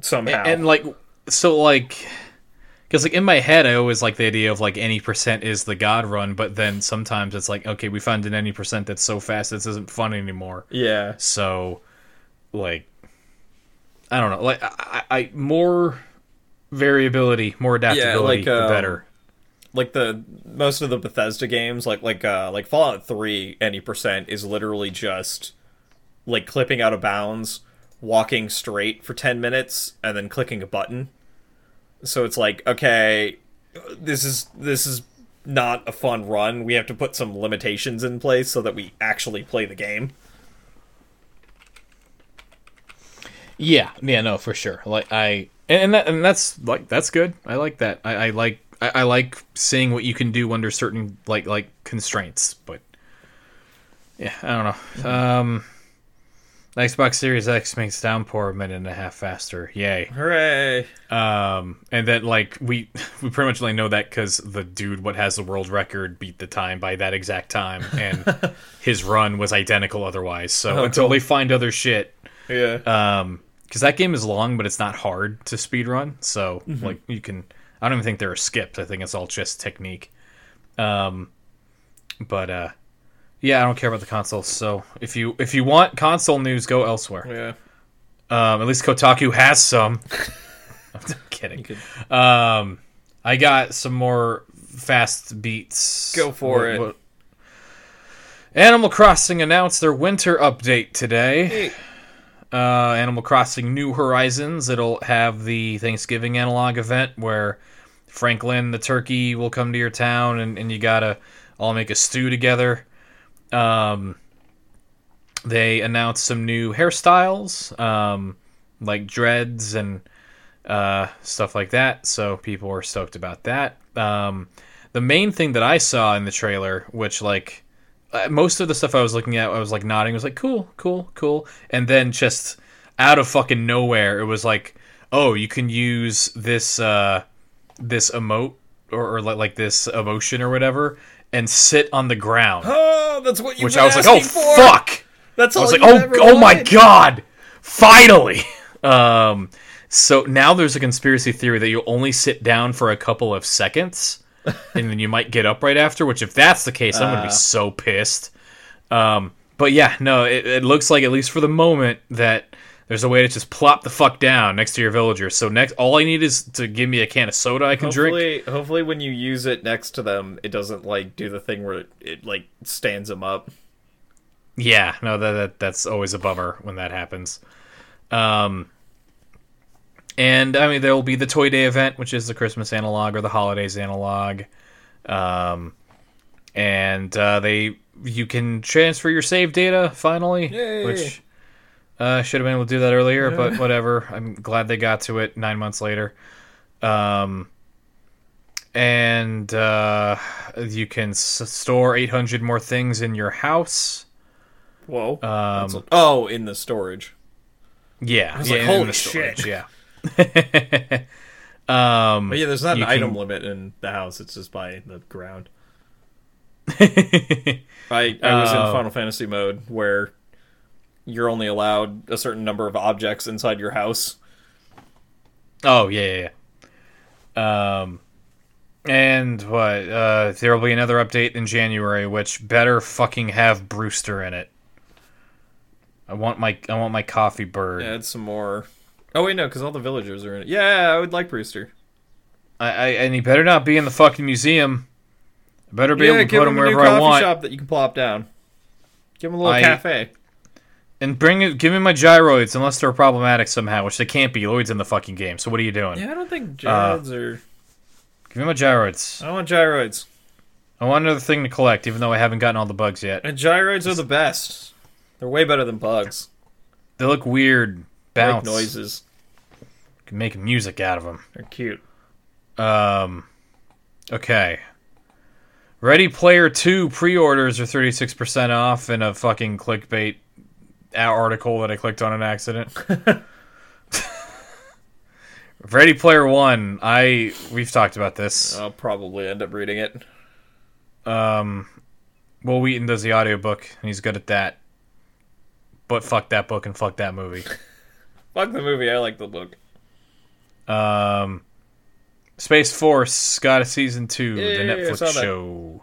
Speaker 3: somehow.
Speaker 2: And like so like because like in my head i always like the idea of like any percent is the god run but then sometimes it's like okay we found an any percent that's so fast this isn't fun anymore.
Speaker 3: Yeah.
Speaker 2: So like i don't know. Like I I- more variability more adaptability
Speaker 3: like, um,
Speaker 2: the better
Speaker 3: like the most of the Bethesda games, like like uh like Fallout Three, any percent is literally just like clipping out of bounds, walking straight for ten minutes, and then clicking a button. So it's like, okay, this is this is not a fun run. We have to put some limitations in place so that we actually play the game.
Speaker 2: yeah yeah no for sure like i and, and that and that's like that's good i like that I, I like I, I like seeing what you can do under certain like like constraints. But yeah, I don't know. Um, Xbox Series X makes Downpour a minute and a half faster. Yay!
Speaker 3: Hooray!
Speaker 2: Um, and then like we we pretty much only know that because the dude what has the world record beat the time by that exact time, and his run was identical otherwise. So
Speaker 3: Oh,
Speaker 2: until
Speaker 3: cool.
Speaker 2: they find other shit,
Speaker 3: Yeah.
Speaker 2: um, because that game is long, but it's not hard to speed run. So like you can, I don't even think there are skips. I think it's all just technique. Um, but uh, yeah, I don't care about the consoles. So if you if you want console news, go elsewhere.
Speaker 3: yeah.
Speaker 2: Um, at least Kotaku has some. I'm kidding.
Speaker 3: could-
Speaker 2: Um, I got some more fast beats.
Speaker 3: Go for it.
Speaker 2: Animal Crossing announced their winter update today.
Speaker 3: Hey.
Speaker 2: Uh, Animal Crossing New Horizons. It'll have the Thanksgiving analog event where Franklin the turkey will come to your town and, and you gotta all make a stew together. Um, they announced some new hairstyles, um, like dreads and uh, stuff like that. So people were stoked about that. Um, the main thing that I saw in the trailer, which like uh, most of the stuff I was looking at, I was like nodding, was like cool, cool, cool, and then just out of fucking nowhere, it was like, oh, you can use this uh, this emote or, or like, like this emotion or whatever, and sit on the ground.
Speaker 3: Oh, that's what you.
Speaker 2: Which I was like, oh fuck!
Speaker 3: That's all.
Speaker 2: I was like, oh, oh my god, finally. Um, so now there's a conspiracy theory that you'll only sit down for a couple of seconds, and then you might get up right after. Which, if that's the case, I'm gonna
Speaker 3: Uh.
Speaker 2: be so pissed. Um, but yeah, no, it, it looks like at least for the moment that there's a way to just plop the fuck down next to your villagers. So next, all I need is to give me a can of soda I can drink.
Speaker 3: Hopefully, hopefully, when you use it next to them, it doesn't like do the thing where it, it like stands them up.
Speaker 2: Yeah, no, that, that that's always a bummer when that happens. Um, and I mean, there will be the Toy Day event, which is the Christmas analog or the holidays analog. Um, and uh, they you can transfer your save data finally,
Speaker 3: Yay.
Speaker 2: which uh, should have been able to do that earlier, but whatever. I'm glad they got to it nine months later. Um, and uh, you can s- store 800 more things in your house.
Speaker 3: Whoa.
Speaker 2: Um,
Speaker 3: That's- oh, in the storage.
Speaker 2: Yeah,
Speaker 3: was
Speaker 2: yeah,
Speaker 3: like,
Speaker 2: in
Speaker 3: holy
Speaker 2: the storage,
Speaker 3: shit.
Speaker 2: Yeah. um,
Speaker 3: But yeah, there's not an
Speaker 2: You
Speaker 3: item limit in the house. It's just by the ground. I I was
Speaker 2: Oh.
Speaker 3: in Final Fantasy mode where you're only allowed a certain number of objects inside your house.
Speaker 2: oh yeah, yeah, yeah. Um, and what? Uh, there will be another update in January, which better fucking have Brewster in it. I want my I want my coffee bird.
Speaker 3: Add some more. Oh wait, no, because all the villagers are in it. Yeah, I would like Brewster.
Speaker 2: I, I and he better not be in the fucking museum. I better be
Speaker 3: yeah,
Speaker 2: able to put
Speaker 3: him
Speaker 2: him wherever I
Speaker 3: coffee
Speaker 2: want.
Speaker 3: shop that you can plop down. Give him a little
Speaker 2: I-
Speaker 3: cafe.
Speaker 2: And bring it. Give me my gyroids, unless they're problematic somehow, which they can't be. Lloyd's in the fucking game. So what are you doing?
Speaker 3: Yeah, I don't think uh, gyroids are.
Speaker 2: Give me my gyroids.
Speaker 3: I want gyroids.
Speaker 2: I want another thing to collect, even though I haven't gotten all the bugs yet.
Speaker 3: And gyroids are the best. They're way better than bugs.
Speaker 2: They look weird. Bounce.
Speaker 3: Make noises.
Speaker 2: Can make music out of them.
Speaker 3: They're cute.
Speaker 2: Um. Okay. Ready Player Two pre-orders are thirty six percent off in a fucking clickbait article that I clicked on an accident. Ready Player One. I we've talked about this.
Speaker 3: I'll probably end up reading it.
Speaker 2: Um, Wil Wheaton does the audiobook, and he's good at that. But fuck that book and fuck that movie.
Speaker 3: Fuck the movie. I like the book.
Speaker 2: Um, Space Force got a season two,
Speaker 3: Yeah,
Speaker 2: the
Speaker 3: yeah, yeah,
Speaker 2: Netflix
Speaker 3: that.
Speaker 2: show,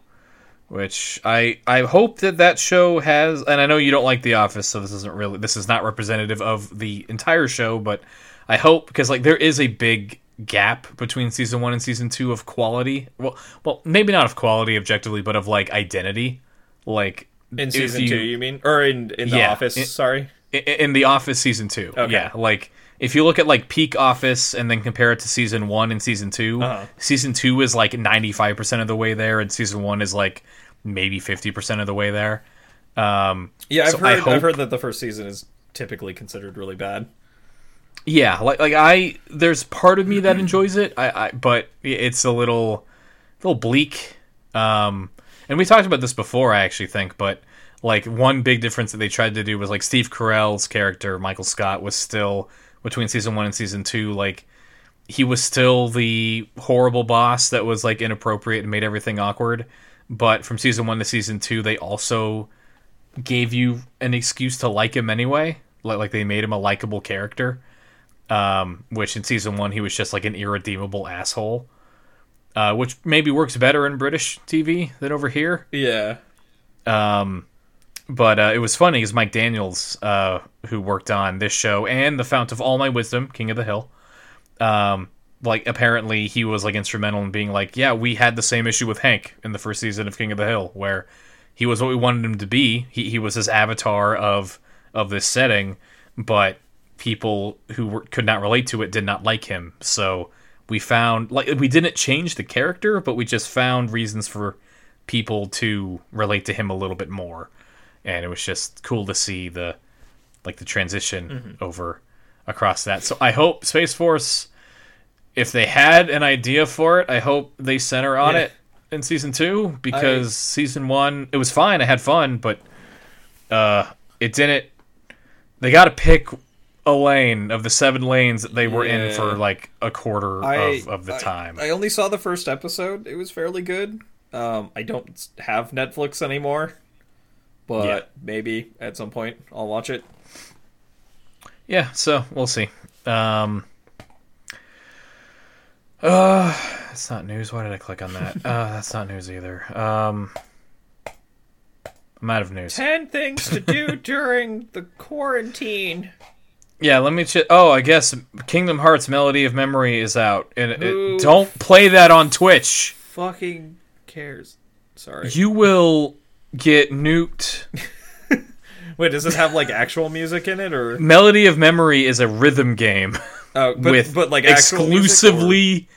Speaker 2: which I I hope that that show has. And I know you don't like The Office, so this isn't really this is not representative of the entire show, but I hope because like there is a big gap between season one and season two of quality. Well, well, maybe not of quality objectively, but of like identity. Like
Speaker 3: In season
Speaker 2: you-
Speaker 3: two, you mean? Or in, in the
Speaker 2: Yeah,
Speaker 3: office,
Speaker 2: it-
Speaker 3: sorry.
Speaker 2: In the office season two
Speaker 3: Okay.
Speaker 2: yeah like if you look at like peak office and then compare it to season one and season 2
Speaker 3: Uh-huh.
Speaker 2: season two is like 95% of the way there and season one is like maybe 50% of the way there um
Speaker 3: Yeah, I've
Speaker 2: so
Speaker 3: heard,
Speaker 2: hope-
Speaker 3: I've heard that the first season is typically considered really bad.
Speaker 2: Yeah, like like I there's part of me that enjoys it. I, I but it's a little a little bleak. Um and we talked about this before I actually think, but like one big difference that they tried to do was like Steve Carell's character, Michael Scott, was still between season 1 and season 2 like he was still the horrible boss that was like inappropriate and made everything awkward. But from season 1 to season 2 they also gave you an excuse to like him anyway. Like like they made him a likable character um, which in season one he was just like an irredeemable asshole, uh, which maybe works better in British TV than over here.
Speaker 3: Yeah.
Speaker 2: Um, but uh, it was funny because Mike Daniels, uh, who worked on this show and The Fount of All My Wisdom, King of the Hill, um, like apparently he was like instrumental in being like, yeah, we had the same issue with Hank in the first season of King of the Hill, where he was what we wanted him to be. He he was this avatar of of this setting, but people who were, could not relate to it did not like him. So we found like we didn't change the character, but we just found reasons for people to relate to him a little bit more, and it was just cool to see the like the transition over across that. So I hope Space Force, if they had an idea for it, I hope they center on
Speaker 3: Yeah.
Speaker 2: it in season two because season one it was fine. I had fun, but uh, it didn't. They got to pick a lane of the seven lanes that they were in for like a quarter of, of the
Speaker 3: I-
Speaker 2: time.
Speaker 3: I only saw the first episode. It was fairly good. Um, I don't have Netflix anymore, but
Speaker 2: Yeah.
Speaker 3: maybe at some point I'll watch it.
Speaker 2: Yeah, so we'll see. Um, uh, that's not news. Why did I click on that? Uh, that's not news either. Um, I'm out of news.
Speaker 3: Ten things to do during the quarantine.
Speaker 2: Yeah, let me. Ch- oh, I guess Kingdom Hearts Melody of Memory is out, and it, don't play that on Twitch.
Speaker 3: Fucking cares. Sorry.
Speaker 2: You will get nuked.
Speaker 3: Wait, does it have like actual music in it or
Speaker 2: Melody of Memory is a rhythm game
Speaker 3: oh, but,
Speaker 2: with
Speaker 3: but like
Speaker 2: exclusively,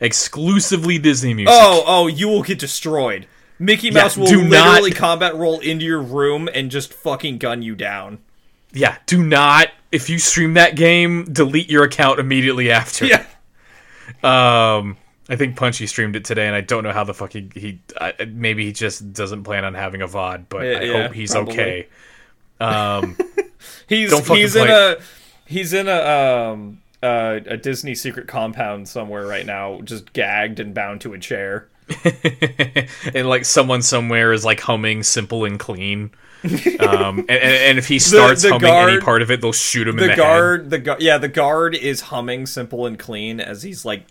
Speaker 2: exclusively Disney music.
Speaker 3: Oh, oh, you will get destroyed. Mickey
Speaker 2: Yeah,
Speaker 3: Mouse will
Speaker 2: do not-
Speaker 3: literally combat roll into your room and just fucking gun you down.
Speaker 2: Yeah, do not. If you stream that game, delete your account immediately after.
Speaker 3: Yeah.
Speaker 2: Um, I think Punchy streamed it today, and I don't know how the fuck he. he I, maybe he just doesn't plan on having a VOD, but
Speaker 3: Yeah,
Speaker 2: I
Speaker 3: yeah,
Speaker 2: hope he's
Speaker 3: probably.
Speaker 2: okay. Um,
Speaker 3: He's he's in
Speaker 2: play
Speaker 3: a he's in a um uh, a Disney secret compound somewhere right now, just gagged and bound to a chair.
Speaker 2: and like someone somewhere is like humming "Simple and Clean." Um, and, and, if he starts
Speaker 3: the
Speaker 2: humming any part of it, they'll shoot him in
Speaker 3: The
Speaker 2: the
Speaker 3: guard, the guard, yeah, the guard is humming "Simple and Clean" as he's like,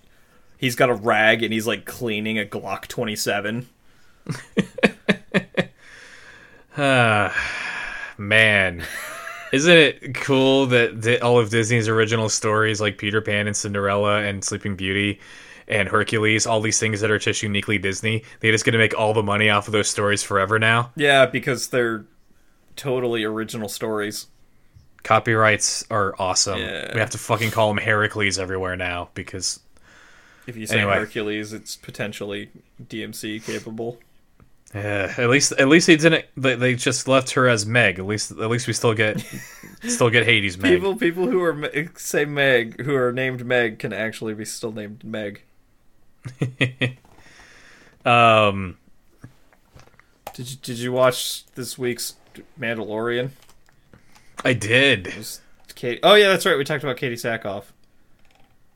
Speaker 3: he's got a rag and he's like cleaning a Glock twenty seven.
Speaker 2: head. Man, isn't it cool that, that all of Disney's original stories, like Peter Pan and Cinderella and Sleeping Beauty and Hercules, all these things that are just uniquely Disney, they just get to make all the money off of those stories forever now.
Speaker 3: Yeah, because they're totally original stories.
Speaker 2: Copyrights are awesome.
Speaker 3: Yeah.
Speaker 2: We have to fucking call them Heracles everywhere now because
Speaker 3: If you say
Speaker 2: Anyway.
Speaker 3: Hercules, it's potentially DMC capable.
Speaker 2: uh, at least at least they didn't. They, they just left her as Meg. At least at least we still get still get Hades Meg.
Speaker 3: People, people who are say Meg, who are named Meg, can actually be still named Meg.
Speaker 2: Um,
Speaker 3: Did you, did you watch this week's Mandalorian?
Speaker 2: I did.
Speaker 3: Oh yeah, that's right. We talked about Katee Sackhoff.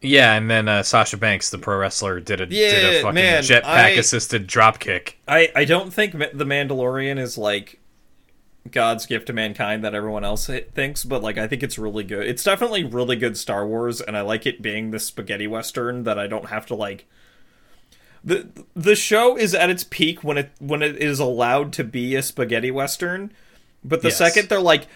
Speaker 2: Yeah, and then uh, Sasha Banks, the pro wrestler, did a did a fucking
Speaker 3: man,
Speaker 2: jetpack
Speaker 3: I-
Speaker 2: assisted drop kick.
Speaker 3: I I don't think the Mandalorian is like God's gift to mankind that everyone else thinks, but like I think it's really good. It's definitely really good Star Wars, and I like it being the spaghetti western that I don't have to like. the The show is at its peak when it when it is allowed to be a spaghetti western, but the
Speaker 2: Yes.
Speaker 3: second they're like,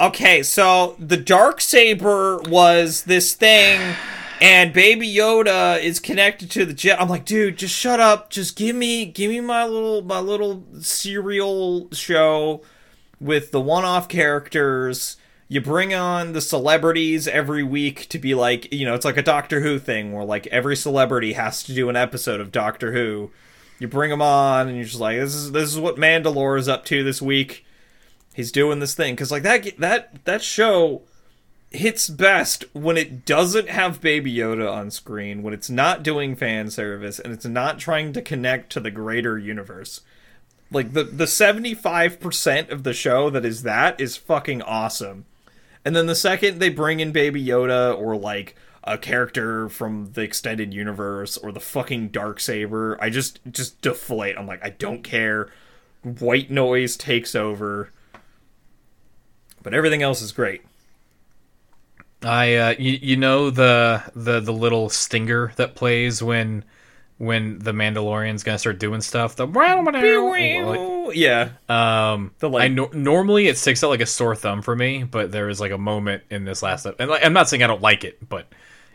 Speaker 3: okay, so the dark saber was this thing. And Baby Yoda is connected to the jet. I'm like, dude, just shut up. Just give me, give me my little, my little serial show with the one-off characters. You bring on the celebrities every week to be like, you know, it's like a Doctor Who thing where like every celebrity has to do an episode of Doctor Who. You bring them on, and you're just like, this is this is what Mandalore is up to this week. He's doing this thing because like that that that show hits best when it doesn't have Baby Yoda on screen, when it's not doing fan service, and it's not trying to connect to the greater universe. Like the the seventy five percent of the show that is that is fucking awesome. And then the second they bring in Baby Yoda or like a character from the extended universe or the fucking dark saber, I just just deflate. I'm like, I don't care. White noise takes over. But everything else is great.
Speaker 2: I uh, you, you know the the the little stinger that plays when when the Mandalorian's gonna start doing stuff. The
Speaker 3: Yeah.
Speaker 2: um,
Speaker 3: The, like-
Speaker 2: I no- normally it sticks out like a sore thumb for me, but there was like a moment in this last and like, I'm not saying I don't like it, but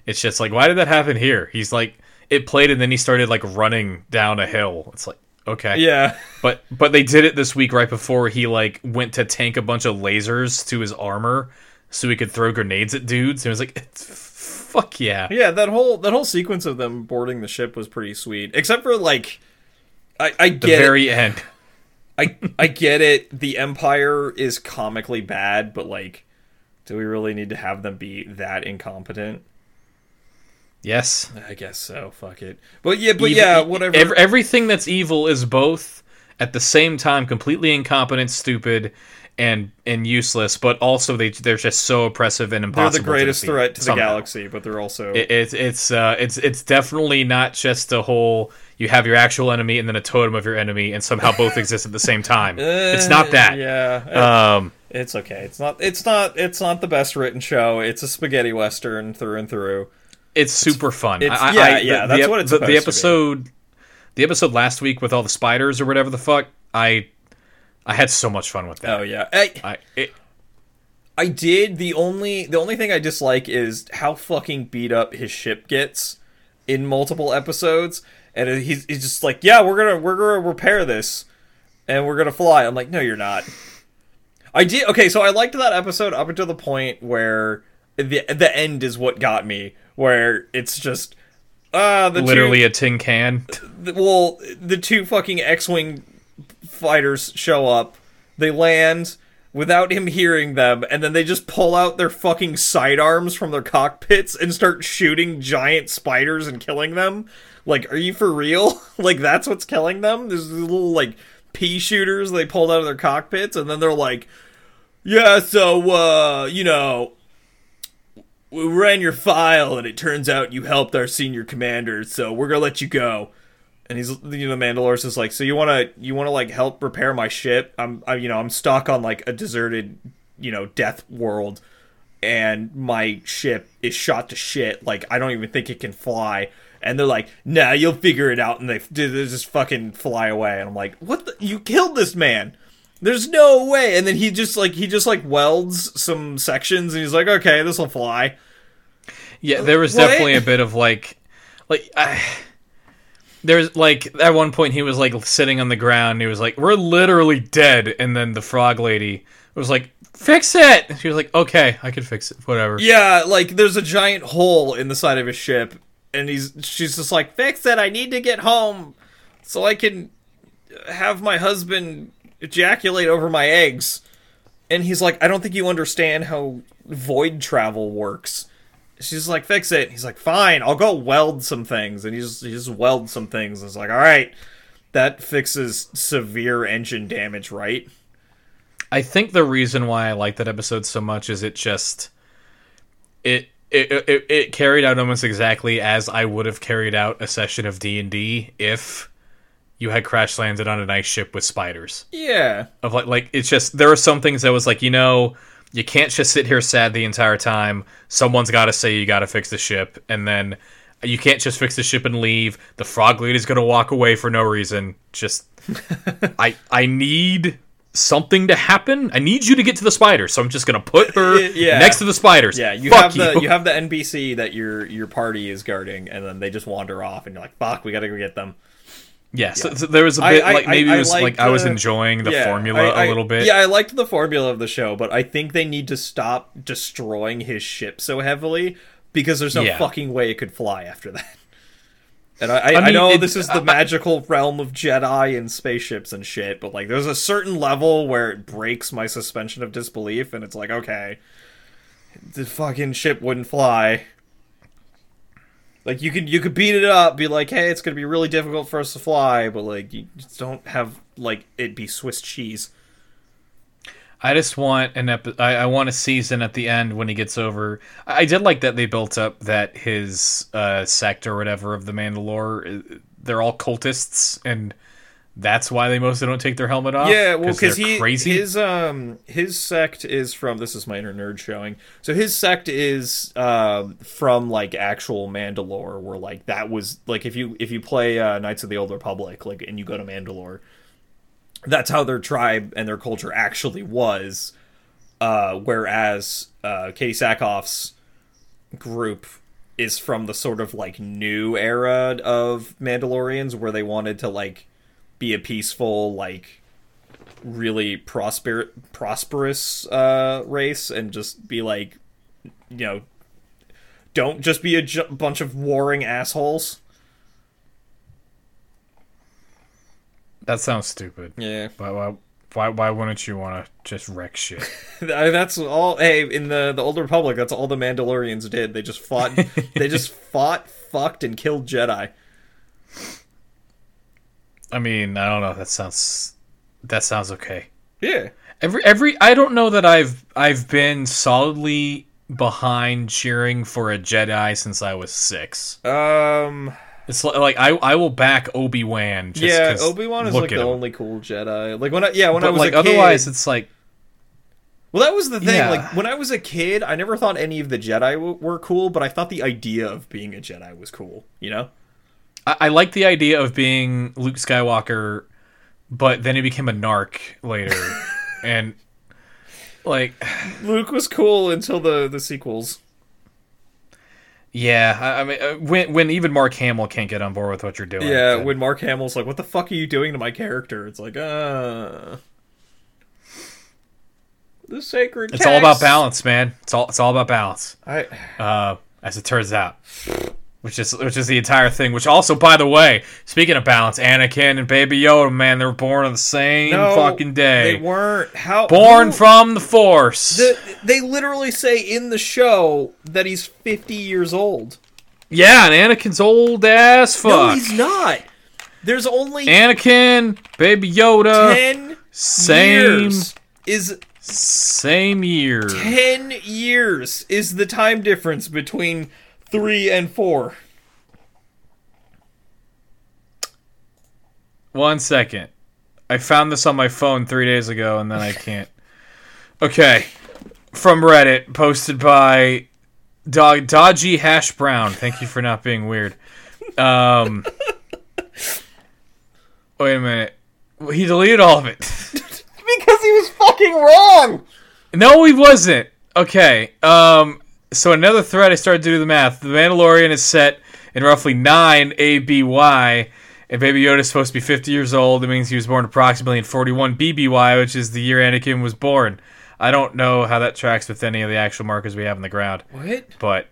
Speaker 2: it's just like why did that happen here? He's like it played and then he started like running down a hill. It's like okay,
Speaker 3: Yeah.
Speaker 2: but but they did it this week right before he like went to tank a bunch of lasers to his armor so he could throw grenades at dudes. And it was like, fuck yeah.
Speaker 3: Yeah, that whole that whole sequence of them boarding the ship was pretty sweet. Except for like I, I
Speaker 2: The
Speaker 3: get it.
Speaker 2: very end.
Speaker 3: I I get it. The Empire is comically bad, but like do we really need to have them be that incompetent?
Speaker 2: Yes.
Speaker 3: I guess so. Fuck it. But yeah, but
Speaker 2: Even-
Speaker 3: yeah, whatever.
Speaker 2: ev- everything that's evil is both at the same time completely incompetent, stupid, and and useless, but also they they're just so oppressive and impossible.
Speaker 3: they're the greatest
Speaker 2: to defeat
Speaker 3: threat to the galaxy, but they're also
Speaker 2: It, it's it's uh it's it's definitely not just a whole you have your actual enemy and then a totem of your enemy and somehow both exist at the same time. it's not that.
Speaker 3: Uh, Yeah.
Speaker 2: Um
Speaker 3: it's okay. It's not it's not it's not the best written show. It's a spaghetti western through and through.
Speaker 2: it's super fun.
Speaker 3: It's-
Speaker 2: I,
Speaker 3: yeah,
Speaker 2: I,
Speaker 3: yeah,
Speaker 2: the,
Speaker 3: that's
Speaker 2: the,
Speaker 3: what it's
Speaker 2: the, the episode. The episode last week with all the spiders or whatever the fuck. I I had so much fun with that.
Speaker 3: Oh yeah. I,
Speaker 2: I it,
Speaker 3: I did. The only the only thing I dislike is how fucking beat up his ship gets in multiple episodes, and he's he's just like, yeah, we're gonna we're gonna repair this, and we're gonna fly. I'm like, no, you're not. I did okay, so I liked that episode up until the point where the the end is what got me, where it's just uh the
Speaker 2: literally
Speaker 3: two,
Speaker 2: a tin can.
Speaker 3: well, the two fucking X-wing fighters show up. They land without him hearing them, and then they just pull out their fucking sidearms from their cockpits and start shooting giant spiders and killing them. Like, are you for real? like, that's what's killing them? There's little like pea shooters they pulled out of their cockpits, and then they're like, "Yeah, so uh, you know." We ran your file, and it turns out you helped our senior commander, so we're gonna let you go and he's you know Mandalorian's is like, so you want to you want to like help repair my ship? I'm I, you know I'm stuck on like a deserted you know death world, and my ship is shot to shit. Like I don't even think it can fly. And they're like, nah, you'll figure it out. And they, they just fucking fly away. And I'm like, what? The? You killed this man. There's no way. And then he just like he just like welds some sections, and he's like, okay, this will fly.
Speaker 2: Yeah, there was
Speaker 3: What?
Speaker 2: definitely a bit of like, like I, there's like at one point he was like sitting on the ground. He was like, "We're literally dead," and then the frog lady was like, "Fix it." And she was like, "Okay, I can fix it. Whatever."
Speaker 3: Yeah, like there's a giant hole in the side of his ship, and he's she's just like, "Fix it! I need to get home, so I can have my husband ejaculate over my eggs." And he's like, "I don't think you understand how void travel works." She's like, "Fix it." He's like, "Fine, I'll go weld some things," and he just he just welds some things. It's like, "All right." That fixes severe engine damage, right?
Speaker 2: I think the reason why I like that episode so much is it just it it, it it carried out almost exactly as I would have carried out a session of D and D if you had crash landed on an ice ship with spiders.
Speaker 3: Yeah.
Speaker 2: Of like like it's just there are some things that was like you know you can't just sit here sad the entire time. Someone's got to say you got to fix the ship, and then you can't just fix the ship and leave. The frog lady's gonna walk away for no reason. Just I I need something to happen. I need you to get to the spider, so I'm just gonna put her
Speaker 3: Yeah.
Speaker 2: next to the spiders.
Speaker 3: Yeah, you
Speaker 2: Fuck
Speaker 3: have the
Speaker 2: you.
Speaker 3: you. have the NPC that your your party is guarding, and then they just wander off, and you're like, "Fuck, we gotta go get them."
Speaker 2: Yeah, so, there was a bit
Speaker 3: I-
Speaker 2: like maybe
Speaker 3: I-
Speaker 2: it
Speaker 3: I
Speaker 2: was
Speaker 3: like
Speaker 2: like I was enjoying the
Speaker 3: Yeah,
Speaker 2: formula a little bit.
Speaker 3: Yeah, I liked the formula of the show, but I think they need to stop destroying his ship so heavily because there's no
Speaker 2: Yeah.
Speaker 3: fucking way it could fly after that. And I, I,
Speaker 2: mean,
Speaker 3: know
Speaker 2: it-
Speaker 3: this is the magical realm of Jedi and spaceships and shit, but like, there's a certain level where it breaks my suspension of disbelief, and it's like, okay, the fucking ship wouldn't fly. Like you could you could beat it up, be like, hey, it's gonna be really difficult for us to fly, but like you just don't have like it be Swiss cheese.
Speaker 2: I just want an epi- I, I want a season at the end when he gets over. I I did like that they built up that his uh, sect or whatever of the Mandalore, they're all cultists, and that's why they mostly don't take their helmet off.
Speaker 3: Yeah, well, because he
Speaker 2: crazy.
Speaker 3: his um his sect is from this is my inner nerd showing. So his sect is um from like actual Mandalore, where like that was like if you if you play uh, Knights of the Old Republic, like and you go to Mandalore, that's how their tribe and their culture actually was. Uh, whereas uh, Katee Sackhoff's group is from the sort of like new era of Mandalorians, where they wanted to like be a peaceful, like really prosper prosperous uh, race, and just be like, you know, don't just be a ju- bunch of warring assholes.
Speaker 2: that sounds stupid.
Speaker 3: Yeah,
Speaker 2: but why, why, why wouldn't you want to just wreck shit?
Speaker 3: that's all. Hey, in the the old Republic, that's all the Mandalorians did. They just fought. they just fought, fucked, and killed Jedi.
Speaker 2: I mean, I don't know. That sounds that sounds okay.
Speaker 3: Yeah.
Speaker 2: Every every I don't know that I've I've been solidly behind cheering for a Jedi since I was six.
Speaker 3: Um.
Speaker 2: It's li- like I I will back Obi Wan.
Speaker 3: yeah, Obi Wan is like the only cool Jedi. Like when I yeah when I was
Speaker 2: like
Speaker 3: a kid,
Speaker 2: otherwise, it's like
Speaker 3: Well, that was the thing.
Speaker 2: Yeah.
Speaker 3: Like when I was a kid, I never thought any of the Jedi w- were cool, but I thought the idea of being a Jedi was cool. You know?
Speaker 2: I, I like the idea of being Luke Skywalker, but then he became a narc later, and like
Speaker 3: Luke was cool until the the sequels.
Speaker 2: yeah, I, I mean uh, when when even Mark Hamill can't get on board with what you're doing.
Speaker 3: Yeah,
Speaker 2: then-
Speaker 3: when Mark Hamill's like, "What the fuck are you doing to my character?" It's like, uh, the sacred.
Speaker 2: it's all about balance, man. It's all it's all about balance.
Speaker 3: I
Speaker 2: uh, as it turns out. Which is which is the entire thing. Which also, by the way, speaking of balance, Anakin and Baby Yoda, man, they were born on the same
Speaker 3: no,
Speaker 2: fucking day.
Speaker 3: They weren't. How
Speaker 2: born
Speaker 3: who-
Speaker 2: from the Force.
Speaker 3: The, they literally say in the show that he's fifty years old.
Speaker 2: yeah, and Anakin's old ass fuck.
Speaker 3: No, he's not. There's only
Speaker 2: Anakin, Baby Yoda,
Speaker 3: ten
Speaker 2: same
Speaker 3: years. Is
Speaker 2: same year.
Speaker 3: 10 years is the time difference between 3 and 4.
Speaker 2: One second. I found this on my phone three days ago, and then I can't. Okay, from Reddit, posted by Dog Dodgy Hash Brown. Thank you for not being weird. Um, wait a minute. He deleted all of it.
Speaker 3: Because he was fucking wrong!
Speaker 2: No, he wasn't. Okay. Um. So another thread. I started to do the math. The Mandalorian is set in roughly nine ABY, and Baby Yoda is supposed to be 50 years old. It means he was born approximately in 41 BBY, which is the year Anakin was born. I don't know how that tracks with any of the actual markers we have on the ground,
Speaker 3: What?
Speaker 2: but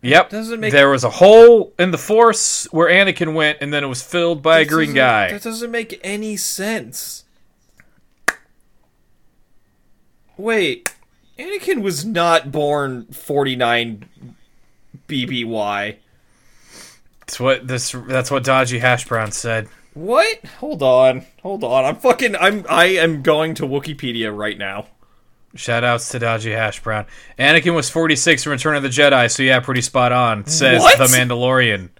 Speaker 2: yep,
Speaker 3: Doesn't make-
Speaker 2: there was a hole in the Force where Anakin went, and then it was filled by a green guy.
Speaker 3: That doesn't make any sense. Wait, Anakin was not born 49 BBY.
Speaker 2: That's what this. That's what Dodgy Hash Brown said.
Speaker 3: What? Hold on. Hold on. I'm fucking I'm I am going to Wikipedia right now.
Speaker 2: Shout outs to Dodgy Hash Brown. Anakin was 46 in Return of the Jedi, so yeah, pretty spot on. Says
Speaker 3: What?
Speaker 2: The Mandalorian.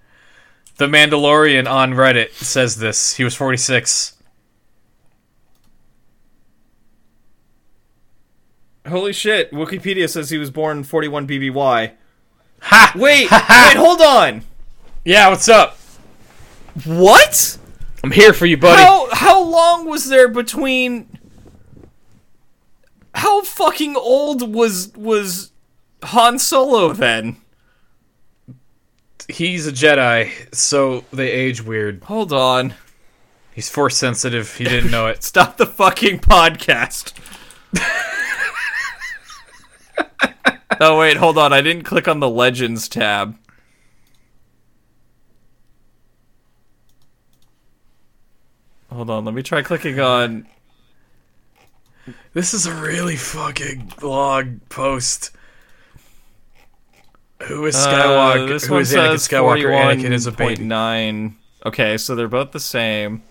Speaker 2: The Mandalorian on Reddit says this. He was 46.
Speaker 3: Holy shit, Wikipedia says he was born 41 BBY.
Speaker 2: Ha!
Speaker 3: Wait, wait, hold on.
Speaker 2: Yeah, what's up?
Speaker 3: What?
Speaker 2: I'm here for you, buddy.
Speaker 3: How how long was there between How fucking old was was Han Solo then?
Speaker 2: He's a Jedi, so they age weird.
Speaker 3: Hold on.
Speaker 2: He's force sensitive. He didn't know it.
Speaker 3: Stop the fucking podcast. oh wait, hold on. I didn't click on the Legends tab. Hold on, let me try clicking on
Speaker 2: This is a really fucking long post. Who is
Speaker 3: Uh,
Speaker 2: Skywalker?
Speaker 3: this
Speaker 2: Who
Speaker 3: one
Speaker 2: is Anakin
Speaker 3: says
Speaker 2: Skywalker? Anakin is a baby.
Speaker 3: 41.9. Okay, so they're both the same.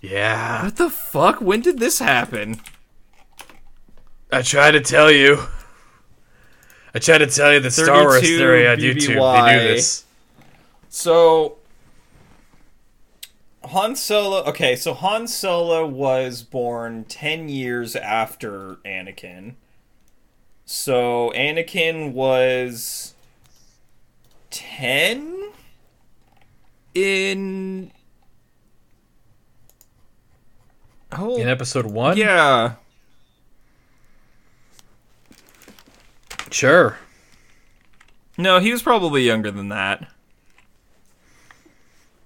Speaker 2: Yeah,
Speaker 3: What the fuck? When did this happen?
Speaker 2: I tried to tell you. I tried to tell you the Star Wars theory on YouTube. They
Speaker 3: BBY.
Speaker 2: do this.
Speaker 3: So Han Solo. Okay, so Han Solo was born ten years after Anakin. So Anakin was ten in. Oh,
Speaker 2: In episode one,
Speaker 3: yeah.
Speaker 2: Sure.
Speaker 3: No, he was probably younger than that.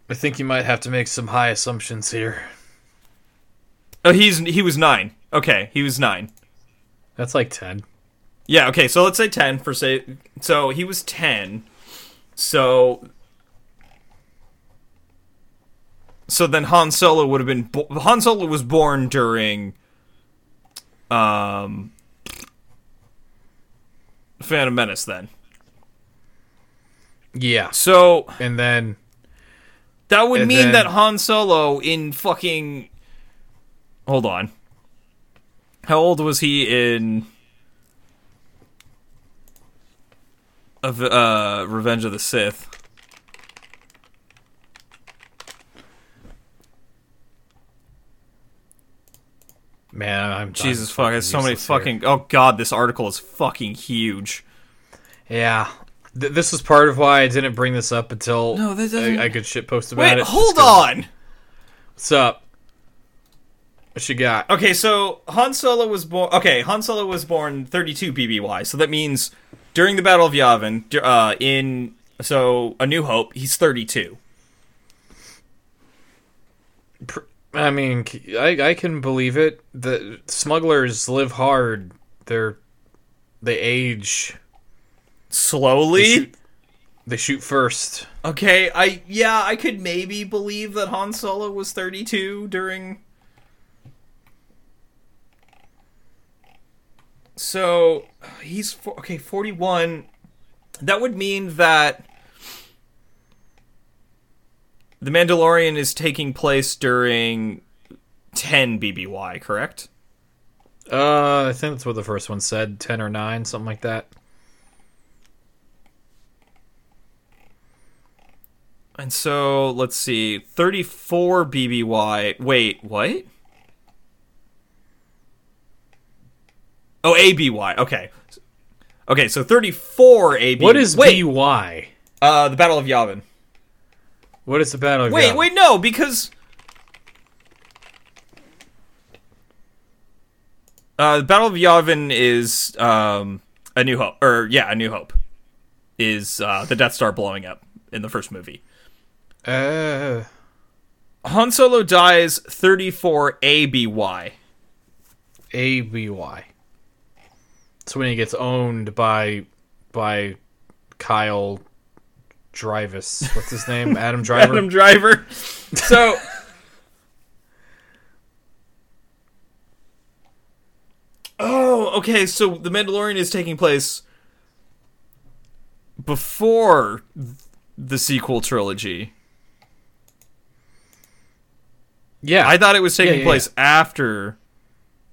Speaker 2: I think you might have to make some high assumptions here.
Speaker 3: Oh, he's he was nine. Okay, he was nine.
Speaker 2: That's like ten.
Speaker 3: Yeah, okay, so let's say 10 for say so he was 10. So So then Han Solo would have been bo- Han Solo was born during um Phantom Menace then.
Speaker 2: Yeah,
Speaker 3: So
Speaker 2: and then
Speaker 3: that would mean
Speaker 2: then-
Speaker 3: that Han Solo in fucking Hold on. How old was he in of uh Revenge of the Sith?
Speaker 2: Man, I'm
Speaker 3: Jesus fuck, there's so many
Speaker 2: useless here.
Speaker 3: fucking Oh god, this article is fucking huge.
Speaker 2: Yeah, Th- this is part of why I didn't bring this up until
Speaker 3: No, this doesn't-
Speaker 2: I, I could shit post about
Speaker 3: Wait,
Speaker 2: it.
Speaker 3: hold on.
Speaker 2: What's up? What you got?
Speaker 3: Okay, so Han Solo was born. Okay, Han Solo was born 32 BBY, so that means during the Battle of Yavin, uh, in so A New Hope, he's 32.
Speaker 2: I mean, I, I can believe it. The smugglers live hard. They're they age.
Speaker 3: Slowly.
Speaker 2: They shoot, they shoot first.
Speaker 3: Okay, I yeah, I could maybe believe that Han Solo was 32 during. So he's okay, 41. That would mean that the Mandalorian is taking place during 10 BBY, correct?
Speaker 2: Uh, I think that's what the first one said. Ten or nine, something like that.
Speaker 3: And so let's see, 34 BBY. Wait, what? Oh, ABY. Okay. Okay, so 34 ABY.
Speaker 2: What is
Speaker 3: wait?
Speaker 2: BY?
Speaker 3: Uh, the Battle of Yavin.
Speaker 2: What is the battle?
Speaker 3: Wait,
Speaker 2: Yavin?
Speaker 3: wait, no, because uh, the Battle of Yavin is um a New Hope, or yeah, a New Hope is uh, the Death Star blowing up in the first movie.
Speaker 2: Uh,
Speaker 3: Han Solo dies 34 ABY.
Speaker 2: A B Y. It's when he gets owned by by Kyle Drivis. What's his name? Adam Driver.
Speaker 3: Adam Driver. So. oh, okay. So the Mandalorian is taking place before the sequel trilogy.
Speaker 2: yeah,
Speaker 3: I thought it was taking
Speaker 2: yeah,
Speaker 3: place after.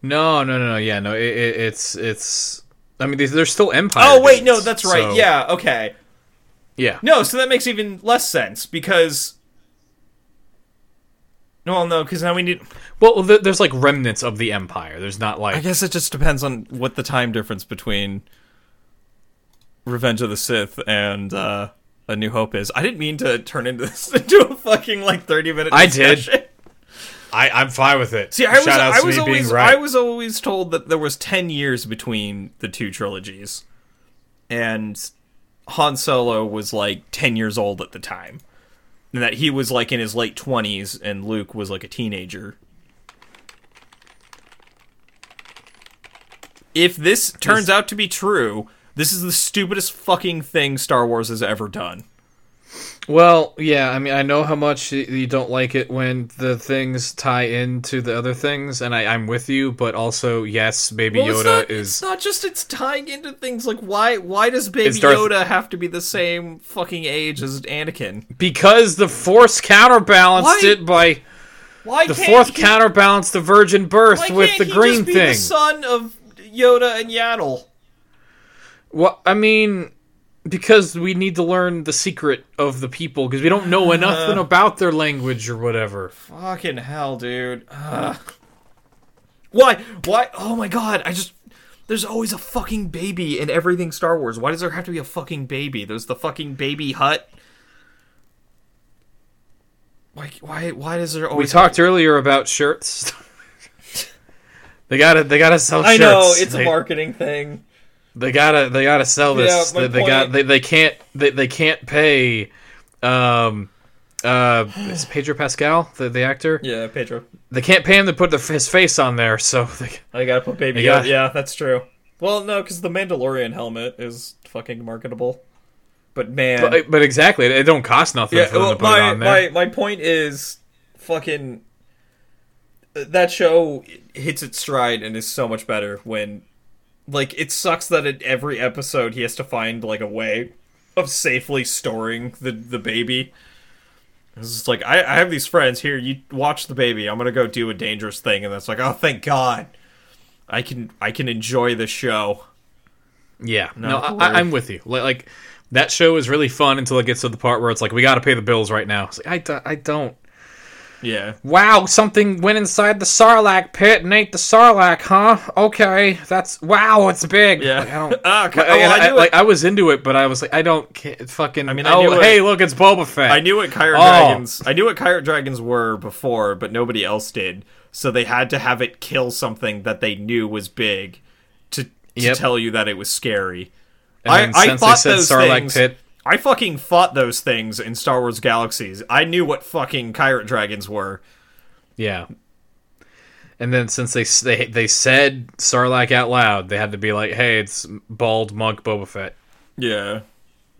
Speaker 2: No, no, no, no. Yeah, no. It, it, it's it's. I mean, there's still Empire.
Speaker 3: Oh wait, no, that's right.
Speaker 2: so-
Speaker 3: Yeah, okay.
Speaker 2: Yeah.
Speaker 3: No, so that makes even less sense because. Well, no, because now we need.
Speaker 2: Well, th- there's like remnants of the Empire. There's not like
Speaker 3: I guess it just depends on what the time difference between Revenge of the Sith and uh, A New Hope is. I didn't mean to turn into this into a fucking like thirty minute.
Speaker 2: I did. I, I'm fine with it.
Speaker 3: See, I was
Speaker 2: out
Speaker 3: I
Speaker 2: to
Speaker 3: was
Speaker 2: me being
Speaker 3: always
Speaker 2: right.
Speaker 3: I was always told that there was ten years between the two trilogies, and Han Solo was like ten years old at the time, and that he was like in his late twenties, and Luke was like a teenager. If this turns out to be true, this is the stupidest fucking thing Star Wars has ever done.
Speaker 2: Well, yeah, I mean, I know how much you don't like it when the things tie into the other things, and I, I'm with you. But also, yes, Baby
Speaker 3: Well,
Speaker 2: Yoda
Speaker 3: not,
Speaker 2: is.
Speaker 3: It's not just it's tying into things like why why does Baby
Speaker 2: Darth-
Speaker 3: Yoda have to be the same fucking age as Anakin?
Speaker 2: because the Force counterbalanced
Speaker 3: Why-
Speaker 2: it by
Speaker 3: Why
Speaker 2: the
Speaker 3: can't
Speaker 2: Fourth
Speaker 3: he,
Speaker 2: counterbalanced the Virgin Birth with the
Speaker 3: he
Speaker 2: green thing.
Speaker 3: the son of Yoda and Yaddle?
Speaker 2: Well, I mean, because we need to learn the secret of the people because we don't know nothing about their language or whatever.
Speaker 3: Fucking hell, dude. Ugh. Why? Why? Oh my god! I just. There's always a fucking baby in everything Star Wars. Why does there have to be a fucking baby? There's the fucking baby Hutt. Why? Why? Why does there always?
Speaker 2: We talked earlier about shirts. they gotta, they gotta sell
Speaker 3: I
Speaker 2: shirts.
Speaker 3: know it's
Speaker 2: they,
Speaker 3: a marketing thing.
Speaker 2: They gotta, they gotta sell this.
Speaker 3: Yeah,
Speaker 2: they, they got, they, they can't, they, they can't pay. Um, uh, is Pedro Pascal the the actor?
Speaker 3: Yeah, Pedro.
Speaker 2: They can't pay him to put the, his face on there, so they,
Speaker 3: I gotta put baby.
Speaker 2: You got-
Speaker 3: Yoda. Yeah, that's true. Well, no, because the Mandalorian helmet is fucking marketable. But man,
Speaker 2: but, but exactly, it don't cost nothing
Speaker 3: yeah.
Speaker 2: for them
Speaker 3: Well,
Speaker 2: to put it on there.
Speaker 3: my my point is, fucking. That show hits its stride and is so much better when, like, it sucks that at every episode he has to find like a way of safely storing the the baby. It's just like I, I have these friends here. You watch the baby. I'm gonna go do a dangerous thing, and that's like, oh, thank God, I can I can enjoy the show.
Speaker 2: Yeah, no,
Speaker 3: to
Speaker 2: I, i'm with you. Like, like that show is really fun until it gets to the part where it's like we got to pay the bills right now. It's like, I, I don't.
Speaker 3: Yeah,
Speaker 2: Wow, something went inside the Sarlacc pit and ate the Sarlacc, huh? Okay, that's wow, it's big.
Speaker 3: yeah.
Speaker 2: Like, I don't.
Speaker 3: Ah, okay.
Speaker 2: Like,
Speaker 3: oh,
Speaker 2: and
Speaker 3: I,
Speaker 2: I, like. I was into it, but I was like, I don't fucking.
Speaker 3: I mean, I
Speaker 2: oh,
Speaker 3: knew it-
Speaker 2: hey, look, it's Boba Fett.
Speaker 3: I knew what krayt
Speaker 2: Oh.
Speaker 3: dragons. I knew what krayt dragons were before, but nobody else did. So they had to have it kill something that they knew was big to to
Speaker 2: Yep.
Speaker 3: tell you that it was scary.
Speaker 2: And
Speaker 3: I, I
Speaker 2: since
Speaker 3: fought
Speaker 2: they said
Speaker 3: those
Speaker 2: Sarlacc
Speaker 3: things.
Speaker 2: pit,
Speaker 3: I fucking fought those things in Star Wars Galaxies. I knew what fucking krayt dragons were.
Speaker 2: yeah. And then since they they they said Sarlacc out loud, they had to be like, hey, it's bald monk Boba Fett.
Speaker 3: Yeah,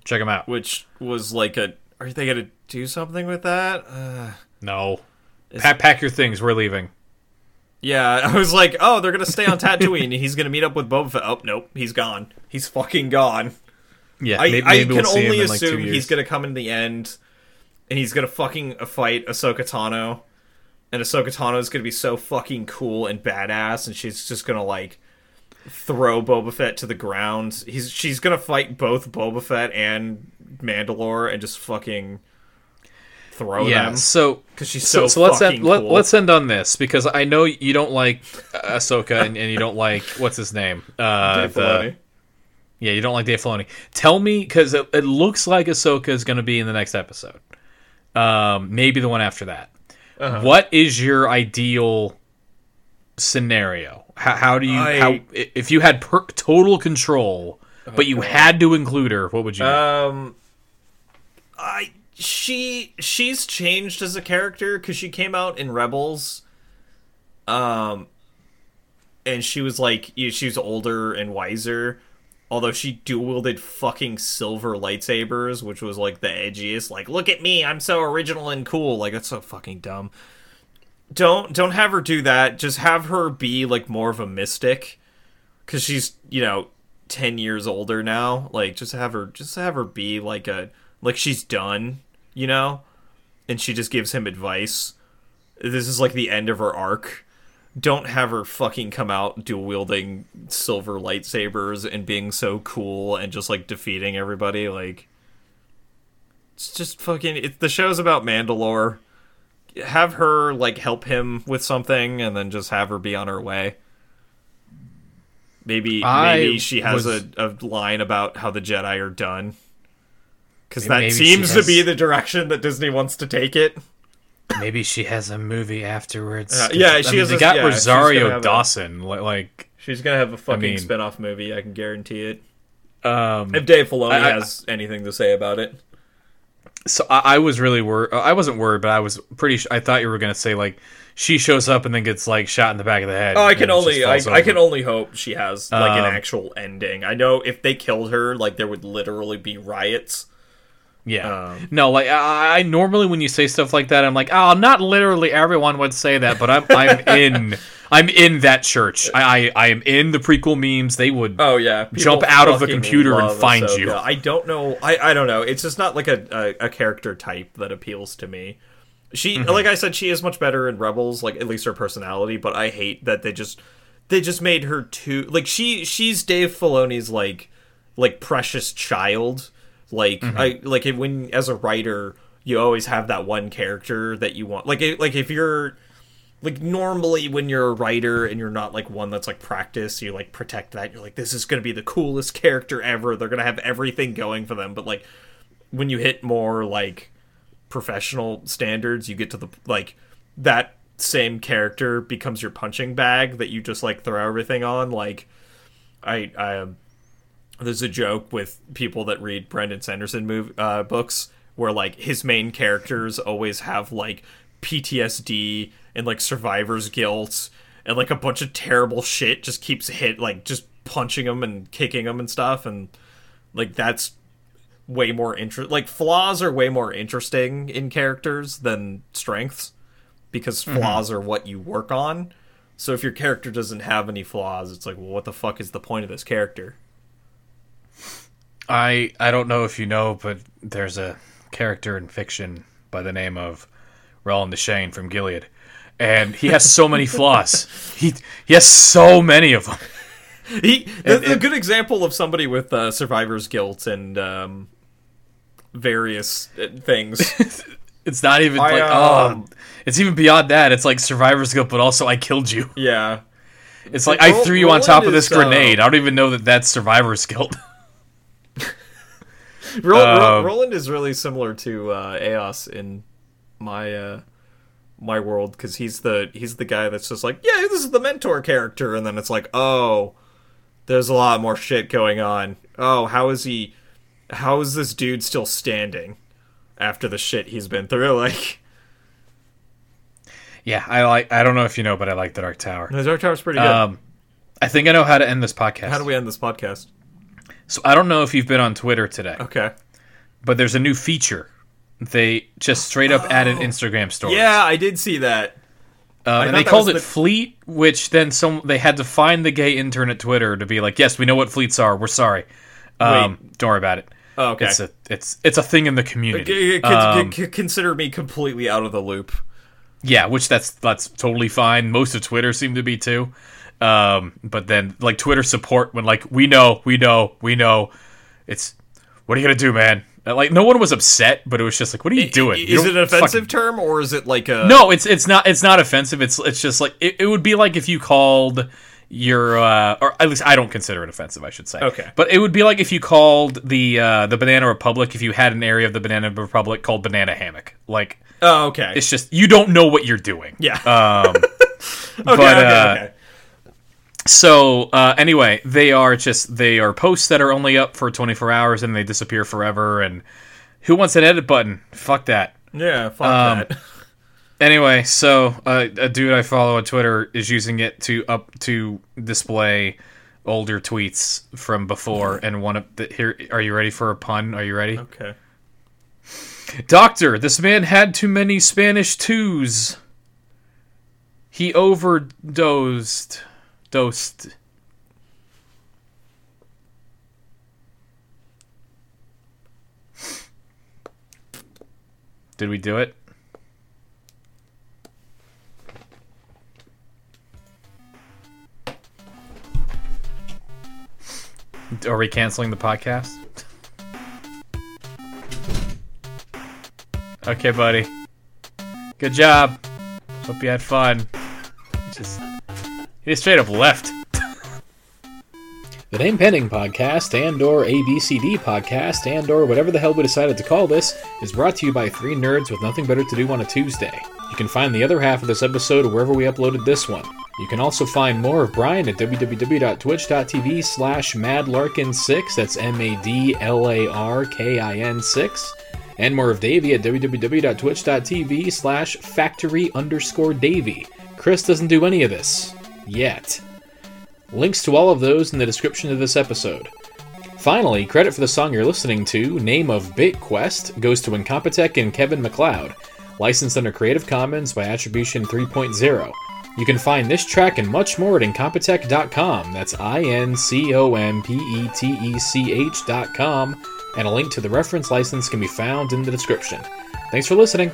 Speaker 2: Check him out.
Speaker 3: which was like a. Are they gonna do something with that? Uh,
Speaker 2: No. Pack, pack your things. We're leaving.
Speaker 3: Yeah, I was like, oh, they're gonna stay on Tatooine, he's gonna meet up with Boba Fett. Oh, nope, he's gone. He's fucking gone.
Speaker 2: Yeah,
Speaker 3: I,
Speaker 2: maybe,
Speaker 3: I
Speaker 2: maybe
Speaker 3: can
Speaker 2: we'll
Speaker 3: only
Speaker 2: in like
Speaker 3: assume
Speaker 2: years.
Speaker 3: he's gonna come in the end, and he's gonna fucking fight Ahsoka Tano, and Ahsoka Tano is gonna be so fucking cool and badass, and she's just gonna like throw Boba Fett to the ground. He's she's gonna fight both Boba Fett and Mandalore and just fucking throw
Speaker 2: yeah.
Speaker 3: them
Speaker 2: So
Speaker 3: because she's
Speaker 2: so,
Speaker 3: so,
Speaker 2: so let's end, let,
Speaker 3: cool.
Speaker 2: let's end on this because I know you don't like Ahsoka and, and you don't like what's his name. Uh,
Speaker 3: Dave
Speaker 2: the-
Speaker 3: Filoni.
Speaker 2: Yeah, you don't like Dave Filoni. Tell me because it, it looks like Ahsoka is going to be in the next episode. Um, maybe the one after that.
Speaker 3: Uh-huh.
Speaker 2: What is your ideal scenario? How, how do you
Speaker 3: I-
Speaker 2: how if you had per, total control, but you had to include her? What would you? do?
Speaker 3: Um, I she she's changed as a character because she came out in Rebels. Um, and she was like she was older and wiser. Although she dual wielded fucking silver lightsabers, which was like the edgiest. Like, look at me, I'm so original and cool. Like, that's so fucking dumb. Don't don't have her do that. Just have her be like more of a mystic, because she's you know 10 years older now like just have her just have her be like a like she's done you know and she just gives him advice this is like the end of her arc don't have her fucking come out dual wielding silver lightsabers and being so cool and just like defeating everybody like it's just fucking it, the show's about mandalore have her like help him with something and then just have her be on her way Maybe
Speaker 2: I
Speaker 3: maybe she has
Speaker 2: was-
Speaker 3: a, a line about how the Jedi are done. Because that seems
Speaker 2: has-
Speaker 3: to be the direction that Disney wants to take it.
Speaker 2: Maybe she has a movie afterwards.
Speaker 3: Uh, yeah,
Speaker 2: I
Speaker 3: she
Speaker 2: mean,
Speaker 3: has
Speaker 2: They
Speaker 3: a-
Speaker 2: got
Speaker 3: yeah,
Speaker 2: Rosario
Speaker 3: have a-
Speaker 2: Dawson. Like,
Speaker 3: She's gonna have a fucking
Speaker 2: mean-
Speaker 3: spin-off movie, I can guarantee it.
Speaker 2: um,
Speaker 3: If Dave Filoni
Speaker 2: I- I-
Speaker 3: has anything to say about it.
Speaker 2: so I, I was really worried. I wasn't worried, but I was pretty. Sh- I thought you were gonna say like she shows up and then gets like shot in the back of the head.
Speaker 3: Oh, I can only I, I can only hope she has like an
Speaker 2: Um,
Speaker 3: actual ending. I know if they killed her, like there would literally be riots.
Speaker 2: Yeah.
Speaker 3: Um,
Speaker 2: no, like I, I normally when you say stuff like that, I'm like, oh, not literally everyone would say that, but I'm I'm in I'm in that church. I I, I am in the prequel memes. They would.
Speaker 3: Oh yeah, People
Speaker 2: Jump out of the computer and find
Speaker 3: Ahsoka.
Speaker 2: you.
Speaker 3: I don't know. I I don't know. It's just not like a a, a character type that appeals to me. She,
Speaker 2: Mm-hmm.
Speaker 3: like I said, she is much better in Rebels. Like at least her personality. But I hate that they just they just made her too like she she's Dave Filoni's like like precious child. Like
Speaker 2: Mm-hmm.
Speaker 3: I like if, when as a writer you always have that one character that you want. Like like if you're like normally when you're a writer and you're not like one that's like practice you like protect that you're like this is going to be the coolest character ever they're going to have everything going for them but like when you hit more like professional standards you get to the like that same character becomes your punching bag that you just like throw everything on like i i there's a joke with people that read Brandon Sanderson move uh, books where like his main characters always have like PTSD and like survivor's guilt and like a bunch of terrible shit just keeps hit like just punching them and kicking them and stuff and like that's way more interest like flaws are way more interesting in characters than strengths because flaws are what you work on. So if your character doesn't have any flaws it's like well what the fuck is the point of this character
Speaker 2: I I don't know if you know, but there's a character in fiction by the name of Roland Deschain from Gilead, and he has so many flaws. He he has so many of them.
Speaker 3: He
Speaker 2: And- and-
Speaker 3: good example of somebody with uh, survivor's guilt and um, various uh, things.
Speaker 2: It's not even
Speaker 3: I,
Speaker 2: like
Speaker 3: um,
Speaker 2: oh, it's even beyond that. It's like survivor's guilt, but also I killed you.
Speaker 3: yeah,
Speaker 2: It's like I threw you on top of this
Speaker 3: is, uh,
Speaker 2: grenade. I don't even know that that's survivor's guilt.
Speaker 3: Ro- Ro-
Speaker 2: Um,
Speaker 3: Roland is really similar to uh, Eos in my uh, my world because he's the he's the guy that's just like, yeah, this is the mentor character, and then it's like, oh, there's a lot more shit going on. Oh, how is he? How is this dude still standing after the shit he's been through? Like,
Speaker 2: yeah, I like. I don't know if you know, but I like the Dark Tower.
Speaker 3: the Dark Tower's pretty good.
Speaker 2: Um, I think I know how to end this podcast.
Speaker 3: how do we end this podcast?
Speaker 2: So I don't know if you've been on Twitter today,
Speaker 3: Okay.
Speaker 2: but there's a new feature. They just straight up added Instagram stories.
Speaker 3: Oh. Yeah, I did see that.
Speaker 2: Uh, and they called it
Speaker 3: the-
Speaker 2: Fleet, which then some they had to find the gay intern at Twitter to be like, "Yes, we know what fleets are. We're sorry. Um, don't worry about it.
Speaker 3: Oh, okay.
Speaker 2: It's a it's it's a thing in the community.
Speaker 3: C- c-
Speaker 2: Um,
Speaker 3: c- consider me completely out of the loop.
Speaker 2: yeah, which that's that's totally fine. Most of Twitter seemed to be too. Um, but then like Twitter support when like we know, we know, we know. It's what are you gonna do, man? Uh, Like no one was upset, but it was just like, what are you doing? You
Speaker 3: Is it an offensive
Speaker 2: fucking-
Speaker 3: term or is it like a
Speaker 2: No, it's it's not it's not offensive. It's it's just like it, it would be like if you called your uh, or at least I don't consider it offensive. I should say.
Speaker 3: Okay.
Speaker 2: But it would be like if you called the uh, the Banana Republic if you had an area of the Banana Republic called Banana Hammock. Like
Speaker 3: Oh, okay.
Speaker 2: it's just you don't know what you're doing.
Speaker 3: yeah.
Speaker 2: Um,
Speaker 3: okay,
Speaker 2: but,
Speaker 3: okay,
Speaker 2: uh,
Speaker 3: okay.
Speaker 2: So uh, anyway, they are just they are posts that are only up for 24 hours and they disappear forever. And who wants an edit button? Fuck that.
Speaker 3: Yeah, fuck
Speaker 2: um,
Speaker 3: that.
Speaker 2: Anyway, so uh, a dude I follow on Twitter is using it to up to display older tweets from before, and one of the here. Are you ready for a pun? Are you ready?
Speaker 3: Okay.
Speaker 2: Doctor, this man had too many Spanish twos. He overdosed. Dosed. Did we do it? Are we canceling the podcast? Okay, buddy. Good job. Hope you had fun. Just he straight up left. The name Pending Podcast and or ABCD Podcast and or whatever the hell we decided to call this is brought to you by three nerds with nothing better to do on a Tuesday. You can find the other half of this episode wherever we uploaded this one. You can also find more of Brian at www.twitch.tv slash madlarkin6, that's M-A-D-L-A-R-K-I-N 6, and more of Davey at www.twitch.tv slash factory underscore Davey. Chris doesn't do any of this. Yet. Links to all of those in the description of this episode. Finally, credit for the song you're listening to, Name of BitQuest, goes to Incompetech and Kevin MacLeod, licensed under Creative Commons by Attribution 3.0. You can find this track and much more at Incompetech.com. That's I N C O M P E T E C H.com, and a link to the reference license can be found in the description. Thanks for listening.